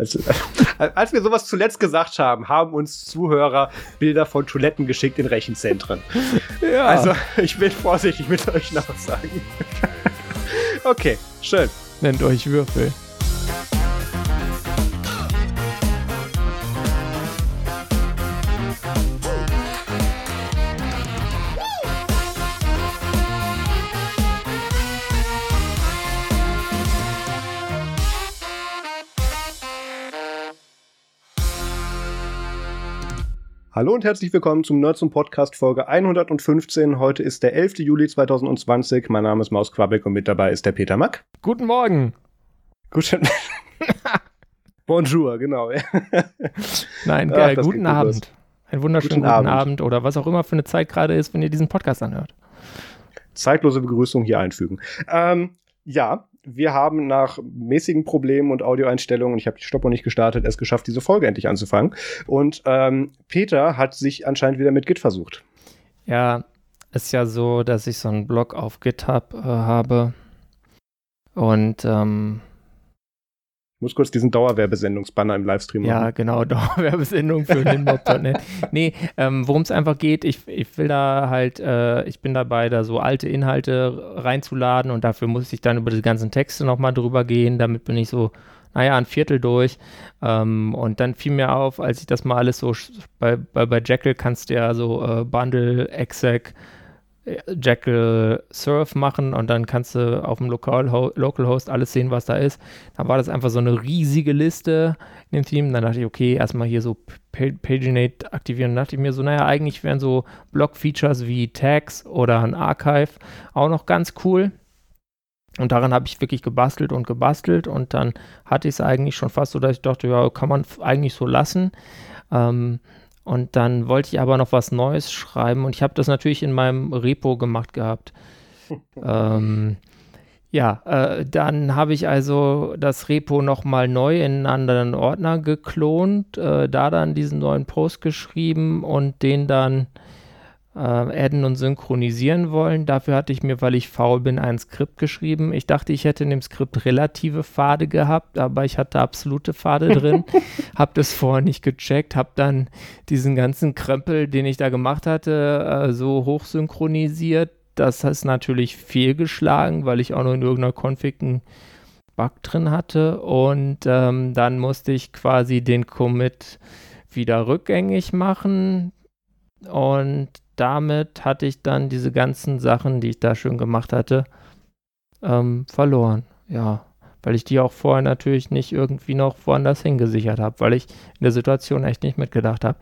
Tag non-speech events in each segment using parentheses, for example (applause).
Als, (laughs) als, wir sowas zuletzt gesagt haben, haben uns Zuhörer Bilder von Toiletten geschickt in Rechenzentren. Ja. Also, ich bin vorsichtig mit euch nachsagen. (laughs) okay, schön. Nennt euch Würfel. Hallo und herzlich willkommen zum Nerds und Podcast Folge 115. Heute ist der 11. Juli 2020. Mein Name ist Maus Quabeck und mit dabei ist der Peter Mack. Guten Morgen. Guten (laughs) Bonjour, genau. Nein, geil, Ach, guten Abend. Einen wunderschönen guten, guten Abend. Abend. oder was auch immer für eine Zeit gerade ist, wenn ihr diesen Podcast anhört. Zeitlose Begrüßung hier einfügen. Ähm, ja, wir haben nach mäßigen Problemen und Audioeinstellungen, ich habe die Stopper nicht gestartet, es geschafft, diese Folge endlich anzufangen. Und ähm, Peter hat sich anscheinend wieder mit Git versucht. Ja, ist ja so, dass ich so einen Blog auf GitHub äh, habe. Und ähm, muss kurz diesen Dauerwerbesendungsbanner im Livestream machen. Ja, genau, (laughs) Dauerwerbesendung für den Mob.net. nee, ähm, worum es einfach geht, ich, ich will da halt, äh, ich bin dabei, da so alte Inhalte reinzuladen und dafür muss ich dann über die ganzen Texte nochmal drüber gehen. Damit bin ich so, naja, ein Viertel durch. Ähm, und dann fiel mir auf, als ich das mal alles so, bei, bei, bei Jekyll kannst du ja so äh, Bundle, Exec, Jackal Surf machen und dann kannst du auf dem Local, Localhost alles sehen, was da ist. Dann war das einfach so eine riesige Liste in dem Team. Dann dachte ich, okay, erstmal hier so Paginate aktivieren. Dann dachte ich mir so, naja, eigentlich wären so Block-Features wie Tags oder ein Archive auch noch ganz cool. Und daran habe ich wirklich gebastelt und gebastelt und dann hatte ich es eigentlich schon fast so, dass ich dachte, ja, kann man eigentlich so lassen. Ähm, und dann wollte ich aber noch was Neues schreiben und ich habe das natürlich in meinem Repo gemacht gehabt. (laughs) ähm, ja, äh, dann habe ich also das Repo nochmal neu in einen anderen Ordner geklont, äh, da dann diesen neuen Post geschrieben und den dann äh, adden und synchronisieren wollen. Dafür hatte ich mir, weil ich faul bin, ein Skript geschrieben. Ich dachte, ich hätte in dem Skript relative Pfade gehabt, aber ich hatte absolute Pfade drin. (laughs) hab das vorher nicht gecheckt, hab dann diesen ganzen Krempel, den ich da gemacht hatte, äh, so hochsynchronisiert. Das ist natürlich fehlgeschlagen, weil ich auch noch in irgendeiner Config einen Bug drin hatte. Und ähm, dann musste ich quasi den Commit wieder rückgängig machen. Und damit hatte ich dann diese ganzen Sachen, die ich da schön gemacht hatte, ähm, verloren. Ja, weil ich die auch vorher natürlich nicht irgendwie noch woanders hingesichert habe, weil ich in der Situation echt nicht mitgedacht habe.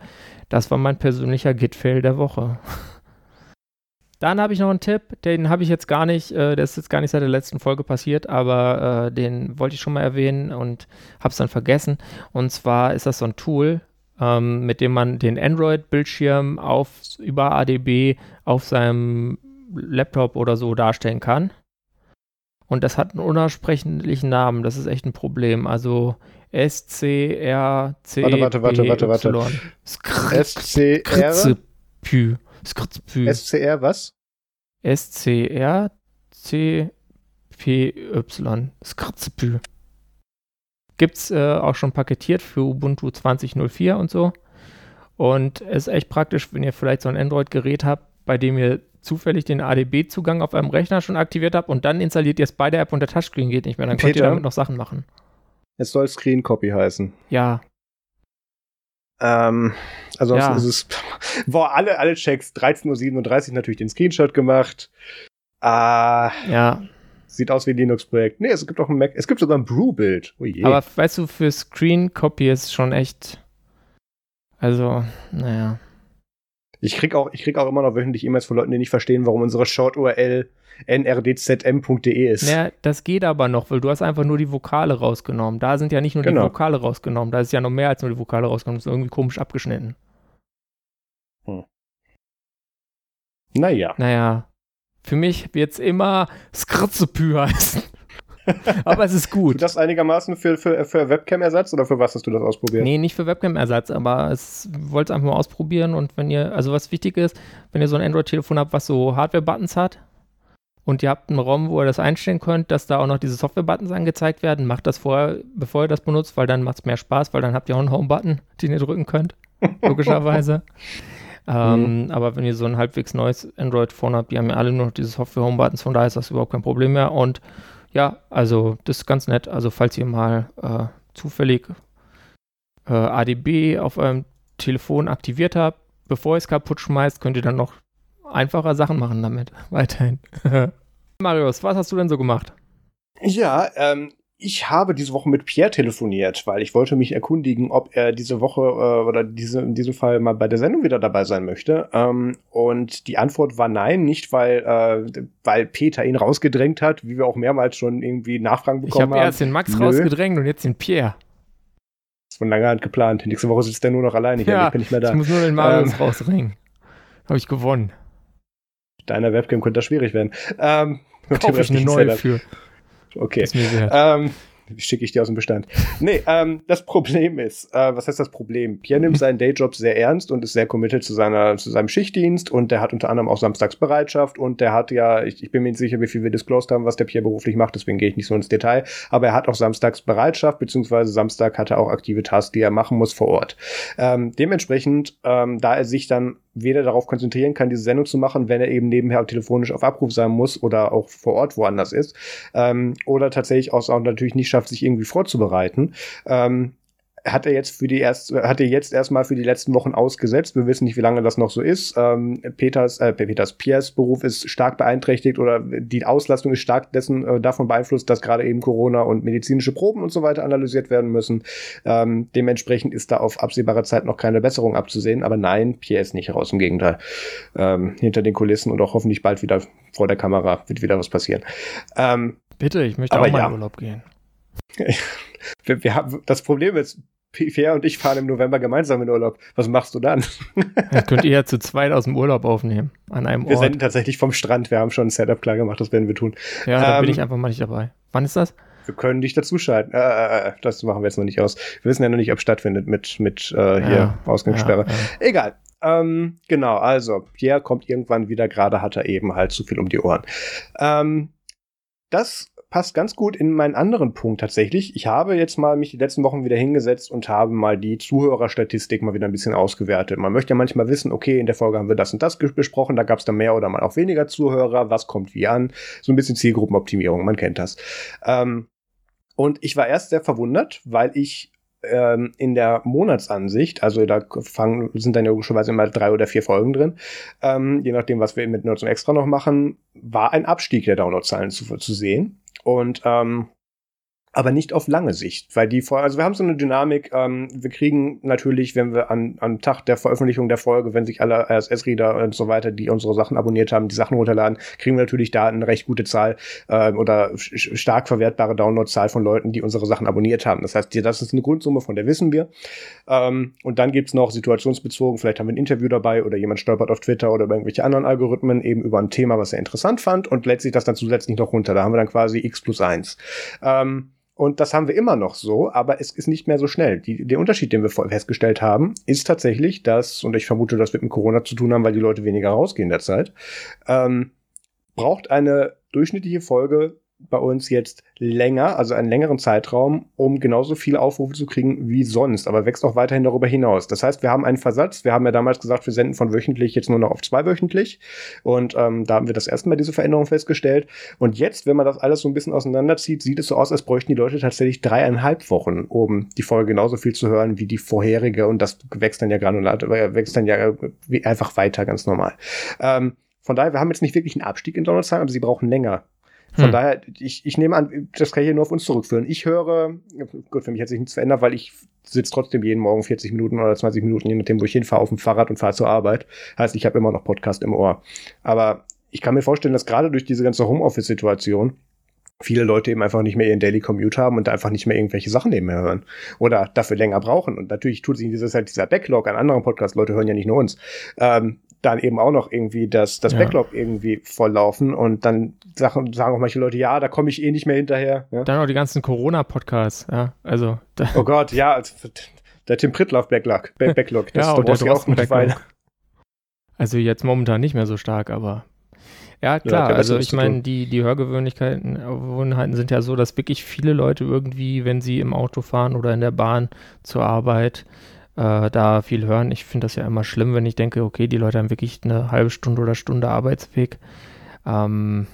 Das war mein persönlicher Git-Fail der Woche. (laughs) Dann habe ich noch einen Tipp, den habe ich jetzt gar nicht, äh, der ist jetzt gar nicht seit der letzten Folge passiert, aber äh, den wollte ich schon mal erwähnen und habe es dann vergessen. Und zwar ist das so ein Tool, ähm, mit dem man den Android-Bildschirm über ADB auf seinem Laptop oder so darstellen kann. Und das hat einen unaussprechlichen Namen. Das ist echt ein Problem. Also S C R C Warte, warte, warte, warte, warte. S C R S C R was? S C R C P Y. Skritzpü. Gibt es äh, auch schon paketiert für Ubuntu 20.04 und so. Und es ist echt praktisch, wenn ihr vielleicht so ein Android-Gerät habt, bei dem ihr zufällig den ADB-Zugang auf einem Rechner schon aktiviert habt und dann installiert ihr es bei der App und der Touchscreen geht nicht mehr. Dann Peter, könnt ihr damit noch Sachen machen. Es soll Screen Copy heißen. Ja. Ähm, also ja. ist es, (laughs) boah, alle, alle Checks, 13.37 Uhr natürlich den Screenshot gemacht. Ah. Ja. Sieht aus wie ein Linux-Projekt. Nee, es gibt auch ein Mac. Es gibt sogar ein Brew-Bild. Oh Aber weißt du, für Screen Copy ist schon echt. Also, naja. Ich krieg auch, ich krieg auch immer noch wöchentlich E-Mails von Leuten, die nicht verstehen, warum unsere Short-URL nrdzm.de ist. Ja, das geht aber noch, weil du hast einfach nur die Vokale rausgenommen. Da sind ja nicht nur genau. die Vokale rausgenommen, da ist ja noch mehr als nur die Vokale rausgenommen. Das ist irgendwie komisch abgeschnitten. Hm. Naja. Naja. Für mich wird es immer Skritzepü heißen. (laughs) aber es ist gut. Ist das einigermaßen für, für, für Webcam-Ersatz oder für was hast du das ausprobiert? Nee, nicht für Webcam-Ersatz, aber es wollte es einfach mal ausprobieren und wenn ihr, also was wichtig ist, wenn ihr so ein Android-Telefon habt, was so Hardware-Buttons hat und ihr habt einen ROM, wo ihr das einstellen könnt, dass da auch noch diese Software-Buttons angezeigt werden, macht das vorher, bevor ihr das benutzt, weil dann macht es mehr Spaß, weil dann habt ihr auch einen Home-Button, den ihr drücken könnt, logischerweise. (laughs) ähm, mhm. Aber wenn ihr so ein halbwegs neues Android-Phone habt, die haben ja alle nur noch diese Software-Home-Buttons, von daher ist das überhaupt kein Problem mehr. Und ja, also das ist ganz nett. Also falls ihr mal äh, zufällig äh, ADB auf eurem Telefon aktiviert habt, bevor ihr es kaputt schmeißt, könnt ihr dann noch einfacher Sachen machen damit. (laughs) Weiterhin. (laughs) Marius, was hast du denn so gemacht? Ja, ähm, ich habe diese Woche mit Pierre telefoniert, weil ich wollte mich erkundigen, ob er diese Woche äh, oder diese, in diesem Fall mal bei der Sendung wieder dabei sein möchte. Ähm, und die Antwort war nein, nicht weil, äh, weil Peter ihn rausgedrängt hat, wie wir auch mehrmals schon irgendwie Nachfragen bekommen ich hab haben. Ich habe erst den Max Nö. rausgedrängt und jetzt den Pierre. Das ist von langer Hand geplant. Nächste Woche sitzt er nur noch alleine. Ja, ich bin nicht mehr da. Ich muss nur den Marius ähm, rausdrängen. Habe ich gewonnen. Deiner Webcam könnte das schwierig werden. Ähm, Kaufe ich eine neue für. Okay. Ähm, schicke ich dir aus dem Bestand. Nee, ähm, das Problem ist, äh, was heißt das Problem? Pierre nimmt seinen Dayjob sehr ernst und ist sehr committed zu, seiner, zu seinem Schichtdienst und der hat unter anderem auch Samstagsbereitschaft und der hat ja, ich, ich bin mir nicht sicher, wie viel wir disclosed haben, was der Pierre beruflich macht, deswegen gehe ich nicht so ins Detail, aber er hat auch Samstagsbereitschaft, beziehungsweise Samstag hat er auch aktive Tasks, die er machen muss vor Ort. Ähm, dementsprechend, ähm, da er sich dann weder darauf konzentrieren kann, diese Sendung zu machen, wenn er eben nebenher telefonisch auf Abruf sein muss oder auch vor Ort woanders ist, ähm, oder tatsächlich auch, auch natürlich nicht schafft, sich irgendwie vorzubereiten. Ähm, hat er jetzt für die erst, hat er jetzt erstmal für die letzten Wochen ausgesetzt. Wir wissen nicht, wie lange das noch so ist. Ähm, Peters, äh, Peters Piers Beruf ist stark beeinträchtigt oder die Auslastung ist stark dessen, äh, davon beeinflusst, dass gerade eben Corona und medizinische Proben und so weiter analysiert werden müssen. Ähm, dementsprechend ist da auf absehbare Zeit noch keine Besserung abzusehen. Aber nein, Pierre ist nicht raus. Im Gegenteil. Ähm, hinter den Kulissen und auch hoffentlich bald wieder vor der Kamera wird wieder was passieren. Ähm, Bitte, ich möchte auch mal ja. in Urlaub gehen. (laughs) wir, wir haben, das Problem ist, Pierre und ich fahren im November gemeinsam in Urlaub. Was machst du dann? (laughs) Das könnt ihr ja zu zweit aus dem Urlaub aufnehmen. An einem wir Ort. Wir senden tatsächlich vom Strand. Wir haben schon ein Setup klar gemacht. Das werden wir tun. Ja, da ähm, bin ich einfach mal nicht dabei. Wann ist das? Wir können dich dazuschalten. Äh, äh, äh, das machen wir jetzt noch nicht aus. Wir wissen ja noch nicht, ob es stattfindet mit, mit äh, hier ja, Ausgangssperre. Ja, ja. Egal. Ähm, genau, also Pierre kommt irgendwann wieder. Gerade hat er eben halt zu viel um die Ohren. Ähm, das passt ganz gut in meinen anderen Punkt tatsächlich. Ich habe jetzt mal mich die letzten Wochen wieder hingesetzt und habe mal die Zuhörerstatistik mal wieder ein bisschen ausgewertet. Man möchte ja manchmal wissen, okay, in der Folge haben wir das und das besprochen, da gab es da mehr oder mal auch weniger Zuhörer, was kommt wie an. So ein bisschen Zielgruppenoptimierung, man kennt das. Ähm, und ich war erst sehr verwundert, weil ich ähm, in der Monatsansicht, also da fangen, sind dann logischerweise immer drei oder vier Folgen drin, ähm, je nachdem, was wir mit Nerds und Extra noch machen, war ein Abstieg der Downloadzahlen zu, zu sehen. Und ähm, aber nicht auf lange Sicht, weil die Folge, also wir haben so eine Dynamik, ähm, wir kriegen natürlich, wenn wir an, am Tag der Veröffentlichung der Folge, wenn sich alle RSS-Reader und so weiter, die unsere Sachen abonniert haben, die Sachen runterladen, kriegen wir natürlich da eine recht gute Zahl äh, oder stark verwertbare Download-Zahl von Leuten, die unsere Sachen abonniert haben. Das heißt, das ist eine Grundsumme, von der wissen wir. Ähm, und dann gibt's noch situationsbezogen, vielleicht haben wir ein Interview dabei oder jemand stolpert auf Twitter oder über irgendwelche anderen Algorithmen eben über ein Thema, was er interessant fand und lädt sich das dann zusätzlich noch runter. Da haben wir dann quasi x plus eins. Ähm, und das haben wir immer noch so, aber es ist nicht mehr so schnell. Die, der Unterschied, den wir festgestellt haben, ist tatsächlich, dass, und ich vermute, das wird mit Corona zu tun haben, weil die Leute weniger rausgehen derzeit, ähm, braucht eine durchschnittliche Folge bei uns jetzt länger, also einen längeren Zeitraum, um genauso viele Aufrufe zu kriegen wie sonst, aber wächst auch weiterhin darüber hinaus. Das heißt, wir haben einen Versatz. Wir haben ja damals gesagt, wir senden von wöchentlich jetzt nur noch auf zweiwöchentlich. Und ähm, da haben wir das erste Mal diese Veränderung festgestellt. Und jetzt, wenn man das alles so ein bisschen auseinanderzieht, sieht es so aus, als bräuchten die Leute tatsächlich dreieinhalb Wochen, um die Folge genauso viel zu hören wie die vorherige. Und das wächst dann ja granulat, äh, wächst dann ja einfach weiter, ganz normal. Ähm, von daher, wir haben jetzt nicht wirklich einen Abstieg in Downloadzahlen, aber sie brauchen länger. Von hm. daher, ich, ich nehme an, das kann ich hier nur auf uns zurückführen. Ich höre, gut, für mich hat sich nichts verändert, weil ich sitze trotzdem jeden Morgen 40 Minuten oder 20 Minuten, je nachdem, wo ich hinfahre, auf dem Fahrrad und fahre zur Arbeit. Heißt, ich habe immer noch Podcast im Ohr. Aber ich kann mir vorstellen, dass gerade durch diese ganze Homeoffice-Situation viele Leute eben einfach nicht mehr ihren Daily Commute haben und einfach nicht mehr irgendwelche Sachen nebenher hören oder dafür länger brauchen. Und natürlich tut sich dieses halt dieser Backlog an anderen Podcasts, Leute hören ja nicht nur uns, ähm, dann eben auch noch irgendwie das, das ja. Backlog irgendwie volllaufen und dann sagen, sagen auch manche Leute, ja, da komme ich eh nicht mehr hinterher. Ja? Dann auch die ganzen Corona-Podcasts, ja, also. Oh Gott, ja, also, der Tim Prittlaff Backlog, (laughs) Backlog, das ja, dauert ja auch Weile. Also jetzt momentan nicht mehr so stark, aber Ja, klar. Ja, also ich meine, die, die Hörgewohnheiten sind ja so, dass wirklich viele Leute irgendwie, wenn sie im Auto fahren oder in der Bahn zur Arbeit, äh, da viel hören. Ich finde das ja immer schlimm, wenn ich denke, okay, die Leute haben wirklich eine halbe Stunde oder Stunde Arbeitsweg. Ähm,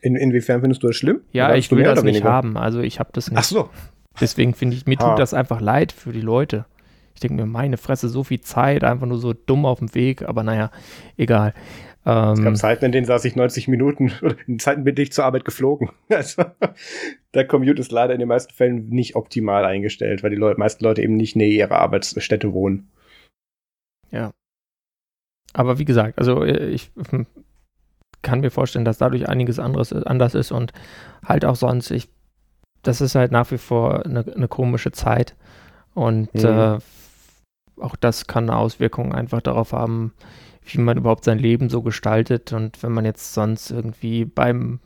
in, inwiefern findest du das schlimm? Ja, ich will das nicht haben. Also ich habe das nicht. Ach so. Deswegen finde ich, mir tut das einfach leid für die Leute. Ich denke mir, meine Fresse, so viel Zeit, einfach nur so dumm auf dem Weg, aber naja, egal. Ähm, es gab Zeiten, in denen saß ich 90 Minuten, (laughs) in Zeiten bin ich zur Arbeit geflogen. (laughs) Also, der Commute ist leider in den meisten Fällen nicht optimal eingestellt, weil die Leute, meisten Leute eben nicht näher ihrer Arbeitsstätte wohnen. Ja. Aber wie gesagt, also äh, ich hm, kann mir vorstellen, dass dadurch einiges anderes anders ist und halt auch sonst, ich, das ist halt nach wie vor eine, eine komische Zeit. Und mhm. äh, auch das kann eine Auswirkung einfach darauf haben, wie man überhaupt sein Leben so gestaltet. Und wenn man jetzt sonst irgendwie beim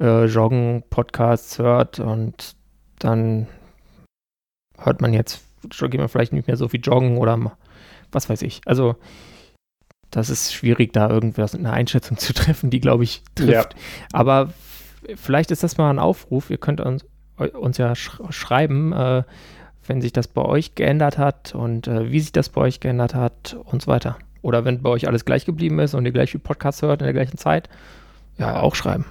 äh, Joggen Podcasts hört und dann hört man jetzt, geht man vielleicht nicht mehr so viel joggen oder was weiß ich. Also das ist schwierig, da irgendwas eine Einschätzung (laughs) zu treffen, die, glaube ich, trifft. Ja. Aber vielleicht ist das mal ein Aufruf. Ihr könnt uns, uns ja sch schreiben, äh, wenn sich das bei euch geändert hat und äh, wie sich das bei euch geändert hat und so weiter. Oder wenn bei euch alles gleich geblieben ist und ihr gleich wie Podcasts hört in der gleichen Zeit, ja, auch schreiben.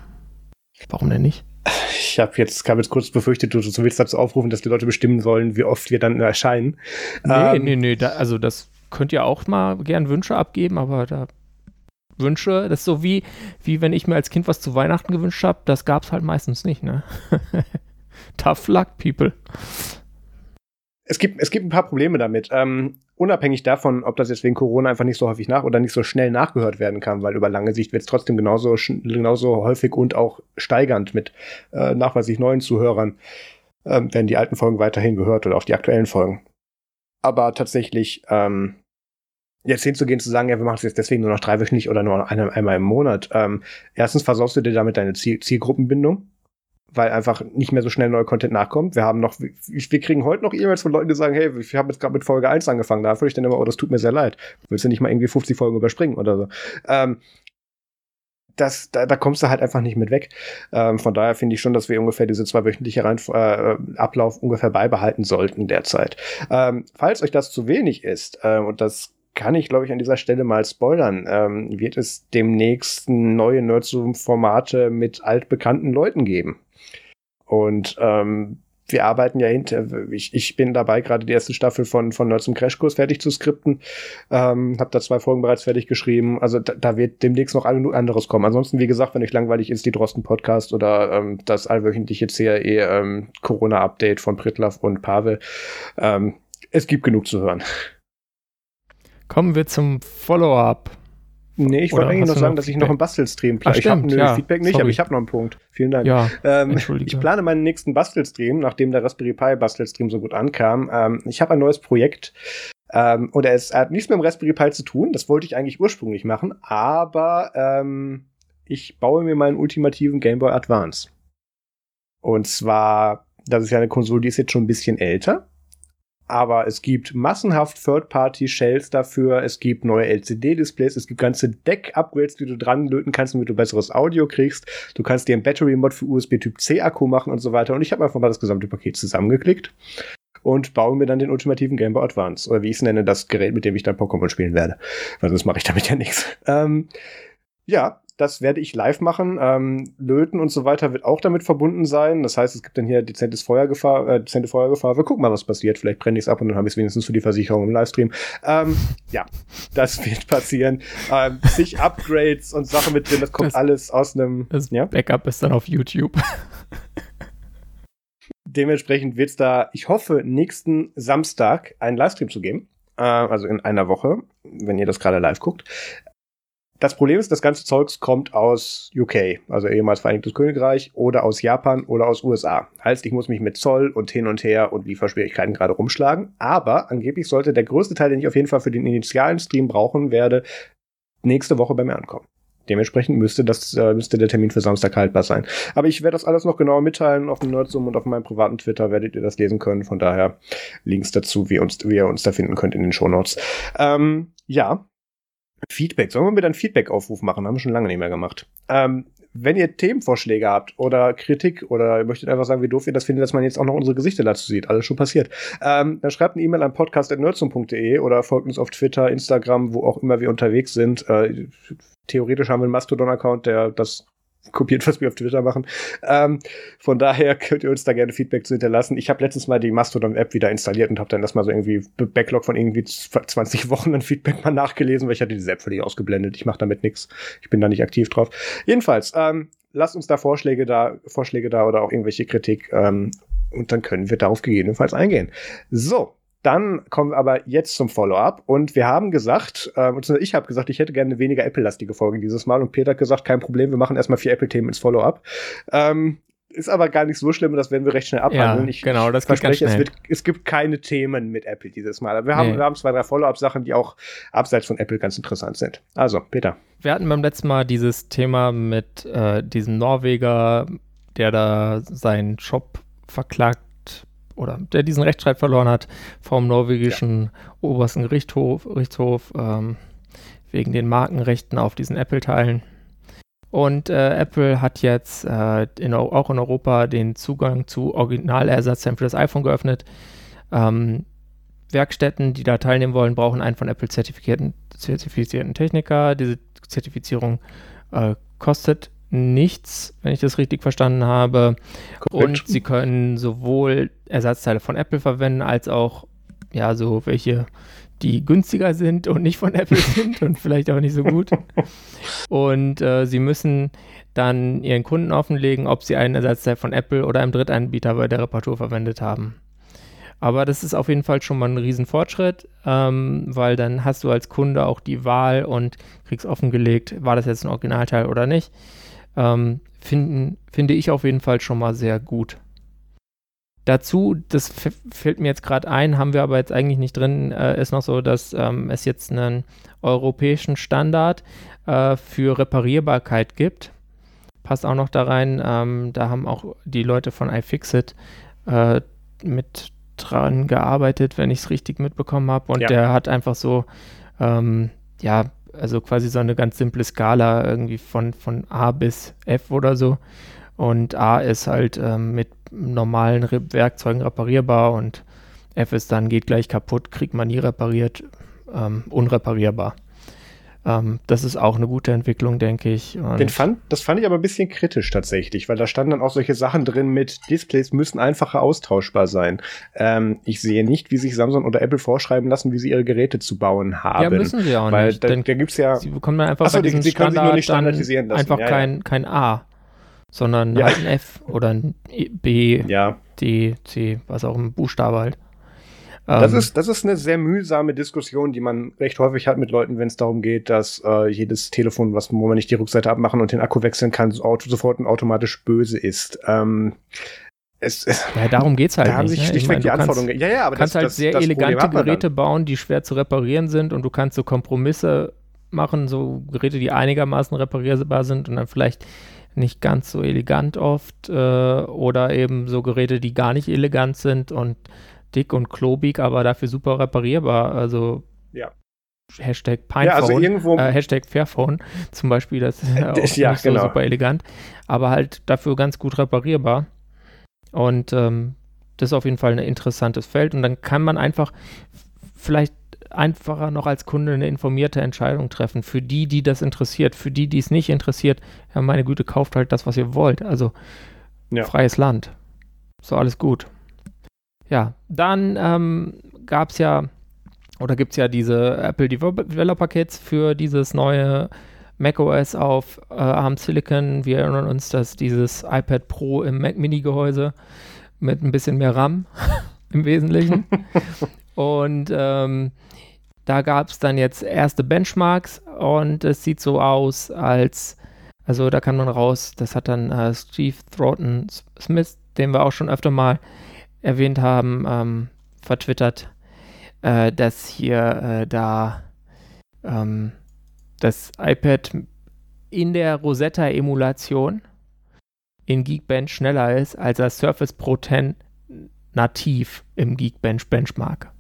Warum denn nicht? Ich habe jetzt, kam jetzt kurz befürchtet, du, du willst dazu aufrufen, dass die Leute bestimmen sollen, wie oft wir dann erscheinen. Nee, ähm, nee, nee, da, also das könnt ihr auch mal gern Wünsche abgeben, aber da Wünsche, das ist so wie, wie wenn ich mir als Kind was zu Weihnachten gewünscht habe, das gab es halt meistens nicht, ne? (laughs) Tough luck, people. Es gibt, es gibt ein paar Probleme damit. Ähm, unabhängig davon, ob das jetzt wegen Corona einfach nicht so häufig nach oder nicht so schnell nachgehört werden kann, weil über lange Sicht wird es trotzdem genauso, genauso häufig und auch steigernd mit äh, nachweislich neuen Zuhörern, äh, werden die alten Folgen weiterhin gehört oder auch die aktuellen Folgen. Aber tatsächlich, ähm, jetzt hinzugehen, zu sagen, ja, wir machen es jetzt deswegen nur noch dreiwöchentlich oder nur eine, einmal im Monat. Ähm, erstens versorgst du dir damit deine Ziel Zielgruppenbindung, weil einfach nicht mehr so schnell neuer Content nachkommt. Wir haben noch, wir kriegen heute noch E-Mails von Leuten, die sagen, hey, ich habe jetzt gerade mit Folge 1 angefangen, da würde ich dann immer, oh, das tut mir sehr leid. Willst du nicht mal irgendwie 50 Folgen überspringen oder so? Ähm, das, da, da kommst du halt einfach nicht mit weg. Ähm, von daher finde ich schon, dass wir ungefähr diese zweiwöchentliche Rein äh, Ablauf ungefähr beibehalten sollten derzeit. Ähm, falls euch das zu wenig ist, äh, und das kann ich, glaube ich, an dieser Stelle mal spoilern, ähm, wird es demnächst neue Nerdzoom-Formate mit altbekannten Leuten geben. Und ähm, wir arbeiten ja hinter, ich, ich bin dabei, gerade die erste Staffel von, von Nerds zum Crashkurs fertig zu skripten. Ähm, habe da zwei Folgen bereits fertig geschrieben. Also da, da wird demnächst noch anderes kommen. Ansonsten, wie gesagt, wenn euch langweilig ist, die Drosten-Podcast oder ähm, das allwöchentliche CRE ähm, Corona-Update von Pritlaff und Pavel. Ähm, es gibt genug zu hören. Kommen wir zum Follow-up. Nee, ich wollte eigentlich noch sagen, dass ich noch einen Bastelstream plane. Ich habe ja, Feedback nicht, sorry. aber ich habe noch einen Punkt. Vielen Dank. Ja, ähm, ich plane meinen nächsten Bastelstream, nachdem der Raspberry Pi Bastelstream so gut ankam. Ähm, ich habe ein neues Projekt. Ähm, und er, er hat nichts mit dem Raspberry Pi zu tun. Das wollte ich eigentlich ursprünglich machen, aber ähm, ich baue mir meinen ultimativen Game Boy Advance. Und zwar, das ist ja eine Konsole, die ist jetzt schon ein bisschen älter aber es gibt massenhaft Third-Party-Shells dafür, es gibt neue LCD-Displays, es gibt ganze Deck-Upgrades, die du dran löten kannst, damit du besseres Audio kriegst. Du kannst dir einen Battery-Mod für USB-Typ-C-Akku machen und so weiter. Und ich habe einfach mal das gesamte Paket zusammengeklickt und baue mir dann den ultimativen Game Boy Advance. Oder wie ich es nenne, das Gerät, mit dem ich dann Pokémon spielen werde. Weil sonst mache ich damit ja nichts. Ähm, ja, das werde ich live machen. Ähm, Löten und so weiter wird auch damit verbunden sein. Das heißt, es gibt dann hier dezentes Feuergefahr, äh, dezente Feuergefahr. Wir gucken mal, was passiert. Vielleicht brenne ich es ab und dann habe ich es wenigstens für die Versicherung im Livestream. Ähm, ja, (laughs) das wird passieren. Ähm, sich Upgrades und Sachen mit drin, das kommt das, alles aus einem. Das ja? Backup ist dann auf YouTube. (laughs) Dementsprechend wird es da, ich hoffe, nächsten Samstag einen Livestream zu geben äh, also in einer Woche, wenn ihr das gerade live guckt. Das Problem ist, das ganze Zeugs kommt aus UK, also ehemals Vereinigtes Königreich, oder aus Japan oder aus USA. Heißt, ich muss mich mit Zoll und hin und her und Lieferschwierigkeiten gerade rumschlagen. Aber angeblich sollte der größte Teil, den ich auf jeden Fall für den initialen Stream brauchen werde, nächste Woche bei mir ankommen. Dementsprechend müsste das äh, müsste der Termin für Samstag haltbar sein. Aber ich werde das alles noch genauer mitteilen auf dem Nerdsum und auf meinem privaten Twitter werdet ihr das lesen können. Von daher Links dazu, wie, uns, wie ihr uns da finden könnt in den Shownotes. Ähm, ja, Feedback. Sollen wir wieder einen Feedback-Aufruf machen? Haben wir schon lange nicht mehr gemacht. Ähm, wenn ihr Themenvorschläge habt oder Kritik oder ihr möchtet einfach sagen, wie doof ihr das findet, dass man jetzt auch noch unsere Gesichter dazu sieht, alles schon passiert, ähm, dann schreibt eine E-Mail an podcast.nerdsum.de oder folgt uns auf Twitter, Instagram, wo auch immer wir unterwegs sind. Äh, theoretisch haben wir einen Mastodon-Account, der das kopiert, was wir auf Twitter machen. Ähm, von daher könnt ihr uns da gerne Feedback zu hinterlassen. Ich habe letztens mal die Mastodon-App wieder installiert und habe dann das mal so irgendwie Backlog von irgendwie 20 Wochen an Feedback mal nachgelesen, weil ich hatte diese App völlig ausgeblendet. Ich mache damit nichts. Ich bin da nicht aktiv drauf. Jedenfalls, ähm, lasst uns da Vorschläge da, Vorschläge da oder auch irgendwelche Kritik ähm, und dann können wir darauf gegebenenfalls eingehen. So, dann kommen wir aber jetzt zum Follow-up und wir haben gesagt, äh, ich habe gesagt, ich hätte gerne eine weniger Apple-lastige Folge dieses Mal und Peter hat gesagt, kein Problem, wir machen erstmal vier Apple-Themen ins Follow-up. Ähm, ist aber gar nicht so schlimm, das werden wir recht schnell abhandeln. Ja, ich genau, das verspreche, es, wird, es gibt keine Themen mit Apple dieses Mal. Wir haben, nee. wir haben zwei, drei Follow-up-Sachen, die auch abseits von Apple ganz interessant sind. Also, Peter. Wir hatten beim letzten Mal dieses Thema mit äh, diesem Norweger, der da seinen Shop verklagt oder der diesen Rechtsstreit verloren hat vom norwegischen ja. obersten Gerichtshof, Gerichtshof ähm, wegen den Markenrechten auf diesen Apple-Teilen. Und äh, Apple hat jetzt äh, in, auch in Europa den Zugang zu Originalersatzteilen für das iPhone geöffnet. Ähm, Werkstätten, die da teilnehmen wollen, brauchen einen von Apple zertifizierten, zertifizierten Techniker. Diese Zertifizierung äh, kostet nichts, wenn ich das richtig verstanden habe. Korrekt. Und sie können sowohl Ersatzteile von Apple verwenden, als auch ja, so welche, die günstiger sind und nicht von (laughs) Apple sind und vielleicht auch nicht so gut. Und äh, sie müssen dann ihren Kunden offenlegen, ob sie einen Ersatzteil von Apple oder einem Drittanbieter bei der Reparatur verwendet haben. Aber das ist auf jeden Fall schon mal ein Riesenfortschritt, ähm, weil dann hast du als Kunde auch die Wahl und kriegst offengelegt, war das jetzt ein Originalteil oder nicht ähm, finden, finde ich auf jeden Fall schon mal sehr gut. Dazu, das fällt mir jetzt gerade ein, haben wir aber jetzt eigentlich nicht drin, äh, ist noch so, dass ähm, es jetzt einen europäischen Standard äh, für Reparierbarkeit gibt. Passt auch noch da rein, ähm, da haben auch die Leute von iFixit äh, mit dran gearbeitet, wenn ich es richtig mitbekommen habe. Und ja. der hat einfach so, ähm, ja, also quasi so eine ganz simple Skala irgendwie von, von A bis F oder so. Und A ist halt ähm, mit normalen Re Werkzeugen reparierbar und F ist dann geht gleich kaputt, kriegt man nie repariert, ähm, unreparierbar. Ähm, das ist auch eine gute Entwicklung, denke ich. Den fand, das fand ich aber ein bisschen kritisch tatsächlich, weil da standen dann auch solche Sachen drin mit Displays müssen einfacher austauschbar sein. Ähm, ich sehe nicht, wie sich Samsung oder Apple vorschreiben lassen, wie sie ihre Geräte zu bauen haben. Ja, müssen sie auch weil nicht. Da, da gibt's ja. Sie bekommen dann einfach Achso, die, die können sich nur nicht standardisieren lassen. Einfach ja, kein, ja. kein A, sondern ja. halt ein F oder ein e, B, ja. D, C, was auch ein Buchstabe halt. Das ähm, ist, das ist eine sehr mühsame Diskussion, die man recht häufig hat mit Leuten, wenn es darum geht, dass äh, jedes Telefon, was, wo man nicht die Rückseite abmachen und den Akku wechseln kann, sofort und automatisch böse ist. Ähm, es, ja, darum geht's halt. Da haben sich ne? schlichtweg meine, die Anforderungen. Ja, ja, aber kannst das, halt das, sehr das elegante Geräte bauen, die schwer zu reparieren sind und du kannst so Kompromisse machen, so Geräte, die einigermaßen reparierbar sind und dann vielleicht nicht ganz so elegant oft äh, oder eben so Geräte, die gar nicht elegant sind und dick und klobig, aber dafür super reparierbar. Also ja. Hashtag Pinephone, ja, also irgendwo äh, Hashtag Fairphone (laughs) zum Beispiel, das ist ja, (laughs) auch ja, genau. so super elegant, aber halt dafür ganz gut reparierbar. Und ähm, das ist auf jeden Fall ein interessantes Feld und dann kann man einfach vielleicht einfacher noch als Kunde eine informierte Entscheidung treffen. Für die, die das interessiert, für die, die es nicht interessiert, ja, meine Güte, kauft halt das, was ihr wollt. Also ja. freies Land. So alles gut. Ja, dann ähm, gab es ja oder gibt es ja diese Apple Developer Kits für dieses neue macOS auf äh, ARM Silicon. Wir erinnern uns, dass dieses iPad Pro im Mac Mini Gehäuse mit ein bisschen mehr RAM (laughs) im Wesentlichen. (laughs) und ähm, da gab es dann jetzt erste Benchmarks und es sieht so aus, als, also da kann man raus, das hat dann äh, Steve Thornton Smith, den wir auch schon öfter mal erwähnt haben, ähm, vertwittert, äh, dass hier äh, da ähm, das iPad in der Rosetta-Emulation in Geekbench schneller ist als das Surface Pro 10 nativ im Geekbench Benchmark.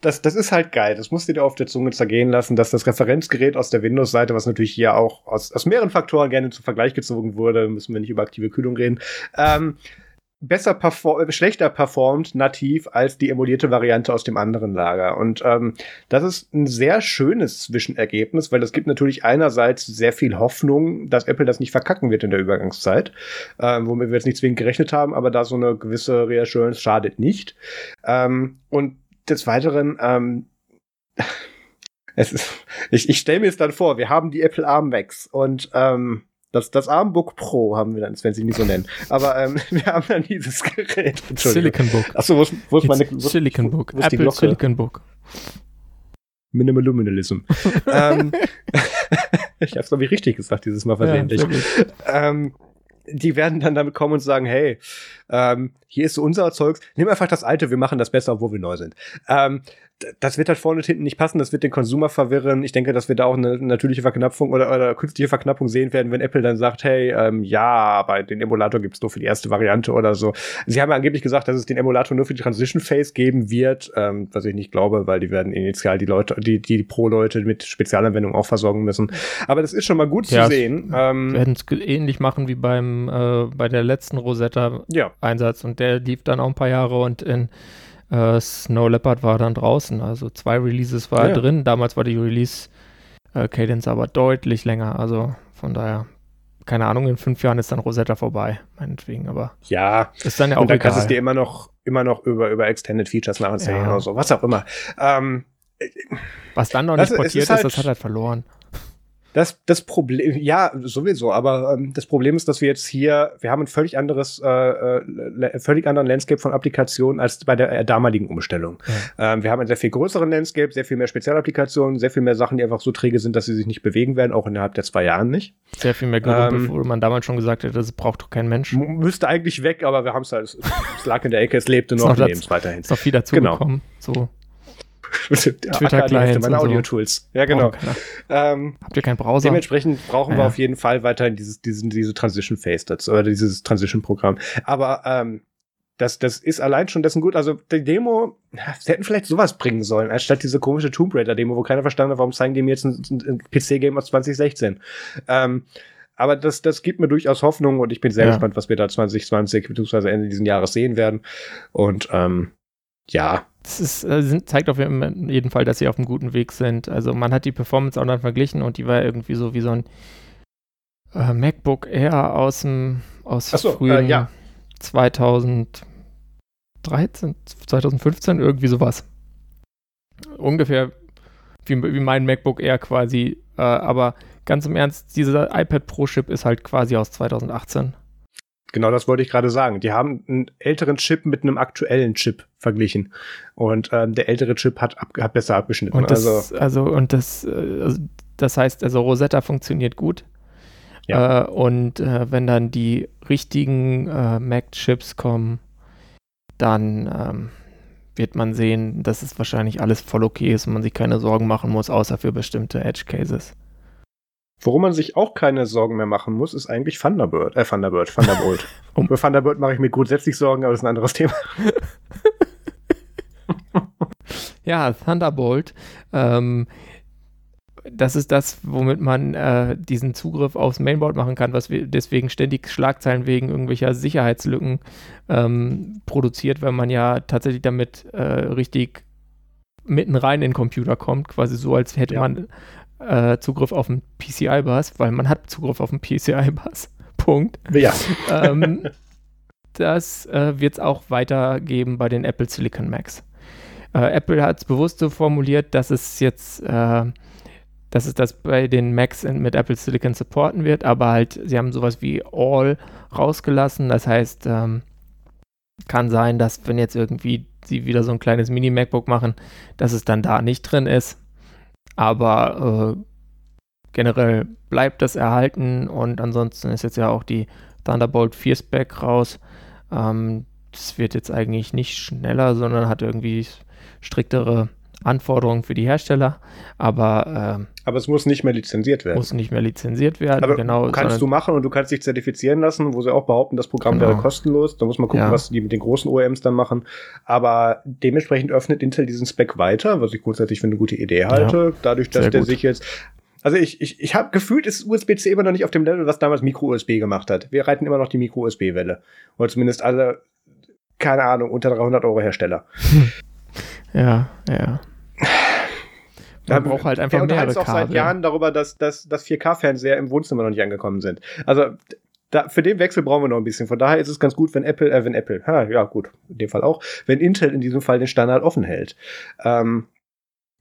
das, das ist halt geil. Das musst du dir auf der Zunge zergehen lassen, dass das Referenzgerät aus der Windows-Seite, was natürlich hier auch aus, aus mehreren Faktoren gerne zum Vergleich gezogen wurde, müssen wir nicht über aktive Kühlung reden, ähm, besser perform schlechter performt nativ als die emulierte Variante aus dem anderen Lager. Und ähm, das ist ein sehr schönes Zwischenergebnis, weil es gibt natürlich einerseits sehr viel Hoffnung, dass Apple das nicht verkacken wird in der Übergangszeit, ähm, womit wir jetzt nicht zwingend gerechnet haben, aber da so eine gewisse Reassurance schadet nicht. Ähm, und des Weiteren, ähm, (laughs) es ist, ich, ich stelle mir es dann vor, wir haben die Apple Arm Macs und ähm, das, das Armbook Pro haben wir dann, wenn sie nicht so nennen. Aber ähm, (laughs) wir haben dann dieses Gerät. Silicon Book. Achso, wo ist, wo ist meine. Wo, Silicon Book. Wo ist Apple Silicon Book. Minimaluminalism. (laughs) ähm, (laughs) ich habe es, glaube ich, richtig gesagt, dieses Mal versehentlich. Ja, ähm, die werden dann damit kommen und sagen, hey, ähm, hier ist so unser Zeugs, nimm einfach das alte, wir machen das besser, obwohl wir neu sind. Ähm, das wird halt vorne und hinten nicht passen, das wird den Konsumer verwirren. Ich denke, dass wir da auch eine natürliche Verknappung oder, oder künstliche Verknappung sehen werden, wenn Apple dann sagt, hey, ähm, ja, bei den Emulator gibt's nur für die erste Variante oder so. Sie haben ja angeblich gesagt, dass es den Emulator nur für die Transition Phase geben wird, ähm, was ich nicht glaube, weil die werden initial die Leute, die, die Pro-Leute mit Spezialanwendungen auch versorgen müssen. Aber das ist schon mal gut ja, zu sehen. Ähm, werden es ähnlich machen wie beim äh, bei der letzten Rosetta-Einsatz ja. und der lief dann auch ein paar Jahre und in äh, Snow Leopard war dann draußen. Also zwei Releases war ja. drin. Damals war die Release äh, Cadence aber deutlich länger. Also von daher, keine Ahnung, in fünf Jahren ist dann Rosetta vorbei, meinetwegen, aber. Ja, ist dann ja auch Und dann egal. kannst du es dir immer noch, immer noch über, über Extended Features nacherzählen ja. oder so, was auch immer. Ähm, was dann noch nicht portiert ist, ist, halt, das hat halt verloren. Das, das Problem, ja, sowieso, aber ähm, das Problem ist, dass wir jetzt hier, wir haben ein völlig anderes, äh, äh, völlig anderen Landscape von Applikationen als bei der äh, damaligen Umstellung. Ja. Ähm, wir haben einen sehr viel größeren Landscape, sehr viel mehr Spezialapplikationen, sehr viel mehr Sachen, die einfach so träge sind, dass sie sich nicht bewegen werden, auch innerhalb der zwei Jahren nicht. Sehr viel mehr Gerümpel, ähm, wo man damals schon gesagt hätte, das braucht doch kein Mensch. Müsste eigentlich weg, aber wir haben es halt, es lag in der Ecke, es lebte noch, noch es weiterhin. Ist noch viel dazu genau. gekommen. So. (laughs) Twitter-Clients. Meine Audio-Tools. Ja, genau. Ähm, Habt ihr keinen Browser? Dementsprechend brauchen ja. wir auf jeden Fall weiterhin dieses, diesen, diese Transition Phase dazu, oder dieses Transition Programm. Aber, ähm, das, das ist allein schon dessen gut. Also die Demo, sie hätten vielleicht sowas bringen sollen, anstatt diese komische Tomb Raider Demo, wo keiner verstanden hat, warum zeigen die mir jetzt ein, ein PC-Game aus 2016. Ähm, aber das, das gibt mir durchaus Hoffnung und ich bin sehr ja. gespannt, was wir da 2020 bzw. Ende dieses Jahres sehen werden. Und ähm, ja, es ist, äh, zeigt auf jeden Fall, dass sie auf einem guten Weg sind. Also man hat die Performance auch dann verglichen und die war irgendwie so wie so ein äh, MacBook Air aus dem aus so, frühen äh, ja. 2013, 2015, irgendwie sowas. Ungefähr wie, wie mein MacBook Air quasi. Äh, aber ganz im Ernst, dieser iPad Pro Chip ist halt quasi aus 2018. Genau das wollte ich gerade sagen. Die haben einen älteren Chip mit einem aktuellen Chip verglichen. Und ähm, der ältere Chip hat, ab, hat besser abgeschnitten. Und das, also, also, und das, äh, also, das heißt, also Rosetta funktioniert gut. Ja. Äh, und äh, wenn dann die richtigen äh, Mac-Chips kommen, dann ähm, wird man sehen, dass es wahrscheinlich alles voll okay ist und man sich keine Sorgen machen muss, außer für bestimmte Edge-Cases. Worum man sich auch keine Sorgen mehr machen muss, ist eigentlich Thunderbird. Äh, Thunderbird, Thunderbolt. (laughs) um. Für Thunderbird mache ich mir grundsätzlich Sorgen, aber das ist ein anderes Thema. (laughs) ja, Thunderbolt. Ähm, das ist das, womit man äh, diesen Zugriff aufs Mainboard machen kann, was wir deswegen ständig Schlagzeilen wegen irgendwelcher Sicherheitslücken ähm, produziert, weil man ja tatsächlich damit äh, richtig mitten rein in den Computer kommt, quasi so, als hätte ja. man äh, Zugriff auf den PCI-Bus, weil man hat Zugriff auf den PCI-Bus. (laughs) Punkt. Ja. Ähm, das äh, wird es auch weitergeben bei den Apple Silicon Macs. Äh, Apple hat es bewusst so formuliert, dass es jetzt, äh, dass es das bei den Macs in, mit Apple Silicon supporten wird, aber halt, sie haben sowas wie All rausgelassen. Das heißt, ähm, kann sein, dass wenn jetzt irgendwie sie wieder so ein kleines Mini-MacBook machen, dass es dann da nicht drin ist. Aber äh, generell bleibt das erhalten und ansonsten ist jetzt ja auch die Thunderbolt 4 Spec raus. Ähm, das wird jetzt eigentlich nicht schneller, sondern hat irgendwie striktere Anforderungen für die Hersteller, aber ähm, aber es muss nicht mehr lizenziert werden. Muss nicht mehr lizenziert werden, aber genau. Kannst du machen und du kannst dich zertifizieren lassen, wo sie auch behaupten, das Programm genau. wäre kostenlos. Da muss man gucken, ja. was die mit den großen OEMs dann machen. Aber dementsprechend öffnet Intel diesen Spec weiter, was ich grundsätzlich für eine gute Idee halte. Ja. Dadurch, dass Sehr der gut. sich jetzt also ich, ich, ich habe gefühlt, ist USB-C immer noch nicht auf dem Level, was damals Micro-USB gemacht hat. Wir reiten immer noch die Micro-USB-Welle. Oder zumindest alle, keine Ahnung, unter 300 Euro Hersteller. (laughs) Ja, ja. Man braucht halt einfach mehr auch seit Jahren darüber, dass, dass, dass 4K-Fernseher im Wohnzimmer noch nicht angekommen sind. Also da, für den Wechsel brauchen wir noch ein bisschen. Von daher ist es ganz gut, wenn Apple, äh, wenn Apple, ha, ja gut, in dem Fall auch, wenn Intel in diesem Fall den Standard offen hält. Ähm,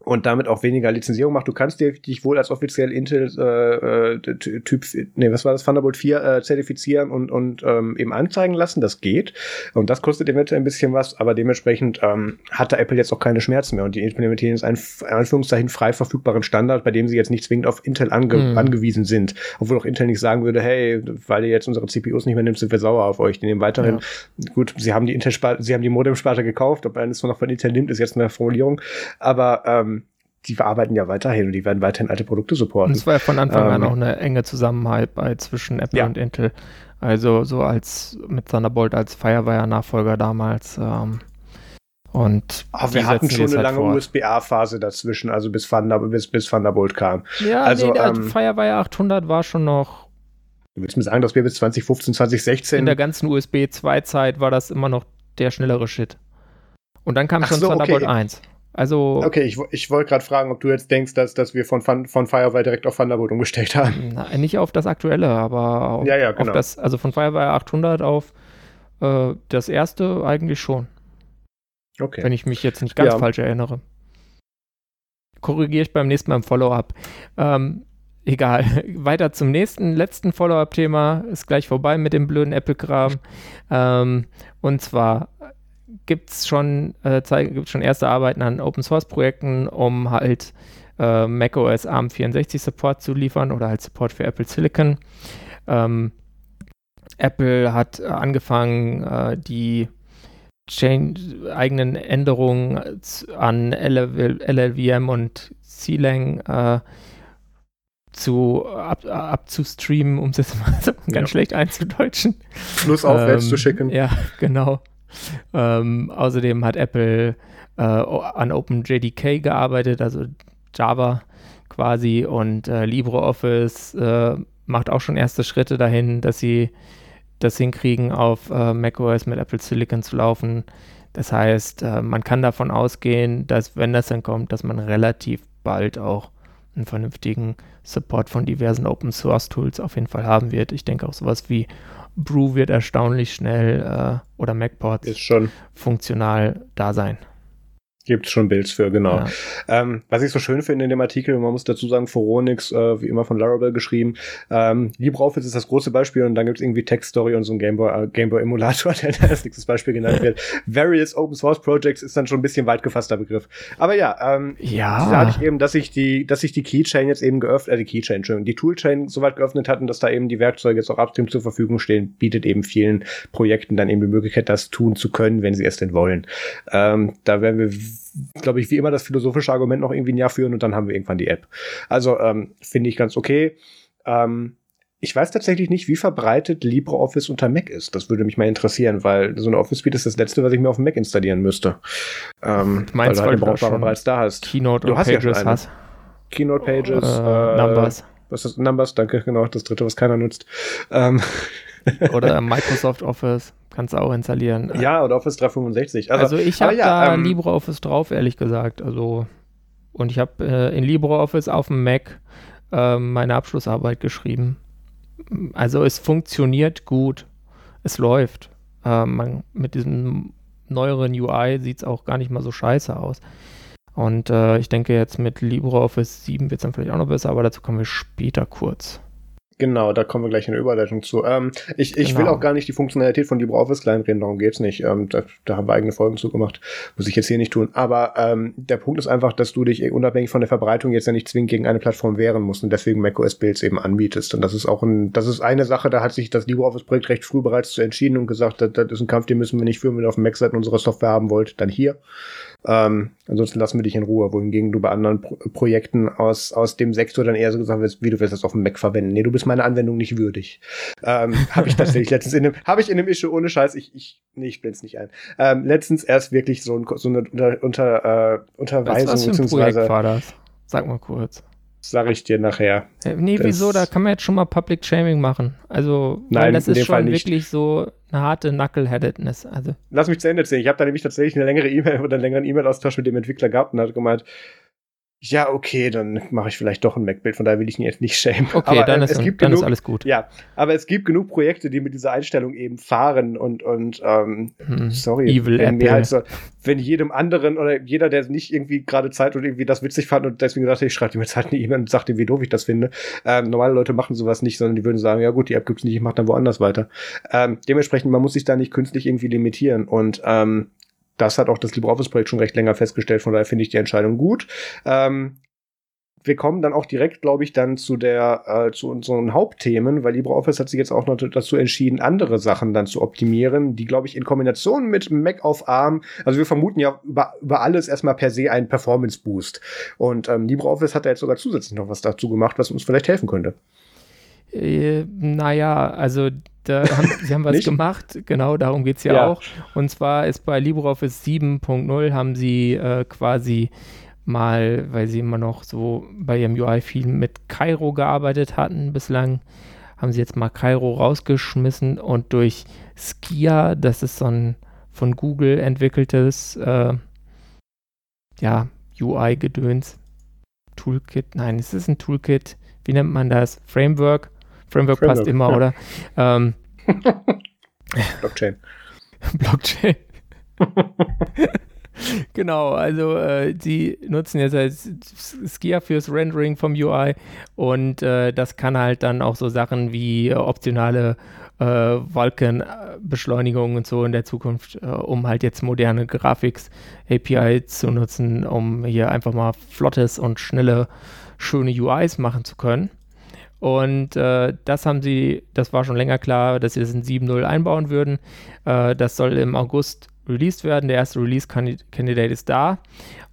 und damit auch weniger Lizenzierung macht. Du kannst dich wohl als offiziell Intel äh, äh Typ, nee, was war das, Thunderbolt 4 äh, zertifizieren und, und ähm, eben anzeigen lassen. Das geht. Und das kostet eventuell ein bisschen was, aber dementsprechend ähm, hat da Apple jetzt auch keine Schmerzen mehr. Und die implementieren jetzt einen, in Anführungszeichen, frei verfügbaren Standard, bei dem sie jetzt nicht zwingend auf Intel ange mhm. angewiesen sind. Obwohl auch Intel nicht sagen würde, hey, weil ihr jetzt unsere CPUs nicht mehr nimmt, sind wir sauer auf euch. Die nehmen weiterhin, ja. gut, sie haben die Intel sie haben die Modem-Sparte gekauft, ob eines noch von Intel nimmt, ist jetzt eine Formulierung. Aber ähm, die verarbeiten ja weiterhin und die werden weiterhin alte Produkte supporten. es war ja von Anfang ähm, an auch eine enge Zusammenarbeit zwischen Apple ja. und Intel. Also so als mit Thunderbolt als Firewire-Nachfolger damals. Ähm, und Ach, wir hatten schon eine halt lange USB-A-Phase dazwischen, also bis, Thunder, bis, bis Thunderbolt kam. Ja, also, nee, ähm, Firewire 800 war schon noch. Du willst mir sagen, dass wir bis 2015, 2016. In der ganzen USB 2-Zeit war das immer noch der schnellere Shit. Und dann kam Ach schon so, Thunderbolt okay. 1. Also. Okay, ich, ich wollte gerade fragen, ob du jetzt denkst, dass, dass wir von, von Firewire direkt auf Thunderbolt umgestellt haben. Na, nicht auf das aktuelle, aber auf, ja, ja, genau. auf das, also von Firewire 800 auf äh, das erste eigentlich schon. Okay. Wenn ich mich jetzt nicht ganz ja. falsch erinnere. Korrigiere ich beim nächsten Mal im Follow-up. Ähm, egal. (laughs) Weiter zum nächsten, letzten Follow-up-Thema. Ist gleich vorbei mit dem blöden Apple-Kram. Ähm, und zwar gibt es schon, äh, gibt's schon erste Arbeiten an Open Source Projekten, um halt äh, macOS ARM64 Support zu liefern oder halt Support für Apple Silicon. Ähm, Apple hat äh, angefangen, äh, die Change, eigenen Änderungen an LLVM und CLang äh, zu ab, abzustreamen, um es jetzt mal (laughs) so ganz ja. schlecht einzudeutschen. Fluss aufwärts ähm, zu schicken. Ja, (laughs) genau. Ähm, außerdem hat Apple äh, an OpenJDK gearbeitet, also Java quasi, und äh, LibreOffice äh, macht auch schon erste Schritte dahin, dass sie das hinkriegen, auf äh, macOS mit Apple Silicon zu laufen. Das heißt, äh, man kann davon ausgehen, dass, wenn das dann kommt, dass man relativ bald auch einen vernünftigen Support von diversen Open Source Tools auf jeden Fall haben wird. Ich denke auch sowas wie Brew wird erstaunlich schnell äh, oder MacPorts ist schon funktional da sein. Gibt es schon Builds für, genau. Ja. Ähm, was ich so schön finde in dem Artikel, man muss dazu sagen, Foronix, äh, wie immer von Laravel geschrieben. Ähm, LibreOffice ist das große Beispiel und dann gibt es irgendwie Textstory und so ein Gameboy, äh, Gameboy Emulator, (laughs) der als nächstes Beispiel genannt wird. Various Open Source Projects ist dann schon ein bisschen weit gefasster Begriff. Aber ja, ähm, ja. da hatte ich eben, dass sich die, dass sich die Keychain jetzt eben geöffnet, äh, die Keychain, Entschuldigung, die Toolchain so weit geöffnet hatten, dass da eben die Werkzeuge jetzt auch upstream zur Verfügung stehen, bietet eben vielen Projekten dann eben die Möglichkeit, das tun zu können, wenn sie es denn wollen. Ähm, da werden wir glaube ich, wie immer das philosophische Argument noch irgendwie ein Jahr führen und dann haben wir irgendwann die App. Also ähm, finde ich ganz okay. Ähm, ich weiß tatsächlich nicht, wie verbreitet LibreOffice unter Mac ist. Das würde mich mal interessieren, weil so eine Office Suite ist das letzte, was ich mir auf dem Mac installieren müsste. Ähm, Meinst weil du halt den bereits da hast. Keynote du hast Pages ja hast. Keynote Pages. Äh, äh, Numbers. Was ist Numbers? Danke, genau, das dritte, was keiner nutzt. Ähm. Oder (laughs) Microsoft Office. Kannst du auch installieren. Ja, oder Office 365. Also, also ich habe ja, da ähm, LibreOffice drauf, ehrlich gesagt. Also und ich habe äh, in LibreOffice auf dem Mac äh, meine Abschlussarbeit geschrieben. Also es funktioniert gut. Es läuft. Äh, man, mit diesem neueren UI sieht es auch gar nicht mal so scheiße aus. Und äh, ich denke jetzt mit LibreOffice 7 wird es dann vielleicht auch noch besser, aber dazu kommen wir später kurz. Genau, da kommen wir gleich in der Überleitung zu. Ähm, ich ich genau. will auch gar nicht die Funktionalität von LibreOffice kleinreden, darum geht's nicht. Ähm, da, da haben wir eigene Folgen zugemacht. Muss ich jetzt hier nicht tun. Aber ähm, der Punkt ist einfach, dass du dich unabhängig von der Verbreitung jetzt ja nicht zwingend gegen eine Plattform wehren musst und deswegen macOS Builds eben anbietest. Und das ist auch ein, das ist eine Sache, da hat sich das LibreOffice-Projekt recht früh bereits zu entschieden und gesagt, das, das ist ein Kampf, den müssen wir nicht führen, wenn ihr auf dem Mac seid und unsere Software haben wollt, dann hier. Ähm, ansonsten lassen wir dich in Ruhe, wohingegen du bei anderen Pro Projekten aus, aus dem Sektor dann eher so gesagt wirst, wie du willst das auf dem Mac verwenden. Nee, du bist meiner Anwendung nicht würdig. Ähm, habe ich tatsächlich (laughs) letztens in dem, habe ich in dem Issue ohne Scheiß, ich, ich, nee, ich blend's nicht ein. Ähm, letztens erst wirklich so, ein, so eine unter, unter, äh, Unterweisung, was, was für ein Projekt war das? Sag mal kurz. Sag ich dir nachher. Äh, nee, das wieso? Da kann man jetzt schon mal Public Shaming machen. Also, Nein, weil das ist schon wirklich so eine harte Knuckleheadedness. Also. Lass mich zu Ende erzählen. Ich habe da nämlich tatsächlich eine längere E-Mail (laughs) oder einen längeren E-Mail-Austausch mit dem Entwickler gehabt und hat gemeint, ja, okay, dann mache ich vielleicht doch ein Mac-Bild, von daher will ich ihn jetzt nicht schämen. Okay, aber, dann, ist, dann genug, ist alles gut. Ja, aber es gibt genug Projekte, die mit dieser Einstellung eben fahren und, und ähm, hm, sorry, Evil wenn mir halt so, wenn jedem anderen oder jeder, der nicht irgendwie gerade Zeit und irgendwie das witzig fand und deswegen dachte ich, schreibe ihm jetzt halt eine E-Mail und sag ihm, wie doof ich das finde. Ähm, normale Leute machen sowas nicht, sondern die würden sagen, ja gut, die App gibt's nicht, ich mach dann woanders weiter. Ähm, dementsprechend, man muss sich da nicht künstlich irgendwie limitieren und ähm, das hat auch das LibreOffice-Projekt schon recht länger festgestellt, von daher finde ich die Entscheidung gut. Ähm, wir kommen dann auch direkt, glaube ich, dann zu der äh, zu unseren Hauptthemen, weil LibreOffice hat sich jetzt auch noch dazu entschieden, andere Sachen dann zu optimieren, die, glaube ich, in Kombination mit Mac auf ARM, also wir vermuten ja über, über alles erstmal per se einen Performance Boost. Und ähm, LibreOffice hat da jetzt sogar zusätzlich noch was dazu gemacht, was uns vielleicht helfen könnte. Äh, naja, also da haben, (laughs) sie haben was gemacht, genau, darum geht es ja, ja, auch. Und zwar ist bei LibreOffice 7.0 haben sie äh, quasi mal, weil sie immer noch so bei ihrem UI viel mit Cairo gearbeitet hatten bislang, haben sie jetzt mal Cairo rausgeschmissen und durch Skia, das ist so ein von Google entwickeltes äh, ja, UI-Gedöns. Toolkit, nein, es ist ein Toolkit. Wie nennt man das? Framework? Framework, Framework passt immer, ja. oder? Ähm, (laughs) Blockchain. (laughs) Blockchain. (laughs) genau, also äh, die nutzen jetzt als Skia fürs Rendering vom UI und äh, das kann halt dann auch so Sachen wie äh, optionale äh, Wolkenbeschleunigung und so in der Zukunft, äh, um halt jetzt moderne Graphics-API zu nutzen, um hier einfach mal flottes und schnelle, schöne UIs machen zu können. Und äh, das haben sie, das war schon länger klar, dass sie das in 7.0 einbauen würden. Äh, das soll im August released werden. Der erste Release-Candidate ist da.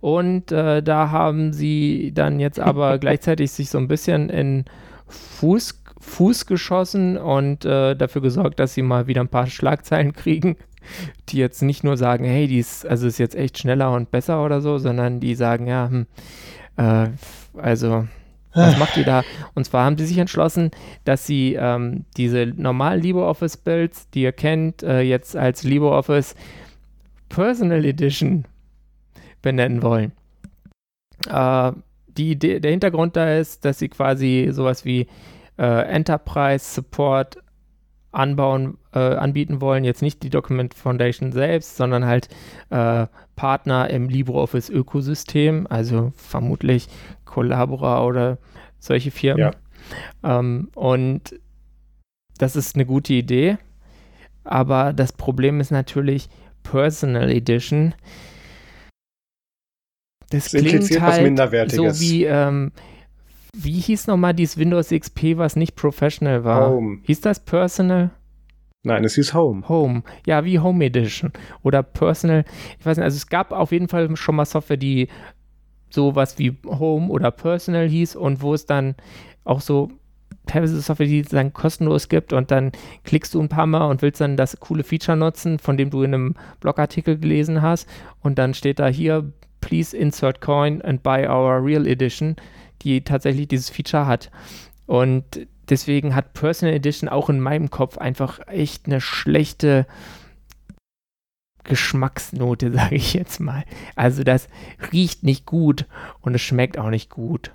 Und äh, da haben sie dann jetzt aber (laughs) gleichzeitig sich so ein bisschen in Fuß, Fuß geschossen und äh, dafür gesorgt, dass sie mal wieder ein paar Schlagzeilen (laughs) kriegen, die jetzt nicht nur sagen, hey, die ist, also ist jetzt echt schneller und besser oder so, sondern die sagen, ja, hm, äh, also was macht ihr da? Und zwar haben sie sich entschlossen, dass sie ähm, diese normalen LibreOffice-Builds, die ihr kennt, äh, jetzt als LibreOffice Personal Edition benennen wollen. Äh, die Idee, der Hintergrund da ist, dass sie quasi sowas wie äh, Enterprise Support anbauen, äh, anbieten wollen. Jetzt nicht die Document Foundation selbst, sondern halt äh, Partner im LibreOffice Ökosystem, also vermutlich Collabora oder solche Firmen. Ja. Ähm, und das ist eine gute Idee. Aber das Problem ist natürlich, Personal Edition. Das, das klingt halt so wie, ähm, wie hieß nochmal dieses Windows XP, was nicht Professional war? Home. Hieß das Personal? Nein, es hieß Home. Home, ja, wie Home Edition oder Personal. Ich weiß nicht, also es gab auf jeden Fall schon mal Software, die sowas wie Home oder Personal hieß und wo es dann auch so teilweise Software, die es dann kostenlos gibt und dann klickst du ein paar Mal und willst dann das coole Feature nutzen, von dem du in einem Blogartikel gelesen hast und dann steht da hier, please insert coin and buy our real edition, die tatsächlich dieses Feature hat. Und deswegen hat Personal Edition auch in meinem Kopf einfach echt eine schlechte Geschmacksnote, (laughs) sage ich jetzt mal. Also das riecht nicht gut und es schmeckt auch nicht gut.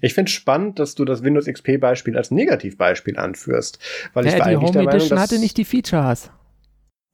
Ich finde spannend, dass du das Windows XP-Beispiel als Negativbeispiel anführst. Weil ja, ich war die Home Edition Meinung, hatte nicht die Features.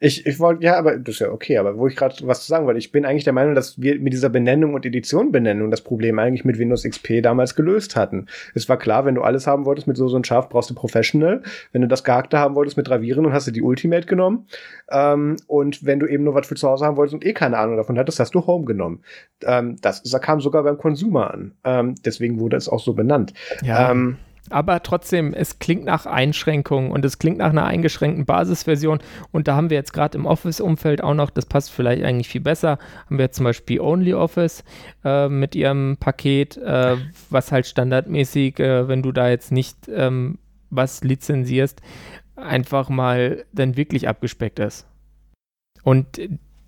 Ich, ich wollte, ja, aber das ist ja okay, aber wo ich gerade was zu sagen wollte, ich bin eigentlich der Meinung, dass wir mit dieser Benennung und Edition-Benennung das Problem eigentlich mit Windows XP damals gelöst hatten. Es war klar, wenn du alles haben wolltest mit so so ein Schaf, brauchst du Professional. Wenn du das Gehackte haben wolltest mit Ravieren, dann hast du die Ultimate genommen. Ähm, und wenn du eben nur was für zu Hause haben wolltest und eh keine Ahnung davon hattest, hast du Home genommen. Ähm, das, das kam sogar beim Consumer an. Ähm, deswegen wurde es auch so benannt. Ja. Ähm, aber trotzdem, es klingt nach Einschränkungen und es klingt nach einer eingeschränkten Basisversion. Und da haben wir jetzt gerade im Office-Umfeld auch noch, das passt vielleicht eigentlich viel besser, haben wir zum Beispiel OnlyOffice äh, mit ihrem Paket, äh, was halt standardmäßig, äh, wenn du da jetzt nicht ähm, was lizenzierst, einfach mal dann wirklich abgespeckt ist. Und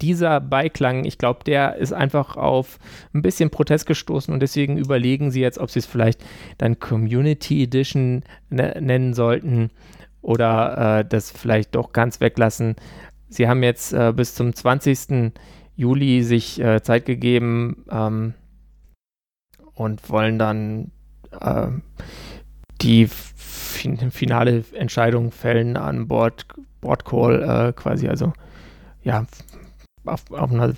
dieser Beiklang, ich glaube, der ist einfach auf ein bisschen Protest gestoßen und deswegen überlegen sie jetzt, ob sie es vielleicht dann Community Edition ne nennen sollten oder äh, das vielleicht doch ganz weglassen. Sie haben jetzt äh, bis zum 20. Juli sich äh, Zeit gegeben ähm, und wollen dann äh, die fin finale Entscheidung fällen an Board, Board Call äh, quasi, also ja, auf, auf einer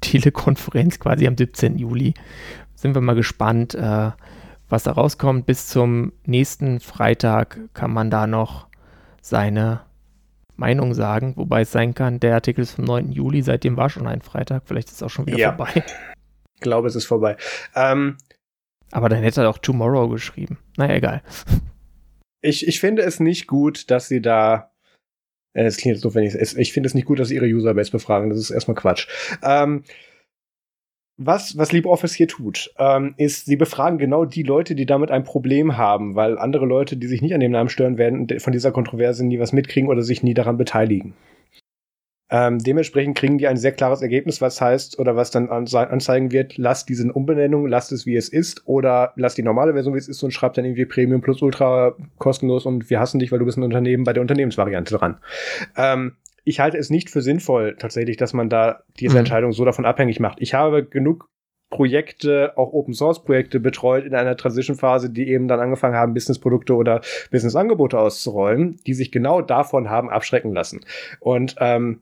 Telekonferenz quasi am 17. Juli. Sind wir mal gespannt, äh, was da rauskommt. Bis zum nächsten Freitag kann man da noch seine Meinung sagen, wobei es sein kann, der Artikel ist vom 9. Juli, seitdem war schon ein Freitag, vielleicht ist es auch schon wieder ja. vorbei. Ich glaube, es ist vorbei. Ähm, Aber dann hätte er auch Tomorrow geschrieben. Naja, egal. Ich, ich finde es nicht gut, dass sie da es klingt jetzt so, wenn ich es. Ich finde es nicht gut, dass sie ihre Userbase befragen. Das ist erstmal Quatsch. Ähm, was, was LibreOffice hier tut, ähm, ist, sie befragen genau die Leute, die damit ein Problem haben, weil andere Leute, die sich nicht an dem Namen stören werden, von dieser Kontroverse nie was mitkriegen oder sich nie daran beteiligen. Ähm, dementsprechend kriegen die ein sehr klares Ergebnis, was heißt oder was dann anzeigen wird, lasst diese Umbenennung, lasst es wie es ist oder lasst die normale Version wie es ist und schreibt dann irgendwie Premium plus Ultra kostenlos und wir hassen dich, weil du bist ein Unternehmen bei der Unternehmensvariante dran. Ähm, ich halte es nicht für sinnvoll, tatsächlich, dass man da diese mhm. Entscheidung so davon abhängig macht. Ich habe genug Projekte, auch Open Source Projekte betreut in einer Transition Phase, die eben dann angefangen haben, Business Produkte oder Business Angebote auszurollen, die sich genau davon haben abschrecken lassen. Und ähm,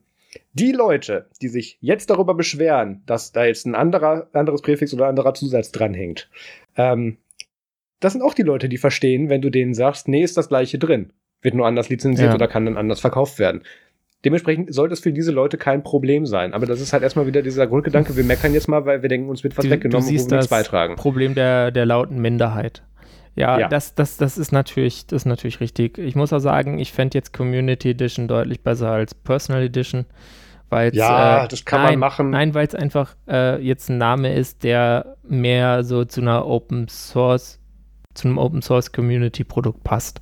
die Leute, die sich jetzt darüber beschweren, dass da jetzt ein anderer, anderes Präfix oder ein anderer Zusatz dranhängt, ähm, das sind auch die Leute, die verstehen, wenn du denen sagst, nee, ist das gleiche drin. Wird nur anders lizenziert ja. oder kann dann anders verkauft werden. Dementsprechend sollte es für diese Leute kein Problem sein. Aber das ist halt erstmal wieder dieser Grundgedanke, wir meckern jetzt mal, weil wir denken, uns wird was du, weggenommen, du siehst wo wir nichts beitragen. Problem der, der lauten Minderheit. Ja, ja, Das, das, das, ist natürlich, das ist natürlich richtig. Ich muss auch sagen, ich fände jetzt Community Edition deutlich besser als Personal Edition. Weil's, ja, äh, das kann nein, man machen. Nein, weil es einfach äh, jetzt ein Name ist, der mehr so zu einer Open Source, zu einem Open Source Community Produkt passt.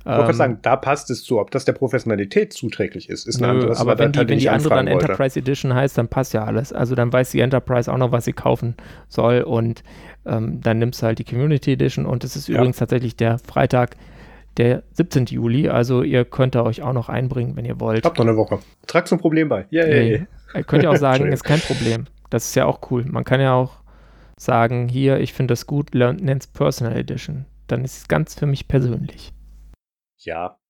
Ich wollte ähm, sagen, da passt es zu. Ob das der Professionalität zuträglich ist, ist eine andere Aber wenn die, wenn die andere dann wollte. Enterprise Edition heißt, dann passt ja alles. Also dann weiß die Enterprise auch noch, was sie kaufen soll und ähm, dann nimmst du halt die Community Edition und es ist ja. übrigens tatsächlich der Freitag, der 17. Juli. Also ihr könnt da euch auch noch einbringen, wenn ihr wollt. Habt noch eine Woche. Tragt zum Problem bei. Yay. Nee. Könnt ihr auch (laughs) sagen, ist kein Problem. Das ist ja auch cool. Man kann ja auch sagen, hier, ich finde das gut, nennt es Personal Edition. Dann ist es ganz für mich persönlich. Ja,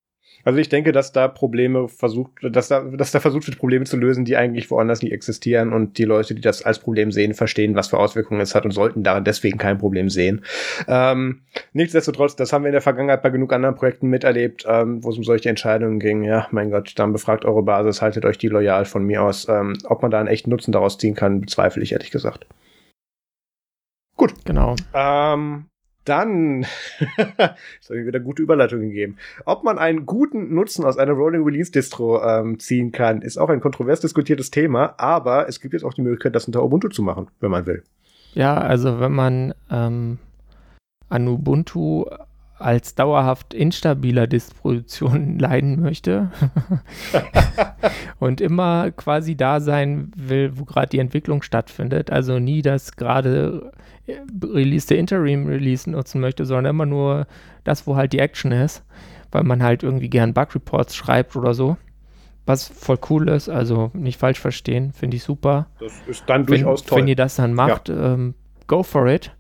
also ich denke, dass da Probleme versucht, dass da, dass da versucht wird, Probleme zu lösen, die eigentlich woanders nicht existieren und die Leute, die das als Problem sehen, verstehen, was für Auswirkungen es hat und sollten daran deswegen kein Problem sehen. Ähm, nichtsdestotrotz, das haben wir in der Vergangenheit bei genug anderen Projekten miterlebt, ähm, wo es um solche Entscheidungen ging. Ja, mein Gott, dann befragt eure Basis, haltet euch die loyal von mir aus. Ähm, ob man da einen echten Nutzen daraus ziehen kann, bezweifle ich ehrlich gesagt. Gut. Genau. Ähm, dann, (laughs) das habe ich wieder gute Überleitungen gegeben. Ob man einen guten Nutzen aus einer Rolling Release Distro ähm, ziehen kann, ist auch ein kontrovers diskutiertes Thema, aber es gibt jetzt auch die Möglichkeit, das unter Ubuntu zu machen, wenn man will. Ja, also wenn man ähm, an Ubuntu als dauerhaft instabiler Distribution (laughs) leiden möchte (laughs) und immer quasi da sein will, wo gerade die Entwicklung stattfindet. Also nie das gerade äh, released Interim Release nutzen möchte, sondern immer nur das, wo halt die Action ist, weil man halt irgendwie gern Bug Reports schreibt oder so. Was voll cool ist, also nicht falsch verstehen, finde ich super. Das ist dann durchaus wenn, toll. Wenn ihr das dann macht, ja. ähm, go for it.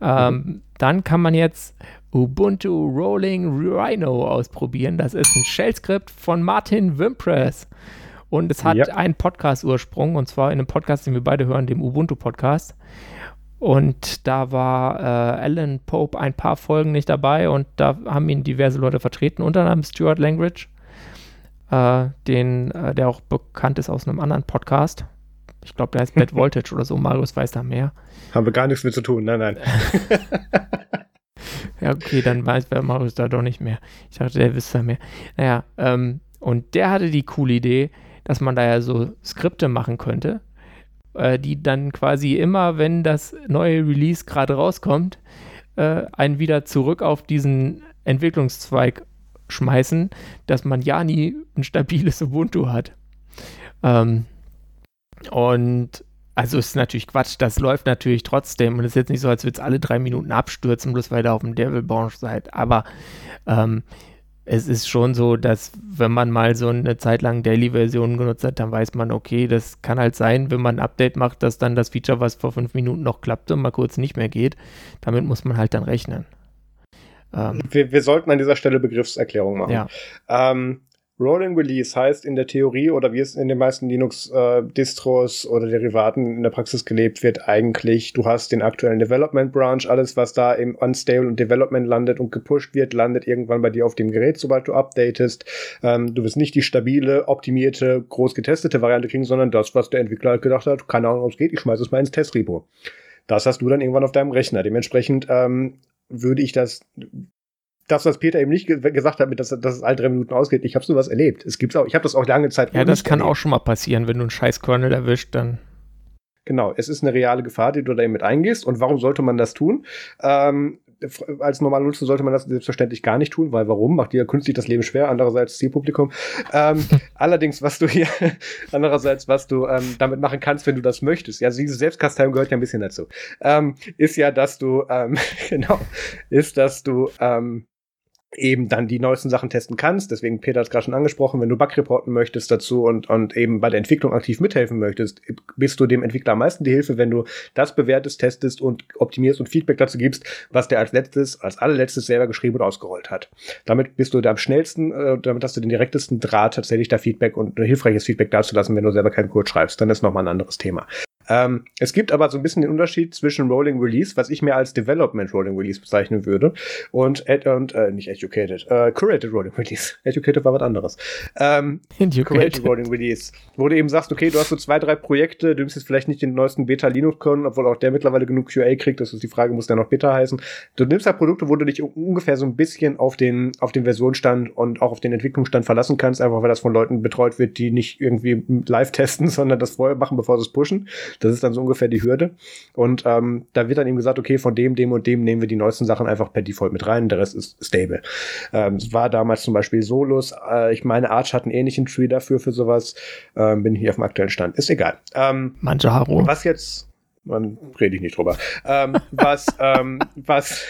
Ähm, mhm. Dann kann man jetzt Ubuntu Rolling Rhino ausprobieren. Das ist ein Shell-Skript von Martin Wimpress. Und es hat ja. einen Podcast-Ursprung, und zwar in einem Podcast, den wir beide hören, dem Ubuntu-Podcast. Und da war äh, Alan Pope ein paar Folgen nicht dabei und da haben ihn diverse Leute vertreten, unter anderem Stuart Langridge, äh, den, äh, der auch bekannt ist aus einem anderen Podcast. Ich glaube, der heißt Bad (laughs) Voltage oder so. Marius weiß da mehr. Haben wir gar nichts mit zu tun, nein, nein. (laughs) Ja, okay, dann weiß Marius da doch nicht mehr. Ich dachte, der wüsste mehr. Naja, ähm, und der hatte die coole Idee, dass man da ja so Skripte machen könnte, äh, die dann quasi immer, wenn das neue Release gerade rauskommt, äh, einen wieder zurück auf diesen Entwicklungszweig schmeißen, dass man ja nie ein stabiles Ubuntu hat. Ähm, und also ist natürlich Quatsch, das läuft natürlich trotzdem und es ist jetzt nicht so, als würde es alle drei Minuten abstürzen, bloß weil ihr auf dem Devil Branch seid. Aber ähm, es ist schon so, dass wenn man mal so eine Zeit lang Daily-Version genutzt hat, dann weiß man, okay, das kann halt sein, wenn man ein Update macht, dass dann das Feature, was vor fünf Minuten noch klappte, mal kurz nicht mehr geht. Damit muss man halt dann rechnen. Ähm, wir, wir, sollten an dieser Stelle Begriffserklärung machen. Ja. Ähm, Rolling Release heißt in der Theorie oder wie es in den meisten Linux-Distros äh, oder Derivaten in der Praxis gelebt wird, eigentlich, du hast den aktuellen Development Branch, alles, was da im Unstable und Development landet und gepusht wird, landet irgendwann bei dir auf dem Gerät, sobald du updatest. Ähm, du wirst nicht die stabile, optimierte, groß getestete Variante kriegen, sondern das, was der Entwickler halt gedacht hat, keine Ahnung, es geht, ich schmeiße es mal ins Testrepo. Das hast du dann irgendwann auf deinem Rechner. Dementsprechend ähm, würde ich das das, was Peter eben nicht ge gesagt hat, mit dass, dass es alle drei Minuten ausgeht, ich habe sowas erlebt. Es gibt's auch, ich habe das auch lange Zeit. Ja, das kann erlebt. auch schon mal passieren, wenn du einen scheiß Kernel erwischt, dann. Genau, es ist eine reale Gefahr, die du da eben mit eingehst. Und warum sollte man das tun? Ähm, als normaler Nutzer sollte man das selbstverständlich gar nicht tun, weil warum? Macht dir ja künstlich das Leben schwer, andererseits Zielpublikum. Ähm, (laughs) allerdings, was du hier, andererseits, was du ähm, damit machen kannst, wenn du das möchtest, ja, diese Selbstkasteiung gehört ja ein bisschen dazu, ähm, ist ja, dass du, ähm, (laughs) genau, ist, dass du, ähm, eben dann die neuesten Sachen testen kannst. Deswegen, Peter hat es gerade schon angesprochen, wenn du Bug reporten möchtest dazu und, und eben bei der Entwicklung aktiv mithelfen möchtest, bist du dem Entwickler am meisten die Hilfe, wenn du das bewertest, testest und optimierst und Feedback dazu gibst, was der als letztes, als allerletztes selber geschrieben und ausgerollt hat. Damit bist du da am schnellsten, äh, damit hast du den direktesten Draht, tatsächlich da Feedback und hilfreiches Feedback dazulassen, wenn du selber keinen Code schreibst. Dann ist nochmal ein anderes Thema. Ähm, es gibt aber so ein bisschen den Unterschied zwischen Rolling Release, was ich mir als Development Rolling Release bezeichnen würde, und, ed und äh, nicht Educated, äh, Curated Rolling Release. (laughs) Educated war was anderes. Ähm, Curated Rolling Release, wo du eben sagst, okay, du hast so zwei, drei Projekte, du nimmst jetzt vielleicht nicht den neuesten Beta Linux können, obwohl auch der mittlerweile genug QA kriegt, das ist die Frage, muss der noch Beta heißen. Du nimmst halt Produkte, wo du dich ungefähr so ein bisschen auf den, auf den Versionsstand und auch auf den Entwicklungsstand verlassen kannst, einfach weil das von Leuten betreut wird, die nicht irgendwie live testen, (laughs) sondern das vorher machen, bevor sie es pushen. Das ist dann so ungefähr die Hürde. Und ähm, da wird dann eben gesagt, okay, von dem, dem und dem nehmen wir die neuesten Sachen einfach per Default mit rein. Der Rest ist stable. Ähm, es war damals zum Beispiel Solus. Äh, ich meine, Arch hat einen ähnlichen Tree dafür für sowas. Ähm, bin hier auf dem aktuellen Stand. Ist egal. Ähm, Manjaro. Was jetzt man rede ich nicht drüber. Ähm, was, ähm, was,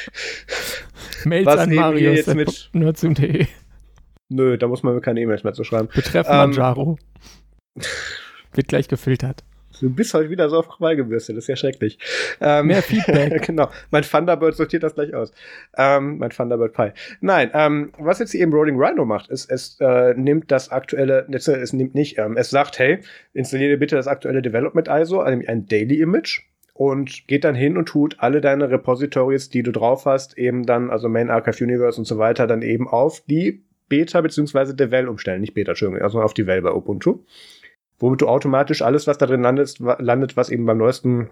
Mails was an Marius jetzt mit nur zum D. Nö, da muss man mir keine E-Mails mehr zu schreiben. Betreffen ähm, Manjaro. Wird gleich gefiltert. Du bist heute wieder so auf Krawall gebürstet, das ist ja schrecklich. Ähm, Mehr Feedback. (laughs) genau. Mein Thunderbird sortiert das gleich aus. Ähm, mein Thunderbird Pi. Nein, ähm, was jetzt hier eben Rolling Rhino macht, ist, es äh, nimmt das aktuelle, es nimmt nicht, ähm, es sagt, hey, installiere bitte das aktuelle Development ISO, also ein Daily Image und geht dann hin und tut alle deine Repositories, die du drauf hast, eben dann, also Main Archive Universe und so weiter, dann eben auf die Beta bzw. Devel umstellen. Nicht Beta, Entschuldigung, also auf die Vel bei Ubuntu womit du automatisch alles, was da drin landet, landet was eben beim neuesten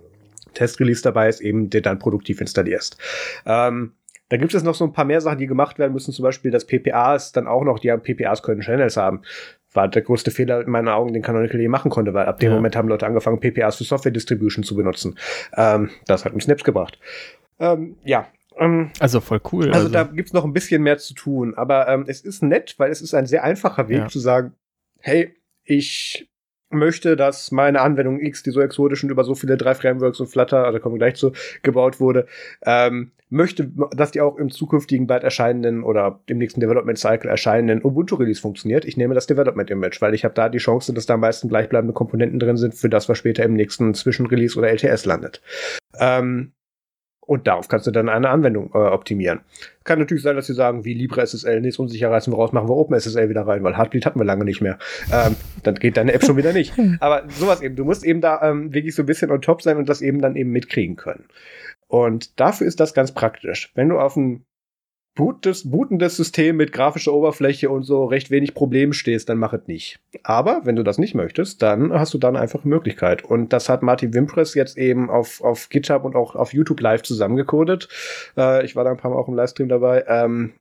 Testrelease dabei ist, eben dir dann produktiv installierst. Ähm, da gibt es noch so ein paar mehr Sachen, die gemacht werden müssen, zum Beispiel das PPAs dann auch noch, die PPAs können Channels haben. War der größte Fehler in meinen Augen, den Canonical je machen konnte, weil ab dem ja. Moment haben Leute angefangen, PPAs für Software Distribution zu benutzen. Ähm, das hat uns Snaps gebracht. Ähm, ja, ähm, also voll cool. Also, also. da gibt's noch ein bisschen mehr zu tun, aber ähm, es ist nett, weil es ist ein sehr einfacher Weg ja. zu sagen, hey, ich möchte, dass meine Anwendung X, die so exotisch und über so viele drei Frameworks und Flutter, also kommen wir gleich zu, gebaut wurde, ähm, möchte, dass die auch im zukünftigen bald erscheinenden oder im nächsten Development Cycle erscheinenden Ubuntu Release funktioniert. Ich nehme das Development Image, weil ich habe da die Chance, dass da am meisten gleichbleibende Komponenten drin sind für das, was später im nächsten Zwischenrelease oder LTS landet. Ähm, und darauf kannst du dann eine Anwendung äh, optimieren. Kann natürlich sein, dass sie sagen, wie LibreSSL nichts unsicher reißen wir raus, machen wir OpenSSL wieder rein, weil Heartbleed hatten wir lange nicht mehr. Ähm, dann geht deine App schon wieder nicht. Aber sowas eben, du musst eben da ähm, wirklich so ein bisschen on top sein und das eben dann eben mitkriegen können. Und dafür ist das ganz praktisch. Wenn du auf ein bootendes, bootendes System mit grafischer Oberfläche und so recht wenig Problemen stehst, dann mach es nicht. Aber wenn du das nicht möchtest, dann hast du dann einfach Möglichkeit. Und das hat Martin Wimpress jetzt eben auf, auf GitHub und auch auf YouTube live zusammengecodet. Äh, ich war da ein paar Mal auch im Livestream dabei. Ähm,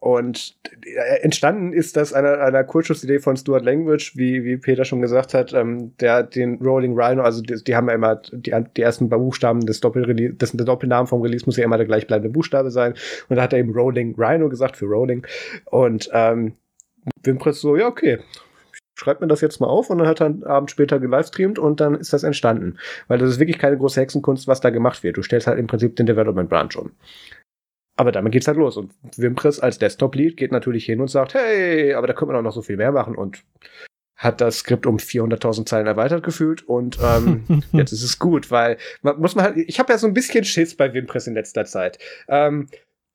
und äh, entstanden ist das einer, einer Kurzschussidee von Stuart Language, wie, wie Peter schon gesagt hat, ähm, der den Rolling Rhino, also die, die haben ja immer die, die ersten Buchstaben des Doppelrelease, des, der Doppelnamen vom Release muss ja immer der gleichbleibende Buchstabe sein. Und da hat er eben Rolling Rhino gesagt für Rolling. Und ähm, Wimpress so, ja, okay, schreibt mir das jetzt mal auf und dann hat er einen Abend später gelivestreamt und dann ist das entstanden. Weil das ist wirklich keine große Hexenkunst, was da gemacht wird. Du stellst halt im Prinzip den Development Branch um. Aber damit geht's halt los. Und Wimpress als Desktop-Lead geht natürlich hin und sagt, hey, aber da könnte man auch noch so viel mehr machen und hat das Skript um 400.000 Zeilen erweitert gefühlt und ähm, (laughs) jetzt ist es gut, weil man muss man halt, ich habe ja so ein bisschen Schiss bei Wimpress in letzter Zeit. Ähm,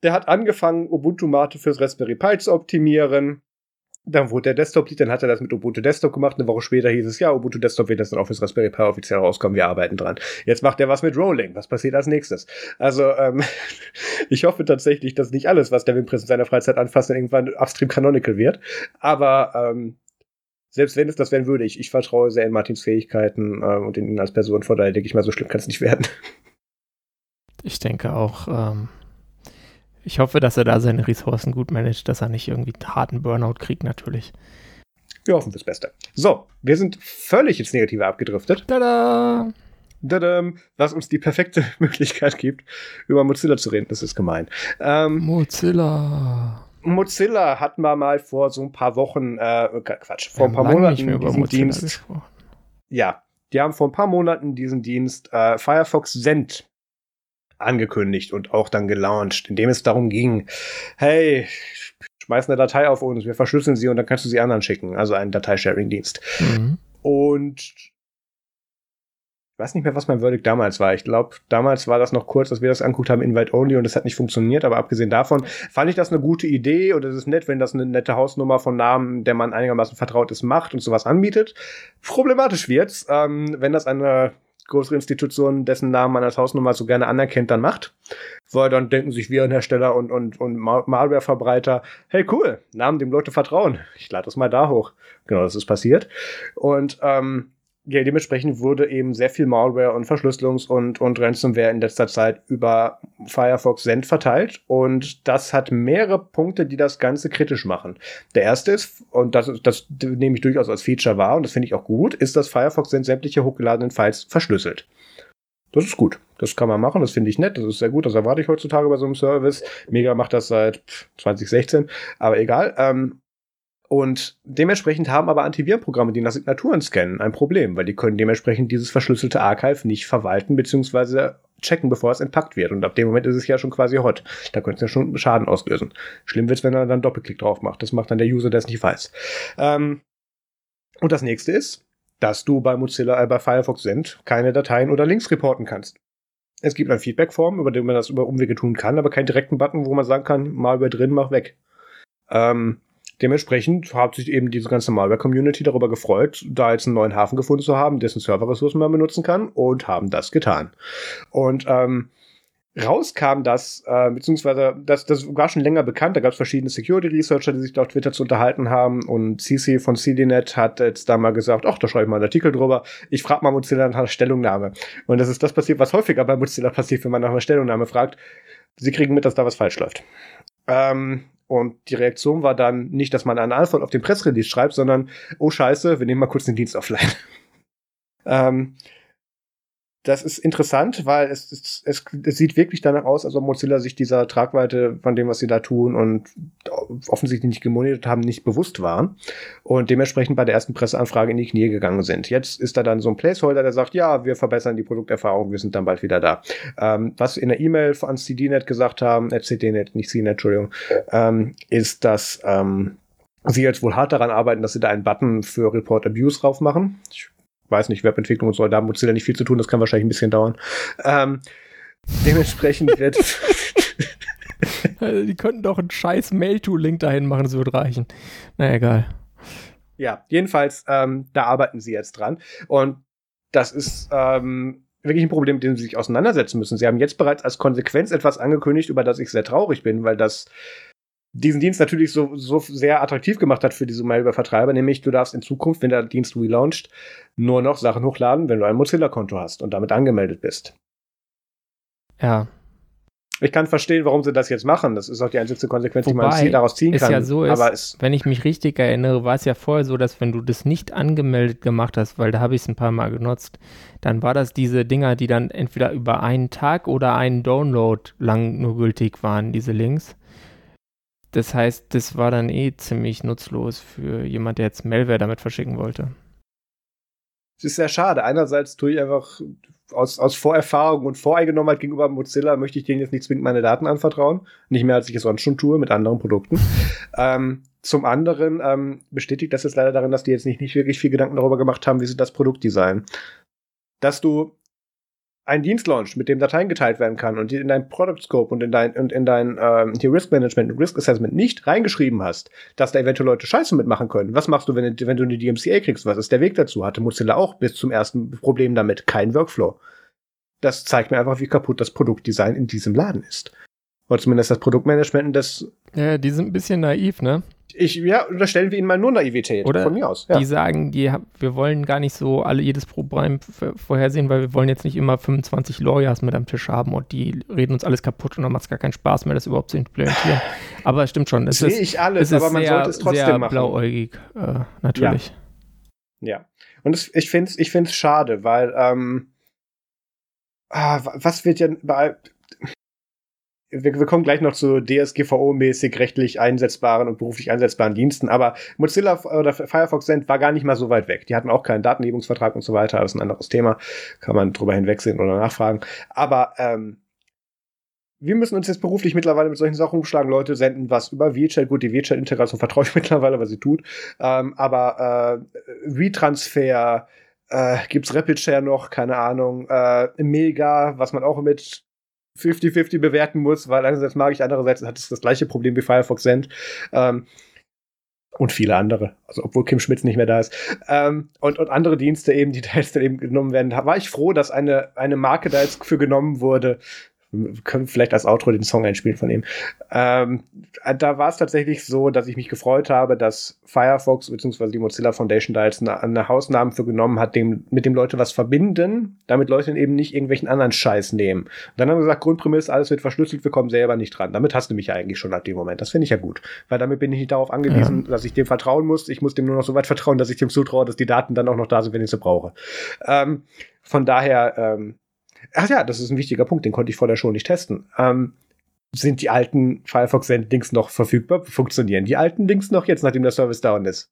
der hat angefangen, Ubuntu-Mate fürs Raspberry Pi zu optimieren dann wurde der Desktop-Lead, dann hat er das mit Ubuntu Desktop gemacht. Eine Woche später hieß es, ja, Ubuntu Desktop wird das dann auch fürs Raspberry Pi offiziell rauskommen, wir arbeiten dran. Jetzt macht er was mit Rolling. Was passiert als nächstes? Also, ähm, (laughs) ich hoffe tatsächlich, dass nicht alles, was der Wimpress in seiner Freizeit anfasst, dann irgendwann upstream canonical wird. Aber ähm, selbst wenn es das werden würde, ich, ich vertraue sehr in Martins Fähigkeiten äh, und in ihn als Person. Von daher denke ich mal, so schlimm kann es nicht werden. Ich denke auch, ähm, ich hoffe, dass er da seine Ressourcen gut managt, dass er nicht irgendwie einen harten Burnout kriegt, natürlich. Wir hoffen das Beste. So, wir sind völlig ins Negative abgedriftet. Tada! Dadam, was uns die perfekte (laughs) Möglichkeit gibt, über Mozilla zu reden. Das ist gemein. Ähm, Mozilla. Mozilla hat man mal vor so ein paar Wochen, äh, Quatsch, vor ein paar Monaten nicht mehr über diesen Mozilla Dienst. gesprochen. Ja, die haben vor ein paar Monaten diesen Dienst äh, Firefox Send angekündigt und auch dann gelauncht, indem es darum ging, hey, schmeiß eine Datei auf uns, wir verschlüsseln sie und dann kannst du sie anderen schicken, also einen Dateisharing-Dienst. Mhm. Und ich weiß nicht mehr, was mein Verdict damals war. Ich glaube, damals war das noch kurz, dass wir das angeguckt haben, Invite Only, und das hat nicht funktioniert. Aber abgesehen davon fand ich das eine gute Idee und es ist nett, wenn das eine nette Hausnummer von Namen, der man einigermaßen vertraut ist, macht und sowas anbietet. Problematisch wird's, ähm, wenn das eine größere Institution, dessen Namen man als Hausnummer so gerne anerkennt, dann macht. Weil dann denken sich Virenhersteller und, und, und Mal- Malwareverbreiter, hey cool, Namen, dem Leute vertrauen. Ich lade das mal da hoch. Genau, das ist passiert. Und ähm, ja, dementsprechend wurde eben sehr viel Malware und Verschlüsselungs- und, und Ransomware in letzter Zeit über Firefox Send verteilt. Und das hat mehrere Punkte, die das Ganze kritisch machen. Der erste ist, und das, das nehme ich durchaus als Feature wahr, und das finde ich auch gut, ist, dass Firefox Send sämtliche hochgeladenen Files verschlüsselt. Das ist gut. Das kann man machen. Das finde ich nett. Das ist sehr gut. Das erwarte ich heutzutage bei so einem Service. Mega macht das seit pff, 2016. Aber egal. Ähm, und dementsprechend haben aber Antivirenprogramme, die nach Signaturen scannen, ein Problem, weil die können dementsprechend dieses verschlüsselte Archive nicht verwalten bzw. checken, bevor es entpackt wird. Und ab dem Moment ist es ja schon quasi hot. Da könnte es ja schon Schaden auslösen. Schlimm wird's, wenn er dann Doppelklick drauf macht. Das macht dann der User, der es nicht weiß. Ähm, und das nächste ist, dass du bei Mozilla, äh, bei Firefox Send keine Dateien oder Links reporten kannst. Es gibt eine Feedback-Form, über die man das über Umwege tun kann, aber keinen direkten Button, wo man sagen kann, mal über drin, mach weg. Ähm, dementsprechend hat sich eben diese ganze Malware-Community darüber gefreut, da jetzt einen neuen Hafen gefunden zu haben, dessen Serverressourcen man benutzen kann und haben das getan. Und ähm, rauskam das, äh, beziehungsweise das, das war schon länger bekannt, da gab es verschiedene Security-Researcher, die sich da auf Twitter zu unterhalten haben und CC von CDNet hat jetzt da mal gesagt, ach, da schreibe ich mal einen Artikel drüber, ich frage mal Mozilla nach einer Stellungnahme. Und das ist das passiert, was häufiger bei Mozilla passiert, wenn man nach einer Stellungnahme fragt, sie kriegen mit, dass da was falsch läuft. Ähm, und die Reaktion war dann nicht, dass man eine Antwort auf den Pressrelease schreibt, sondern, oh scheiße, wir nehmen mal kurz den Dienst offline. (laughs) ähm, das ist interessant, weil es, es, es, es sieht wirklich danach aus, als ob Mozilla sich dieser Tragweite von dem, was sie da tun und offensichtlich nicht gemonitort haben, nicht bewusst waren und dementsprechend bei der ersten Presseanfrage in die Knie gegangen sind. Jetzt ist da dann so ein Placeholder, der sagt, ja, wir verbessern die Produkterfahrung, wir sind dann bald wieder da. Ähm, was in der E-Mail an CDNet gesagt haben, äh, CDNet, nicht CNET, Entschuldigung, ähm, ist, dass ähm, sie jetzt wohl hart daran arbeiten, dass sie da einen Button für Report Abuse drauf machen. Ich weiß nicht, Webentwicklung und so, da hat Mozilla nicht viel zu tun, das kann wahrscheinlich ein bisschen dauern. Ähm, dementsprechend wird (laughs) (laughs) die könnten doch einen scheiß Mail-to-Link dahin machen, das würde reichen. Na egal. Ja, jedenfalls, ähm, da arbeiten sie jetzt dran. Und das ist ähm, wirklich ein Problem, mit dem sie sich auseinandersetzen müssen. Sie haben jetzt bereits als Konsequenz etwas angekündigt, über das ich sehr traurig bin, weil das diesen Dienst natürlich so, so sehr attraktiv gemacht hat für diese Malware-Vertreiber, nämlich du darfst in Zukunft, wenn der Dienst relauncht, nur noch Sachen hochladen, wenn du ein Mozilla-Konto hast und damit angemeldet bist. Ja. Ich kann verstehen, warum sie das jetzt machen. Das ist auch die einzige Konsequenz, Wobei die man daraus ziehen es kann. Ja so ist, Aber es wenn ich mich richtig erinnere, war es ja vorher so, dass wenn du das nicht angemeldet gemacht hast, weil da habe ich es ein paar Mal genutzt, dann war das diese Dinger, die dann entweder über einen Tag oder einen Download lang nur gültig waren, diese Links. Das heißt, das war dann eh ziemlich nutzlos für jemand, der jetzt Malware damit verschicken wollte. Es ist sehr schade. Einerseits tue ich einfach aus, aus Vorerfahrung und Voreingenommenheit gegenüber Mozilla möchte ich denen jetzt nicht zwingend meine Daten anvertrauen. Nicht mehr, als ich es sonst schon tue mit anderen Produkten. (laughs) ähm, zum anderen ähm, bestätigt das jetzt leider darin, dass die jetzt nicht, nicht wirklich viel Gedanken darüber gemacht haben, wie sie das Produkt designen. Dass du ein Dienstlaunch, mit dem Dateien geteilt werden kann und die in dein Product Scope und in dein, und in dein ähm, hier Risk Management und Risk Assessment nicht reingeschrieben hast, dass da eventuell Leute Scheiße mitmachen können. Was machst du, wenn, wenn du eine DMCA kriegst? Was ist der Weg dazu? Hatte Mozilla auch bis zum ersten Problem damit kein Workflow. Das zeigt mir einfach, wie kaputt das Produktdesign in diesem Laden ist. Oder zumindest das Produktmanagement das. Ja, die sind ein bisschen naiv, ne? Ich, ja, unterstellen wir ihnen mal nur Naivität Oder von mir aus. Ja. Die sagen, die, wir wollen gar nicht so alle jedes Problem vorhersehen, weil wir wollen jetzt nicht immer 25 Lawyers mit am Tisch haben und die reden uns alles kaputt und dann macht es gar keinen Spaß mehr, das überhaupt zu implementieren. (laughs) aber es stimmt schon. Es Sehe ich alles, aber man sehr, sollte es trotzdem sehr machen. blauäugig, äh, natürlich. Ja. ja. Und es, ich finde es ich find's schade, weil ähm, ah, was wird ja bei wir, wir kommen gleich noch zu DSGVO-mäßig rechtlich einsetzbaren und beruflich einsetzbaren Diensten, aber Mozilla oder Firefox Send war gar nicht mal so weit weg. Die hatten auch keinen Datenhebungsvertrag und so weiter, das ist ein anderes Thema, kann man drüber hinwegsehen oder nachfragen. Aber ähm, wir müssen uns jetzt beruflich mittlerweile mit solchen Sachen umschlagen. Leute senden was über VChat. Gut, die VChat-Integration vertraue ich (laughs) mittlerweile, was sie tut. Ähm, aber äh, Retransfer, äh, gibt's Rapid Share noch, keine Ahnung, äh, Mega, was man auch mit 50-50 bewerten muss, weil einerseits mag ich, andererseits hat es das gleiche Problem wie Firefox Send. Ähm, und viele andere, also obwohl Kim Schmitz nicht mehr da ist. Ähm, und, und andere Dienste eben, die da jetzt dann eben genommen werden. Da war ich froh, dass eine, eine Marke da jetzt für genommen wurde, wir können vielleicht als Outro den Song einspielen von ihm. Ähm, da war es tatsächlich so, dass ich mich gefreut habe, dass Firefox bzw. die Mozilla Foundation da jetzt eine, eine Hausnamen für genommen hat, dem, mit dem Leute was verbinden, damit Leute eben nicht irgendwelchen anderen Scheiß nehmen. Und dann haben wir gesagt, Grundprämisse, alles wird verschlüsselt, wir kommen selber nicht dran. Damit hast du mich ja eigentlich schon ab dem Moment. Das finde ich ja gut. Weil damit bin ich nicht darauf angewiesen, ja. dass ich dem vertrauen muss. Ich muss dem nur noch so weit vertrauen, dass ich dem zutraue, dass die Daten dann auch noch da sind, wenn ich sie brauche. Ähm, von daher, ähm, Ach ja, das ist ein wichtiger Punkt, den konnte ich vorher schon nicht testen. Ähm, sind die alten Firefox Send-Links noch verfügbar? Funktionieren die alten Links noch jetzt, nachdem der Service down ist?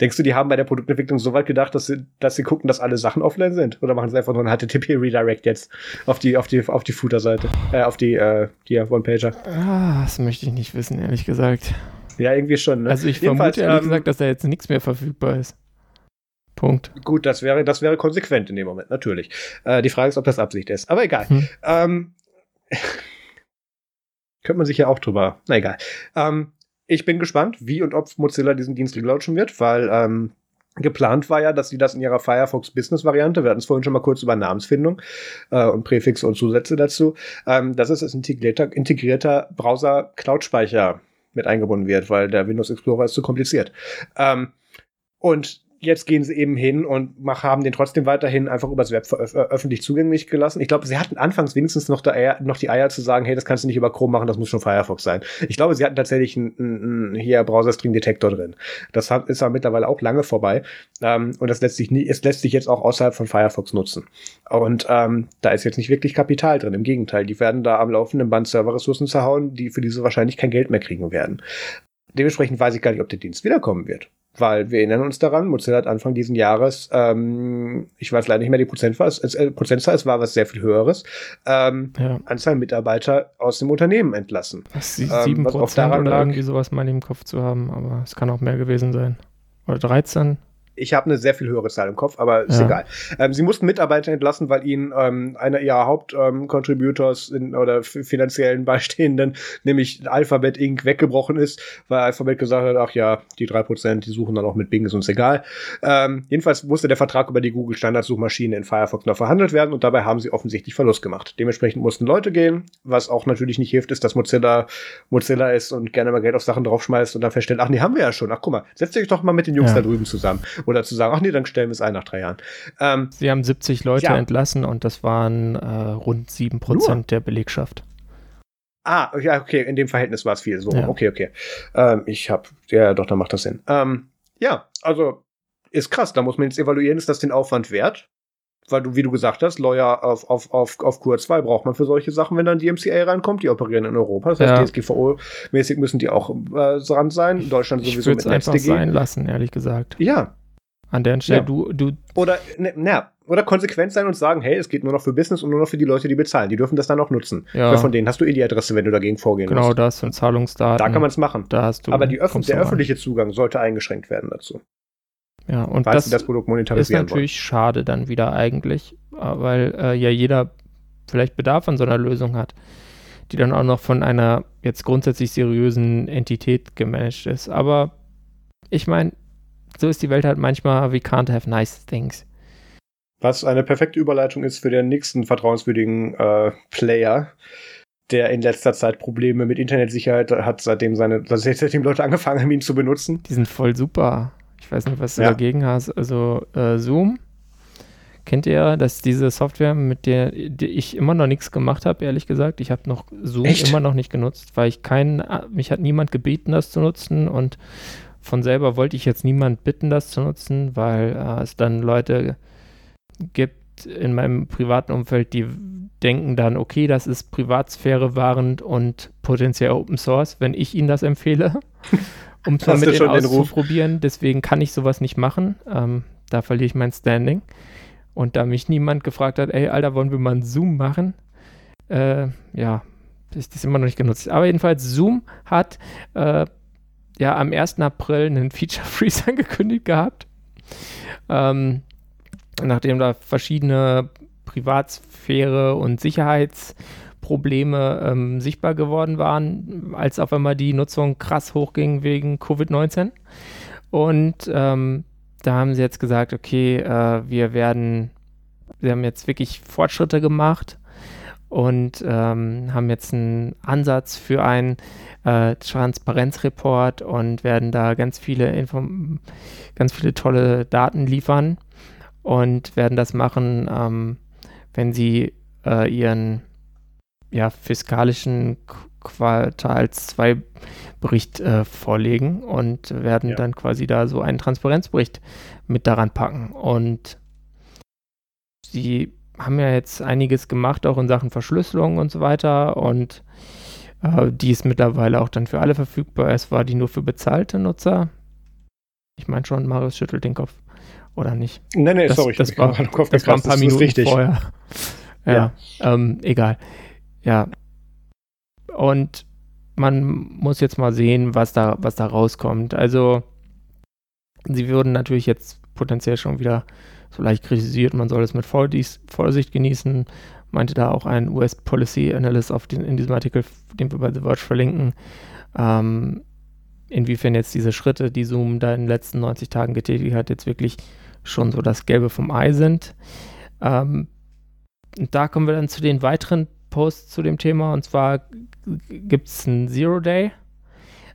Denkst du, die haben bei der Produktentwicklung so weit gedacht, dass sie, dass sie gucken, dass alle Sachen offline sind? Oder machen sie einfach nur ein HTTP-Redirect jetzt auf die, auf die, auf die Footer-Seite? Äh, auf die, äh, hier, One-Pager? Ah, das möchte ich nicht wissen, ehrlich gesagt. Ja, irgendwie schon, ne? Also ich Jedenfalls, vermute ehrlich ähm, gesagt, dass da jetzt nichts mehr verfügbar ist. Punkt. Gut, das wäre, das wäre konsequent in dem Moment, natürlich. Äh, die Frage ist, ob das Absicht ist. Aber egal. Hm. Ähm, (laughs) könnte man sich ja auch drüber. Na egal. Ähm, ich bin gespannt, wie und ob Mozilla diesen Dienst relaunchen wird, weil ähm, geplant war ja, dass sie das in ihrer Firefox Business Variante, wir hatten es vorhin schon mal kurz über Namensfindung äh, und Präfixe und Zusätze dazu, ähm, dass es als integrierter, integrierter Browser Cloud-Speicher mit eingebunden wird, weil der Windows Explorer ist zu kompliziert. Ähm, und jetzt gehen sie eben hin und mach, haben den trotzdem weiterhin einfach übers Web äh, öffentlich zugänglich gelassen. Ich glaube, sie hatten anfangs wenigstens noch, da, noch die Eier zu sagen, hey, das kannst du nicht über Chrome machen, das muss schon Firefox sein. Ich glaube, sie hatten tatsächlich einen, einen hier Browser-Stream-Detektor drin. Das hat, ist aber mittlerweile auch lange vorbei. Ähm, und das lässt sich nie, es lässt sich jetzt auch außerhalb von Firefox nutzen. Und ähm, da ist jetzt nicht wirklich Kapital drin. Im Gegenteil, die werden da am laufenden Band Serverressourcen zerhauen, die für diese wahrscheinlich kein Geld mehr kriegen werden. Dementsprechend weiß ich gar nicht, ob der Dienst wiederkommen wird. Weil wir erinnern uns daran, Mozilla hat Anfang diesen Jahres, ähm, ich weiß leider nicht mehr die Prozentzahl, es, äh, Prozentzahl, es war was sehr viel höheres, ähm, ja. Anzahl Mitarbeiter aus dem Unternehmen entlassen. Ist 7 ähm, Prozent oder lag. irgendwie sowas mal im Kopf zu haben, aber es kann auch mehr gewesen sein. Oder 13? Ich habe eine sehr viel höhere Zahl im Kopf, aber ist ja. egal. Ähm, sie mussten Mitarbeiter entlassen, weil ihnen ähm, einer ihrer Hauptcontributors ähm, oder finanziellen (laughs) Beistehenden, nämlich Alphabet Inc., weggebrochen ist, weil Alphabet gesagt hat, ach ja, die drei Prozent, die suchen dann auch mit Bing, ist uns egal. Ähm, jedenfalls musste der Vertrag über die Google Standardsuchmaschine in Firefox noch verhandelt werden und dabei haben sie offensichtlich Verlust gemacht. Dementsprechend mussten Leute gehen, was auch natürlich nicht hilft, ist, dass Mozilla Mozilla ist und gerne mal Geld auf Sachen draufschmeißt und dann feststellt, ach nee, haben wir ja schon. Ach guck mal, setzt euch doch mal mit den Jungs ja. da drüben zusammen oder zu sagen, ach nee, dann stellen wir es ein nach drei Jahren. Ähm, Sie haben 70 Leute ja. entlassen und das waren äh, rund 7 Prozent der Belegschaft. Ah, ja, okay, in dem Verhältnis war es viel. So, ja. okay, okay. Ähm, ich hab, ja, doch, dann macht das Sinn. Ähm, ja, also ist krass, da muss man jetzt evaluieren, ist das den Aufwand wert? Weil du, wie du gesagt hast, Lawyer auf, auf, auf, auf Kur 2 braucht man für solche Sachen, wenn dann die MCA reinkommt, die operieren in Europa. Das heißt, ja. DSGVO-mäßig müssen die auch äh, dran sein. In Deutschland ich sowieso mit einfach NetzDG. sein lassen, ehrlich gesagt. Ja, an der Stelle, ja. du, du. Oder, ne, na, oder konsequent sein und sagen, hey, es geht nur noch für Business und nur noch für die Leute, die bezahlen. Die dürfen das dann auch nutzen. Ja. Weil von denen hast du eh die Adresse, wenn du dagegen vorgehen genau, musst. Genau, das sind Zahlungsdaten. Da kann man es machen. Da hast du. Aber die Öff der öffentliche Zugang sollte eingeschränkt werden dazu. Ja, und das, das Produkt monetarisieren ist natürlich wollen. schade dann wieder eigentlich, äh, weil äh, ja jeder vielleicht Bedarf an so einer Lösung hat, die dann auch noch von einer jetzt grundsätzlich seriösen Entität gemanagt ist. Aber ich meine, so ist die Welt halt manchmal, we can't have nice things. Was eine perfekte Überleitung ist für den nächsten vertrauenswürdigen äh, Player, der in letzter Zeit Probleme mit Internetsicherheit hat, seitdem seine, seitdem Leute angefangen haben, ihn zu benutzen. Die sind voll super. Ich weiß nicht, was du ja. dagegen hast. Also äh, Zoom kennt ihr, dass diese Software, mit der, der ich immer noch nichts gemacht habe, ehrlich gesagt. Ich habe noch Zoom Echt? immer noch nicht genutzt, weil ich keinen, mich hat niemand gebeten, das zu nutzen und von selber wollte ich jetzt niemand bitten, das zu nutzen, weil äh, es dann Leute gibt in meinem privaten Umfeld, die denken dann, okay, das ist Privatsphäre wahrend und potenziell Open Source, wenn ich ihnen das empfehle, (laughs) um es mal mit denen auszuprobieren. Deswegen kann ich sowas nicht machen. Ähm, da verliere ich mein Standing. Und da mich niemand gefragt hat, ey, Alter, wollen wir mal einen Zoom machen? Äh, ja, ist das immer noch nicht genutzt. Aber jedenfalls, Zoom hat äh, ja am 1. April einen (laughs) Feature Freeze angekündigt gehabt. Ähm, nachdem da verschiedene Privatsphäre und Sicherheitsprobleme ähm, sichtbar geworden waren, als auf einmal die Nutzung krass hochging wegen Covid-19. Und ähm, da haben sie jetzt gesagt, okay, äh, wir werden, wir haben jetzt wirklich Fortschritte gemacht und ähm, haben jetzt einen Ansatz für einen äh, Transparenzreport und werden da ganz viele Inform ganz viele tolle Daten liefern und werden das machen, ähm, wenn sie äh, ihren ja, fiskalischen Quartals 2 Bericht äh, vorlegen und werden ja. dann quasi da so einen Transparenzbericht mit daran packen. Und sie haben ja jetzt einiges gemacht, auch in Sachen Verschlüsselung und so weiter. Und äh, die ist mittlerweile auch dann für alle verfügbar. Es war die nur für bezahlte Nutzer. Ich meine schon, Marius schüttelt den Kopf. Oder nicht? Nee, nee, das, sorry. Das, war, Kopf das war ein paar Minuten richtig. vorher. ja, ja. Ähm, egal. Ja. Und man muss jetzt mal sehen, was da, was da rauskommt. Also, sie würden natürlich jetzt potenziell schon wieder so leicht kritisiert, man soll es mit Vorsicht genießen, meinte da auch ein US Policy Analyst den, in diesem Artikel, den wir bei The Verge verlinken, ähm, inwiefern jetzt diese Schritte, die Zoom da in den letzten 90 Tagen getätigt hat, jetzt wirklich schon so das Gelbe vom Ei sind. Ähm, und da kommen wir dann zu den weiteren Posts zu dem Thema. Und zwar gibt es einen Zero Day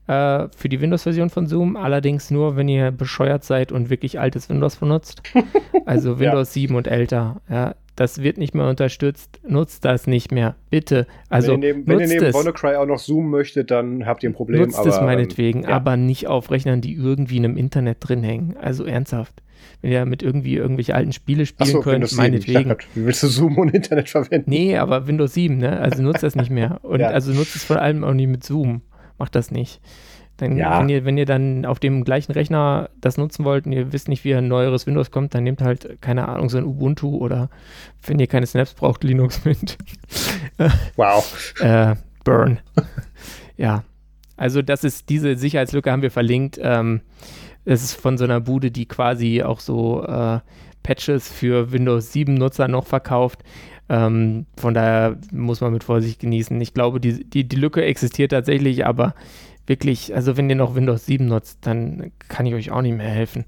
äh, für die Windows-Version von Zoom, allerdings nur, wenn ihr bescheuert seid und wirklich altes Windows benutzt. (laughs) Also Windows ja. 7 und älter. Ja, das wird nicht mehr unterstützt. Nutzt das nicht mehr. Bitte. Also, wenn ihr neben, wenn ihr neben WannaCry auch noch Zoom möchtet, dann habt ihr ein Problem. Nutzt aber, es meinetwegen, ähm, ja. aber nicht auf Rechnern, die irgendwie in einem Internet drin hängen. Also ernsthaft. Wenn ihr mit irgendwie irgendwelche alten Spiele spielen so, könnt, Windows meinetwegen. Grad, wie willst du Zoom und Internet verwenden? Nee, aber Windows 7, ne? Also nutzt das nicht mehr. (laughs) Und ja. also nutzt es vor allem auch nicht mit Zoom. Macht das nicht. Dann, ja. wenn, ihr, wenn ihr dann auf dem gleichen Rechner das nutzen wollt und ihr wisst nicht, wie ein neueres Windows kommt, dann nehmt halt, keine Ahnung, so ein Ubuntu oder wenn ihr keine Snaps braucht, Linux (laughs) mit. wow. äh, Burn. ja. Also das ist, diese Sicherheitslücke haben wir verlinkt. Ähm, es ist von so einer Bude, die quasi auch so äh, Patches für Windows 7 Nutzer noch verkauft. Ähm, von daher muss man mit Vorsicht genießen. Ich glaube, die, die, die Lücke existiert tatsächlich, aber wirklich, also wenn ihr noch Windows 7 nutzt, dann kann ich euch auch nicht mehr helfen.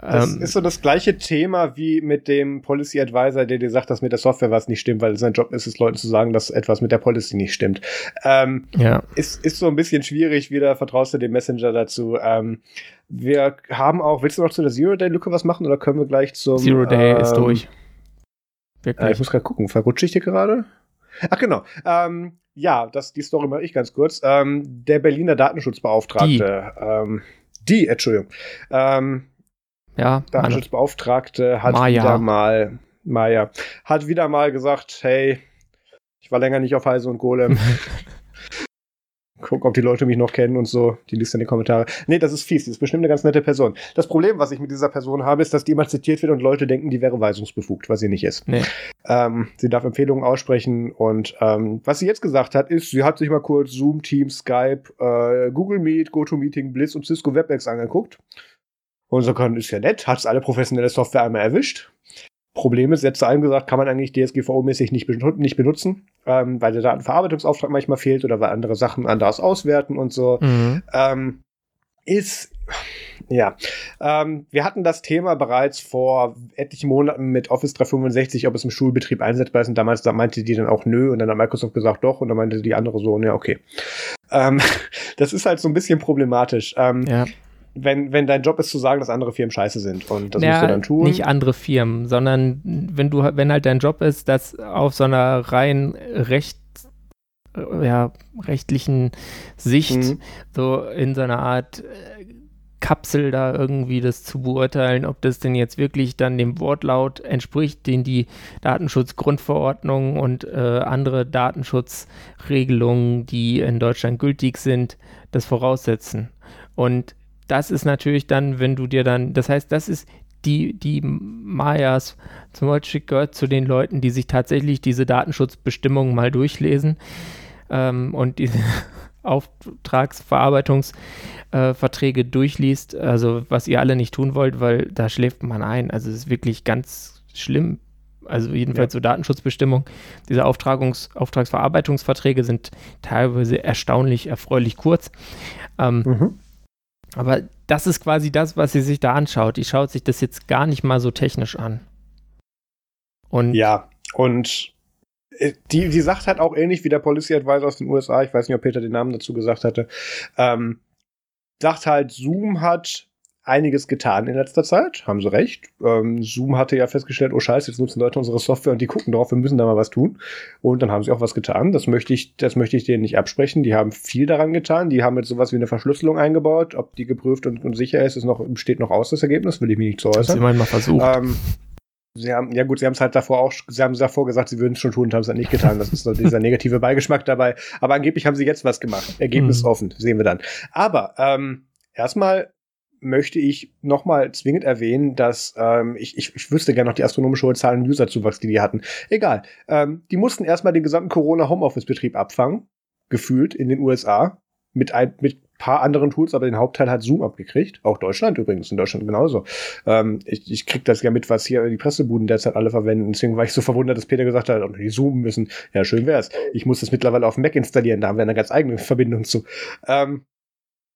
Das ähm, ist so das gleiche Thema wie mit dem Policy Advisor, der dir sagt, dass mit der Software was nicht stimmt, weil sein Job ist es, Leuten zu sagen, dass etwas mit der Policy nicht stimmt. Ähm, ja. Ist, ist so ein bisschen schwierig, wieder vertraust du dem Messenger dazu. Ähm, wir haben auch, willst du noch zu der Zero-Day-Lücke was machen oder können wir gleich zum. Zero Day ähm, ist durch. Wirklich. Äh, ich muss gerade gucken, verrutsche ich dir gerade? Ach genau. Ähm, ja, das, die Story mache ich ganz kurz. Ähm, der Berliner Datenschutzbeauftragte, die, ähm, die Entschuldigung, ähm, ja, Datenschutzbeauftragte hat Maya. wieder mal, Maya, hat wieder mal gesagt, hey, ich war länger nicht auf Heise und Golem. (laughs) Guck, ob die Leute mich noch kennen und so. Die liest in die Kommentare. Nee, das ist fies. Die ist bestimmt eine ganz nette Person. Das Problem, was ich mit dieser Person habe, ist, dass die immer zitiert wird und Leute denken, die wäre weisungsbefugt, was sie nicht ist. Nee. Ähm, sie darf Empfehlungen aussprechen und ähm, was sie jetzt gesagt hat, ist, sie hat sich mal kurz Zoom, Teams, Skype, äh, Google Meet, GoToMeeting, Blitz und Cisco WebEx angeguckt. Und so kann, ist ja nett, hat alle professionelle Software einmal erwischt. Problem ist, jetzt zu allem gesagt, kann man eigentlich DSGVO-mäßig nicht, nicht benutzen, ähm, weil der Datenverarbeitungsauftrag manchmal fehlt oder weil andere Sachen anders auswerten und so. Mhm. Ähm, ist, ja, ähm, wir hatten das Thema bereits vor etlichen Monaten mit Office 365, ob es im Schulbetrieb einsetzbar ist. Und damals da meinte die dann auch nö. Und dann hat Microsoft gesagt doch. Und dann meinte die andere so, ja, okay. Ähm, (laughs) das ist halt so ein bisschen problematisch. Ähm, ja wenn, wenn dein Job ist zu sagen, dass andere Firmen scheiße sind und das ja, musst du dann tun. Nicht andere Firmen, sondern wenn du, wenn halt dein Job ist, dass auf so einer rein recht, ja, rechtlichen Sicht, mhm. so in so einer Art äh, Kapsel da irgendwie das zu beurteilen, ob das denn jetzt wirklich dann dem Wortlaut entspricht, den die Datenschutzgrundverordnung und äh, andere Datenschutzregelungen, die in Deutschland gültig sind, das voraussetzen. Und das ist natürlich dann, wenn du dir dann, das heißt, das ist die, die Mayas zum Beispiel gehört zu den Leuten, die sich tatsächlich diese Datenschutzbestimmungen mal durchlesen ähm, und diese (laughs) Auftragsverarbeitungsverträge äh, durchliest. Also was ihr alle nicht tun wollt, weil da schläft man ein. Also es ist wirklich ganz schlimm. Also jedenfalls ja. so Datenschutzbestimmungen. Diese Auftragungs Auftragsverarbeitungsverträge sind teilweise erstaunlich erfreulich kurz. Ähm, mhm. Aber das ist quasi das, was sie sich da anschaut. Die schaut sich das jetzt gar nicht mal so technisch an. Und ja, und äh, die, die sagt halt auch ähnlich wie der Policy Advisor aus den USA, ich weiß nicht, ob Peter den Namen dazu gesagt hatte, ähm, sagt halt, Zoom hat einiges getan in letzter Zeit, haben sie recht. Ähm, Zoom hatte ja festgestellt, oh scheiße, jetzt nutzen Leute unsere Software und die gucken drauf, wir müssen da mal was tun. Und dann haben sie auch was getan. Das möchte ich, das möchte ich denen nicht absprechen. Die haben viel daran getan. Die haben jetzt sowas wie eine Verschlüsselung eingebaut. Ob die geprüft und, und sicher ist, ist noch, steht noch aus, das Ergebnis, will ich mich nicht zu äußern. Das immerhin mal versucht. Ähm, Sie haben, ja gut, sie haben es halt davor auch, sie haben es davor gesagt, sie würden es schon tun und haben es dann nicht getan. Das ist so dieser negative Beigeschmack dabei. Aber angeblich haben sie jetzt was gemacht. Ergebnis mhm. offen, sehen wir dann. Aber ähm, erstmal möchte ich nochmal zwingend erwähnen, dass ähm, ich, ich, ich wüsste gerne noch die astronomische hohe Zahlen User-Zuwachs, die die hatten. Egal. Ähm, die mussten erstmal den gesamten Corona-Homeoffice-Betrieb abfangen, gefühlt in den USA, mit ein mit paar anderen Tools, aber den Hauptteil hat Zoom abgekriegt. Auch Deutschland übrigens, in Deutschland genauso. Ähm, ich, ich krieg das ja mit, was hier die Pressebuden derzeit alle verwenden. Deswegen war ich so verwundert, dass Peter gesagt hat, die zoomen müssen. Ja, schön wär's. Ich muss das mittlerweile auf Mac installieren, da haben wir eine ganz eigene Verbindung zu. Ähm,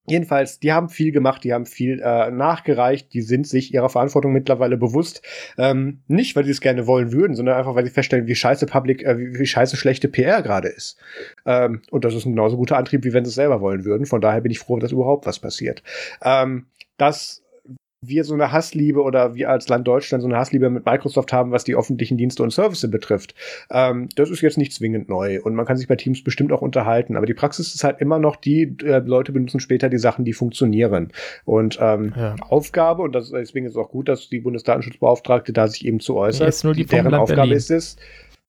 Jedenfalls, die haben viel gemacht, die haben viel äh, nachgereicht, die sind sich ihrer Verantwortung mittlerweile bewusst. Ähm, nicht, weil sie es gerne wollen würden, sondern einfach, weil sie feststellen, wie scheiße Public, äh, wie, wie scheiße schlechte PR gerade ist. Ähm, und das ist ein genauso guter Antrieb, wie wenn sie es selber wollen würden. Von daher bin ich froh, dass überhaupt was passiert. Ähm, das wir so eine Hassliebe oder wir als Land Deutschland so eine Hassliebe mit Microsoft haben, was die öffentlichen Dienste und Services betrifft. Ähm, das ist jetzt nicht zwingend neu und man kann sich bei Teams bestimmt auch unterhalten, aber die Praxis ist halt immer noch die, äh, Leute benutzen später die Sachen, die funktionieren. Und ähm, ja. Aufgabe, und das, deswegen ist es auch gut, dass die Bundesdatenschutzbeauftragte da sich eben zu äußert, die deren Aufgabe Berlin. ist es,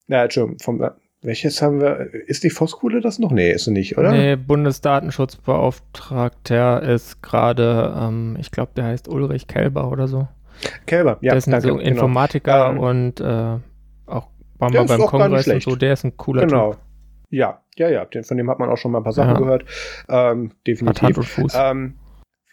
na, Entschuldigung, vom, welches haben wir? Ist die Voskuhle das noch? Nee, ist sie nicht, oder? Nee, Bundesdatenschutzbeauftragter ist gerade, ähm, ich glaube, der heißt Ulrich Kelber oder so. Kelber, ja. Der ist ein danke, so genau. Informatiker genau. und äh, auch war mal beim Kongress und so, der ist ein cooler genau. Typ. Ja, ja, ja, von dem hat man auch schon mal ein paar Sachen ja. gehört. Ähm, definitiv. Hat Hand und Fuß. Ähm,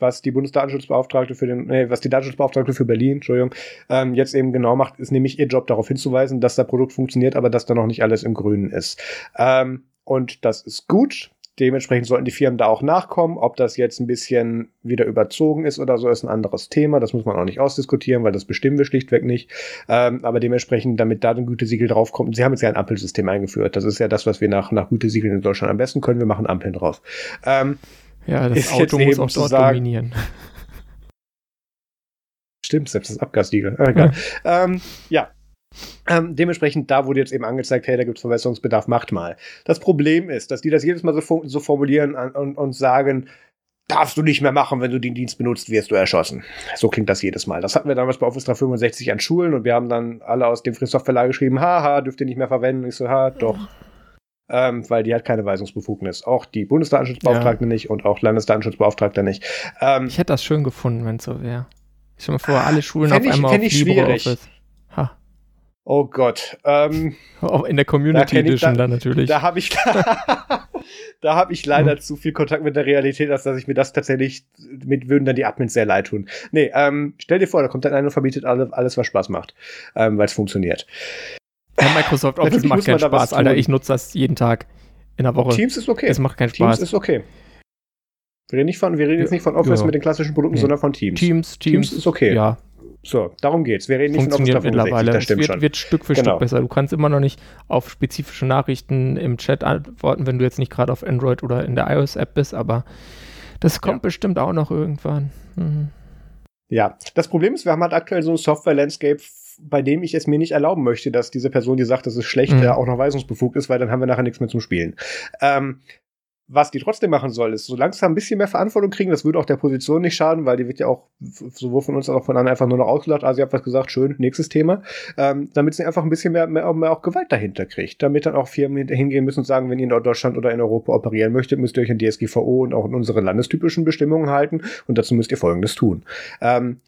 was die Bundesdatenschutzbeauftragte für den, nee, was die Datenschutzbeauftragte für Berlin, Entschuldigung, ähm, jetzt eben genau macht, ist nämlich ihr Job darauf hinzuweisen, dass das Produkt funktioniert, aber dass da noch nicht alles im Grünen ist. Ähm, und das ist gut. Dementsprechend sollten die Firmen da auch nachkommen. Ob das jetzt ein bisschen wieder überzogen ist oder so, ist ein anderes Thema. Das muss man auch nicht ausdiskutieren, weil das bestimmen wir schlichtweg nicht. Ähm, aber dementsprechend, damit da ein Gütesiegel draufkommt, sie haben jetzt ja ein Ampelsystem eingeführt. Das ist ja das, was wir nach, nach Gütesiegeln in Deutschland am besten können. Wir machen Ampeln drauf. Ähm, ja, das Auto muss auch dort sagen, dominieren. (laughs) Stimmt, selbst das Abgassiegel. Ah, egal. ähm, ja, ähm, dementsprechend, da wurde jetzt eben angezeigt, hey, da gibt es Verbesserungsbedarf, macht mal. Das Problem ist, dass die das jedes Mal so, so formulieren und, und, sagen, darfst du nicht mehr machen, wenn du den Dienst benutzt, wirst du erschossen. So klingt das jedes Mal. Das hatten wir damals bei Office 365 an Schulen und wir haben dann alle aus dem Free Software geschrieben, haha, dürft ihr nicht mehr verwenden. Ich so, ha, doch. Ähm, weil die hat keine Weisungsbefugnis. Auch die Bundesdatenschutzbeauftragte ja. nicht und auch Landesdatenschutzbeauftragte nicht. Ähm, ich hätte das schön gefunden, wenn es so wäre. Ich stelle mir vor, alle Schulen auf ich, einmal auf LibreOffice. Oh Gott. Ähm, (laughs) Auch in der Community Edition dann natürlich. Da habe ich, (laughs) da habe ich leider hm. zu viel Kontakt mit der Realität, als dass ich mir das tatsächlich, mit würden dann die Admins sehr leid tun. Nee, ähm, stell dir vor, da kommt dann einer und verbietet alle, alles, was Spaß macht, ähm, weil es funktioniert. Ja, Microsoft Office macht keinen Spaß, Alter. Ich nutze das jeden Tag in der Woche. Teams ist okay. Es macht keinen Spaß. Teams ist okay. Wir reden, nicht von, wir reden jetzt nicht von Office ja. mit den klassischen Produkten, nee. sondern von Teams. Teams. Teams, Teams ist okay. Ja, so, darum geht's. Wir reden nicht von Office mittlerweile. Das stimmt es wird, schon. wird Stück für genau. Stück besser. Du kannst immer noch nicht auf spezifische Nachrichten im Chat antworten, wenn du jetzt nicht gerade auf Android oder in der iOS-App bist, aber das kommt ja. bestimmt auch noch irgendwann. Mhm. Ja, das Problem ist, wir haben halt aktuell so ein Software-Landscape, bei dem ich es mir nicht erlauben möchte, dass diese Person, die sagt, das ist schlecht, mhm. auch noch weisungsbefugt ist, weil dann haben wir nachher nichts mehr zum Spielen. Ähm, was die trotzdem machen soll, ist so langsam ein bisschen mehr Verantwortung kriegen. Das würde auch der Position nicht schaden, weil die wird ja auch sowohl von uns als auch von anderen einfach nur noch ausgelacht. Also, ihr habt was gesagt, schön, nächstes Thema. Ähm, damit sie einfach ein bisschen mehr, mehr, mehr auch Gewalt dahinter kriegt. Damit dann auch Firmen hingehen müssen und sagen, wenn ihr in Deutschland oder in Europa operieren möchtet, müsst ihr euch an DSGVO und auch in unsere landestypischen Bestimmungen halten. Und dazu müsst ihr Folgendes tun. Ähm,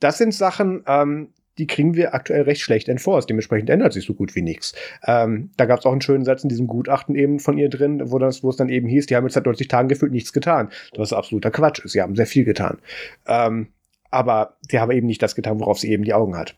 das sind Sachen, ähm, die kriegen wir aktuell recht schlecht enforced. Dementsprechend ändert sich so gut wie nichts. Ähm, da gab es auch einen schönen Satz in diesem Gutachten eben von ihr drin, wo, das, wo es dann eben hieß, die haben jetzt seit 90 Tagen gefühlt nichts getan. Was absoluter Quatsch ist. Sie haben sehr viel getan. Ähm, aber sie haben eben nicht das getan, worauf sie eben die Augen hat.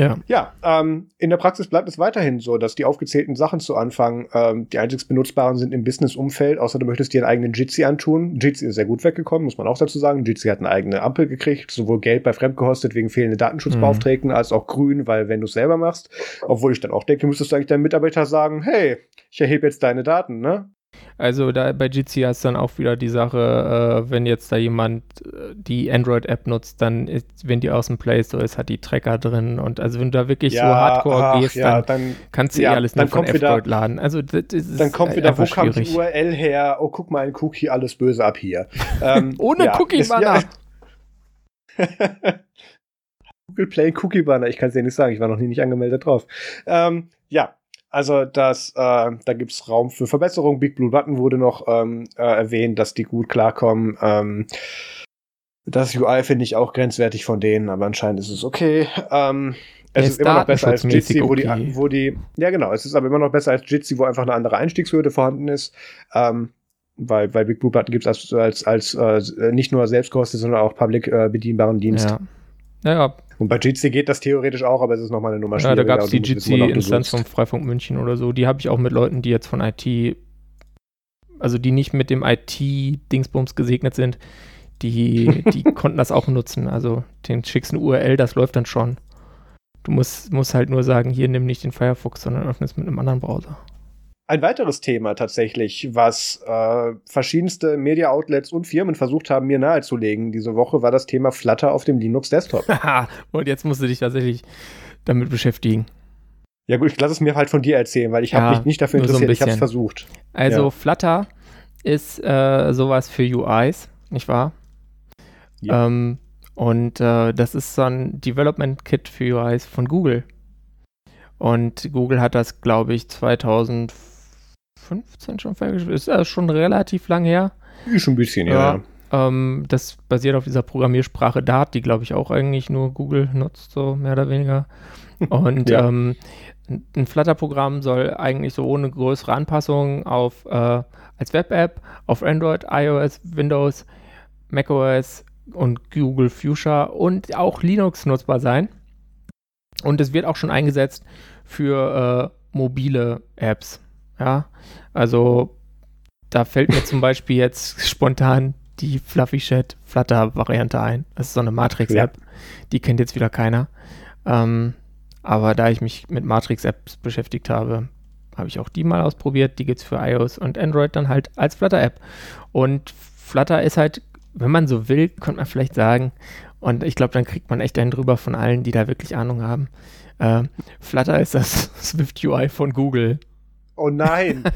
Ja, ja ähm, in der Praxis bleibt es weiterhin so, dass die aufgezählten Sachen zu Anfang ähm, die einzig benutzbaren sind im Business-Umfeld, außer du möchtest dir einen eigenen Jitsi antun. Jitsi ist sehr gut weggekommen, muss man auch dazu sagen. Jitsi hat eine eigene Ampel gekriegt, sowohl Geld bei Fremdgehostet wegen fehlender Datenschutzbeauftragten, mhm. als auch grün, weil wenn du es selber machst, obwohl ich dann auch denke, müsstest du eigentlich deinem Mitarbeiter sagen, hey, ich erhebe jetzt deine Daten, ne? Also da bei Jitsi ist dann auch wieder die Sache, äh, wenn jetzt da jemand äh, die Android-App nutzt, dann ist, wenn die aus dem Play Store ist, hat die Tracker drin und also wenn du da wirklich ja, so Hardcore ach, gehst, ja, dann, dann, kannst du ja, eh alles nur von Android laden. Also das, das dann kommt wieder, wo kam die URL her? Oh, guck mal, ein Cookie, alles böse ab hier. (laughs) Ähm, Ohne Cookie-Banner. (laughs) Google Play Cookie Banner, ich kann es dir nicht sagen, ich war noch nie nicht angemeldet drauf. Ähm, ja, also das, äh, da gibt's Raum für Verbesserung. Big Blue Button wurde noch ähm, äh, erwähnt, dass die gut klarkommen. Ähm, das UI finde ich auch grenzwertig von denen, aber anscheinend ist es okay. Ähm, es ist, ist immer noch besser als Jitsi, wo, okay. die, wo die, ja genau, es ist aber immer noch besser als Jitsi, wo einfach eine andere Einstiegshürde vorhanden ist. Ähm, weil, weil Big Blue Button gibt es als, als, als äh, nicht nur selbstkostet, sondern auch public äh, bedienbaren Dienst. Ja. Naja, und bei Jitsi geht das theoretisch auch, aber es ist nochmal eine Nummer schwieriger. Ja, da gab es die Jitsi-Instanz vom Freifunk München oder so. Die habe ich auch mit Leuten, die jetzt von IT, also die nicht mit dem IT-Dingsbums gesegnet sind, die, (laughs) die konnten das auch nutzen. Also den schickst eine URL, das läuft dann schon. Du musst, musst halt nur sagen, hier nimm nicht den Firefox, sondern öffne es mit einem anderen Browser. Ein weiteres Thema tatsächlich, was äh, verschiedenste Media-Outlets und Firmen versucht haben, mir nahezulegen diese Woche, war das Thema Flutter auf dem Linux-Desktop. (laughs) und jetzt musst du dich tatsächlich damit beschäftigen. Ja gut, ich lasse es mir halt von dir erzählen, weil ich ja, habe mich nicht dafür interessiert, so ich habe es versucht. Also ja. Flutter ist äh, sowas für UIs, nicht wahr? Ja. Ähm, und äh, das ist so ein Development Kit für UIs von Google. Und Google hat das, glaube ich, 2004 15 schon freigespielt. Ist ja schon relativ lang her. Schon ein bisschen, ja. ja. Ähm, das basiert auf dieser Programmiersprache Dart, die, glaube ich, auch eigentlich nur Google nutzt, so mehr oder weniger. (laughs) Und ja. ähm, ein Flutter-Programm soll eigentlich so ohne größere Anpassungen auf äh, als Web-App auf Android, iOS, Windows macOS und Google Fuchsia und auch Linux nutzbar sein. Und es wird auch schon eingesetzt für äh, mobile Apps. Ja, also da fällt mir zum Beispiel jetzt spontan die Fluffy Chat Flutter Variante ein. Das ist so eine Matrix-App. Ja. Die kennt jetzt wieder keiner. Ähm, aber da ich mich mit Matrix-Apps beschäftigt habe, habe ich auch die mal ausprobiert. Die gibt es für iOS und Android dann halt als Flutter-App. Und Flutter ist halt, wenn man so will, könnte man vielleicht sagen, und ich glaube, dann kriegt man echt einen drüber von allen, die da wirklich Ahnung haben. Äh, Flutter ist das (laughs) Swift UI von Google. Oh nein. (laughs)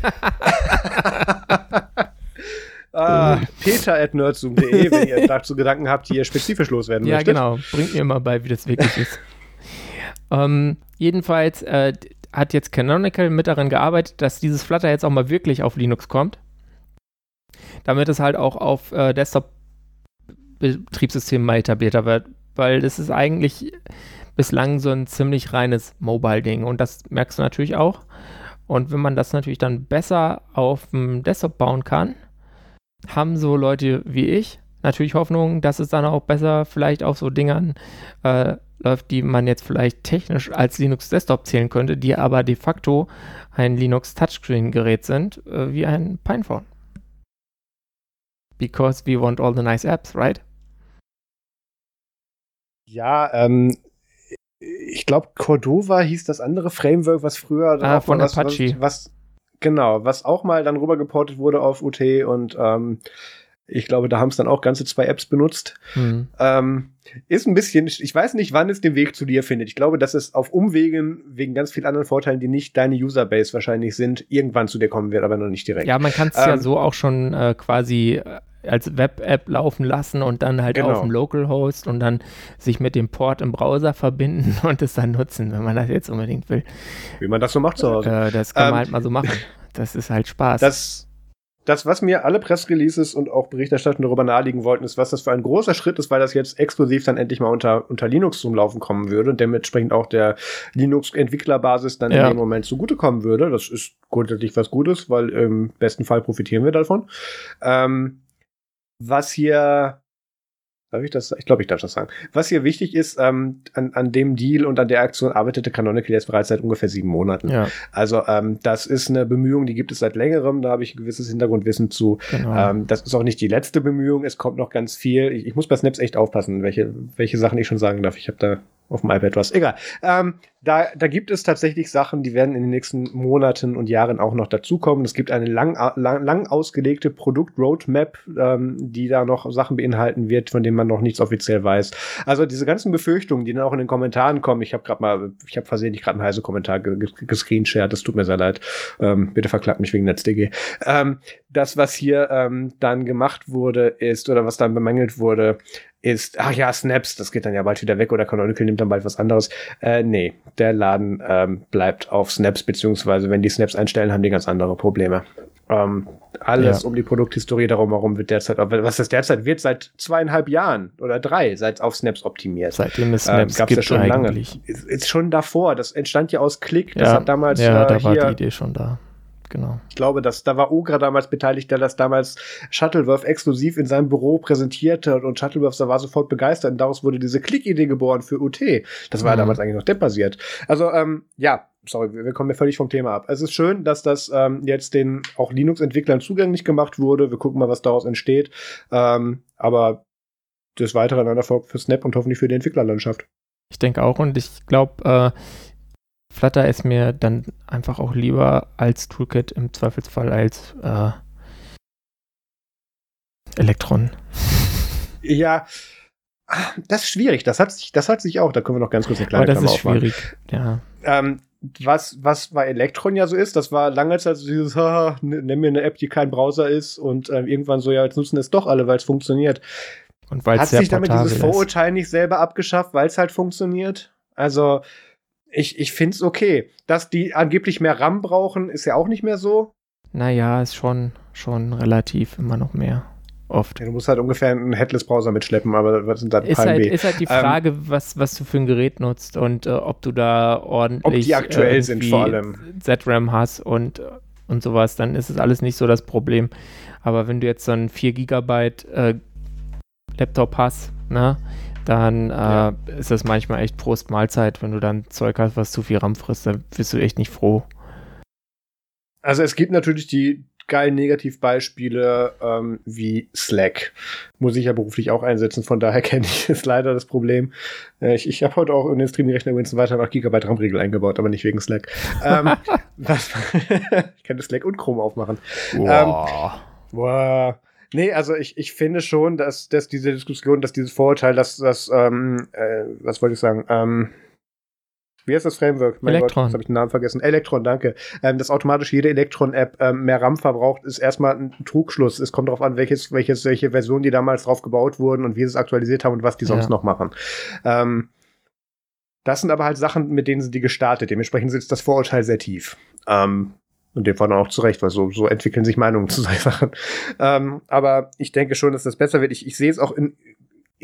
ah, peter at nerdzoom.de, wenn ihr (laughs) dazu Gedanken habt, die ihr spezifisch loswerden ja, möchtet. Ja, genau. Bringt mir mal bei, wie das wirklich ist. (laughs) ähm, jedenfalls äh, hat jetzt Canonical mit daran gearbeitet, dass dieses Flutter jetzt auch mal wirklich auf Linux kommt. Damit es halt auch auf äh, Desktop-Betriebssystemen mal etablierter wird. Weil das ist eigentlich bislang so ein ziemlich reines Mobile-Ding. Und das merkst du natürlich auch. Und wenn man das natürlich dann besser auf dem Desktop bauen kann, haben so Leute wie ich natürlich Hoffnung, dass es dann auch besser vielleicht auf so Dingern äh, läuft, die man jetzt vielleicht technisch als Linux Desktop zählen könnte, die aber de facto ein Linux Touchscreen Gerät sind, äh, wie ein Pinephone. Because we want all the nice apps, right? Ja, ähm, ich glaube, Cordova hieß das andere Framework, was früher ah, von was, Apache. Was, was, genau, was auch mal dann rübergeportet wurde auf UT und ähm, ich glaube, da haben es dann auch ganze zwei Apps benutzt. Mhm. Ähm, ist ein bisschen, ich weiß nicht, wann es den Weg zu dir findet. Ich glaube, dass es auf Umwegen, wegen ganz vielen anderen Vorteilen, die nicht deine Userbase wahrscheinlich sind, irgendwann zu dir kommen wird, aber noch nicht direkt. Ja, man kann es ähm, ja so auch schon äh, quasi äh, als Web-App laufen lassen und dann halt genau. auf dem Localhost und dann sich mit dem Port im Browser verbinden (laughs) und es dann nutzen, wenn man das jetzt unbedingt will. Wie man das so macht zu Hause. Äh, das kann ähm, man halt mal so machen. Das ist halt Spaß. Das, das, was mir alle Pressreleases und auch Berichterstattungen darüber nahelegen wollten, ist, was das für ein großer Schritt ist, weil das jetzt exklusiv dann endlich mal unter, unter Linux zum Laufen kommen würde und dementsprechend auch der Linux-Entwicklerbasis dann ja. in dem Moment zugutekommen würde. Das ist grundsätzlich was Gutes, weil im besten Fall profitieren wir davon. Ähm, was hier, darf ich das, ich glaube, ich darf das sagen. Was hier wichtig ist, ähm, an, an dem Deal und an der Aktion arbeitete Canonical jetzt bereits seit ungefähr sieben Monaten. Ja. Also ähm, das ist eine Bemühung, die gibt es seit längerem, da habe ich ein gewisses Hintergrundwissen zu. Genau. Ähm, das ist auch nicht die letzte Bemühung, es kommt noch ganz viel. Ich, ich muss bei Snaps echt aufpassen, welche, welche Sachen ich schon sagen darf. Ich habe da auf dem iPad was. Egal. Ähm, da, da gibt es tatsächlich Sachen, die werden in den nächsten Monaten und Jahren auch noch dazukommen. Es gibt eine lang, lang, lang ausgelegte Produkt-Roadmap, ähm, die da noch Sachen beinhalten wird, von denen man noch nichts offiziell weiß. Also diese ganzen Befürchtungen, die dann auch in den Kommentaren kommen, ich habe gerade mal, ich habe versehentlich gerade einen heißen Kommentar gescreenshared, das tut mir sehr leid. Ähm, bitte verklagt mich wegen NetzDG. Ähm, das, was hier ähm, dann gemacht wurde, ist, oder was dann bemängelt wurde, ist, ach ja, Snaps, das geht dann ja bald wieder weg oder Canonical nimmt dann bald was anderes. Äh, nee, der Laden ähm, bleibt auf Snaps, beziehungsweise wenn die Snaps einstellen, haben die ganz andere Probleme. Ähm, alles ja. um die Produkthistorie darum herum wird derzeit, was das derzeit wird, seit zweieinhalb Jahren oder drei, seit auf Snaps optimiert. Seitdem es Snaps ähm, gab's ja schon eigentlich. lange. Ist, ist, schon davor. Das entstand ja aus Klick. Das ja, hat damals ja, äh, da war die Idee schon da genau. Ich glaube, dass da war Ogra damals beteiligt, der das damals Shuttleworth exklusiv in seinem Büro präsentierte und Shuttleworth war sofort begeistert und daraus wurde diese Klick-Idee geboren für UT. Das war mhm. damals eigentlich noch debbasiert. Also, ähm, ja, sorry, wir kommen ja völlig vom Thema ab. Es ist schön, dass das ähm, jetzt den auch Linux-Entwicklern zugänglich gemacht wurde. Wir gucken mal, was daraus entsteht. Ähm, aber des Weiteren ein Erfolg für Snap und hoffentlich für die Entwicklerlandschaft. Ich denke auch und ich glaube, äh, Flutter ist mir dann einfach auch lieber als Toolkit im Zweifelsfall als äh, Elektron. (laughs) Ja, das ist schwierig. Das hat sich, das hat sich auch. Da können wir noch ganz kurz eine kleine Aber das ist aufmachen. schwierig. Ja. Ähm, was, was bei Elektron ja so ist, das war lange Zeit so dieses, haha, nimm mir eine App, die kein Browser ist und äh, irgendwann so, ja, jetzt nutzen es doch alle, weil es funktioniert. Und weil Hat sich damit dieses Vorurteil ist. nicht selber abgeschafft, weil es halt funktioniert? Also, ich, ich finde es okay. Dass die angeblich mehr RAM brauchen, ist ja auch nicht mehr so. Naja, ist schon, schon relativ immer noch mehr. Oft. Ja, du musst halt ungefähr einen Headless-Browser mitschleppen, aber was sind da ist halt, ist halt die ähm, Frage, ähm, was, was du für ein Gerät nutzt und äh, ob du da ordentlich ob die aktuell sind vor allem. ZRAM hast und, und sowas, dann ist es alles nicht so das Problem. Aber wenn du jetzt so ein 4 Gigabyte äh, Laptop hast, ne? Dann äh, ja. ist das manchmal echt Prost Mahlzeit, wenn du dann Zeug hast, was zu viel RAM frisst, dann bist du echt nicht froh. Also es gibt natürlich die geilen Negativbeispiele ähm, wie Slack. Muss ich ja beruflich auch einsetzen, von daher (laughs) kenne ich es leider das Problem. Äh, ich ich habe heute auch in den Streaming-Rechner übrigens weiter nach Gigabyte RAM-Regel eingebaut, aber nicht wegen Slack. ähm, (laughs) was, (laughs) ich kann das Slack und Chrome aufmachen. Wow. Ähm, wow. Nee, also ich, ich finde schon, dass, dass diese Diskussion, dass dieses Vorurteil, dass das, ähm, äh, was wollte ich sagen, ähm, wie heißt das Framework? Mein Elektron. Gott, jetzt habe ich den Namen vergessen. Elektron, danke. Ähm, dass automatisch jede Elektron-App ähm, mehr RAM verbraucht, ist erstmal ein Trugschluss. Es kommt darauf an, welches, welches, welche Version die damals drauf gebaut wurden und wie sie es aktualisiert haben und was die sonst ja. noch machen. Ähm, das sind aber halt Sachen, mit denen sind die gestartet. Dementsprechend sitzt das Vorurteil sehr tief. Ähm, und dem war dann auch zurecht, weil so, so entwickeln sich Meinungen zu (laughs) solchen Sachen. Ähm, aber ich denke schon, dass das besser wird. Ich, ich sehe es auch in,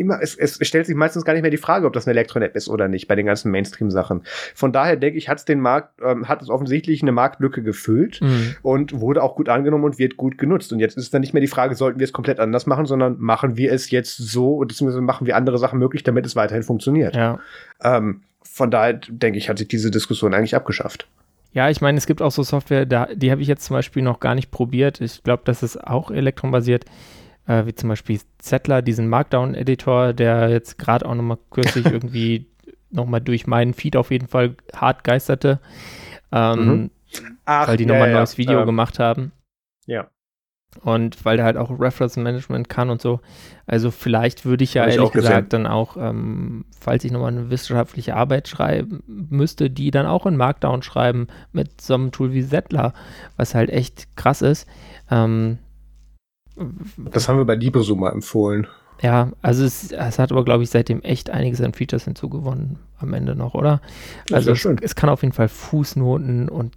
immer, es, es stellt sich meistens gar nicht mehr die Frage, ob das eine Elektron-App ist oder nicht, bei den ganzen Mainstream-Sachen. Von daher denke ich, hat es den Markt, ähm, hat es offensichtlich eine Marktlücke gefüllt mhm. und wurde auch gut angenommen und wird gut genutzt. Und jetzt ist dann nicht mehr die Frage, sollten wir es komplett anders machen, sondern machen wir es jetzt so, beziehungsweise machen wir andere Sachen möglich, damit es weiterhin funktioniert. Ja. Ähm, von daher denke ich, hat sich diese Diskussion eigentlich abgeschafft. Ja, ich meine, es gibt auch so Software, da, die habe ich jetzt zum Beispiel noch gar nicht probiert. Ich glaube, das ist auch elektronbasiert, äh, wie zum Beispiel Zettler, diesen Markdown-Editor, der jetzt gerade auch nochmal kürzlich (laughs) irgendwie nochmal durch meinen Feed auf jeden Fall hart geisterte, ähm, mhm. Ach, weil die ja, nochmal ein neues Video ähm, gemacht haben. Ja. Und weil der halt auch Reference Management kann und so. Also vielleicht würde ich ja Hab ehrlich ich gesagt dann auch, ähm, falls ich nochmal eine wissenschaftliche Arbeit schreiben müsste, die dann auch in Markdown schreiben mit so einem Tool wie Settler, was halt echt krass ist. Ähm, das haben wir bei LibreZuma empfohlen. Ja, also es, es hat aber, glaube ich, seitdem echt einiges an Features hinzugewonnen am Ende noch, oder? Also es, es, kann auf jeden Fall Fußnoten und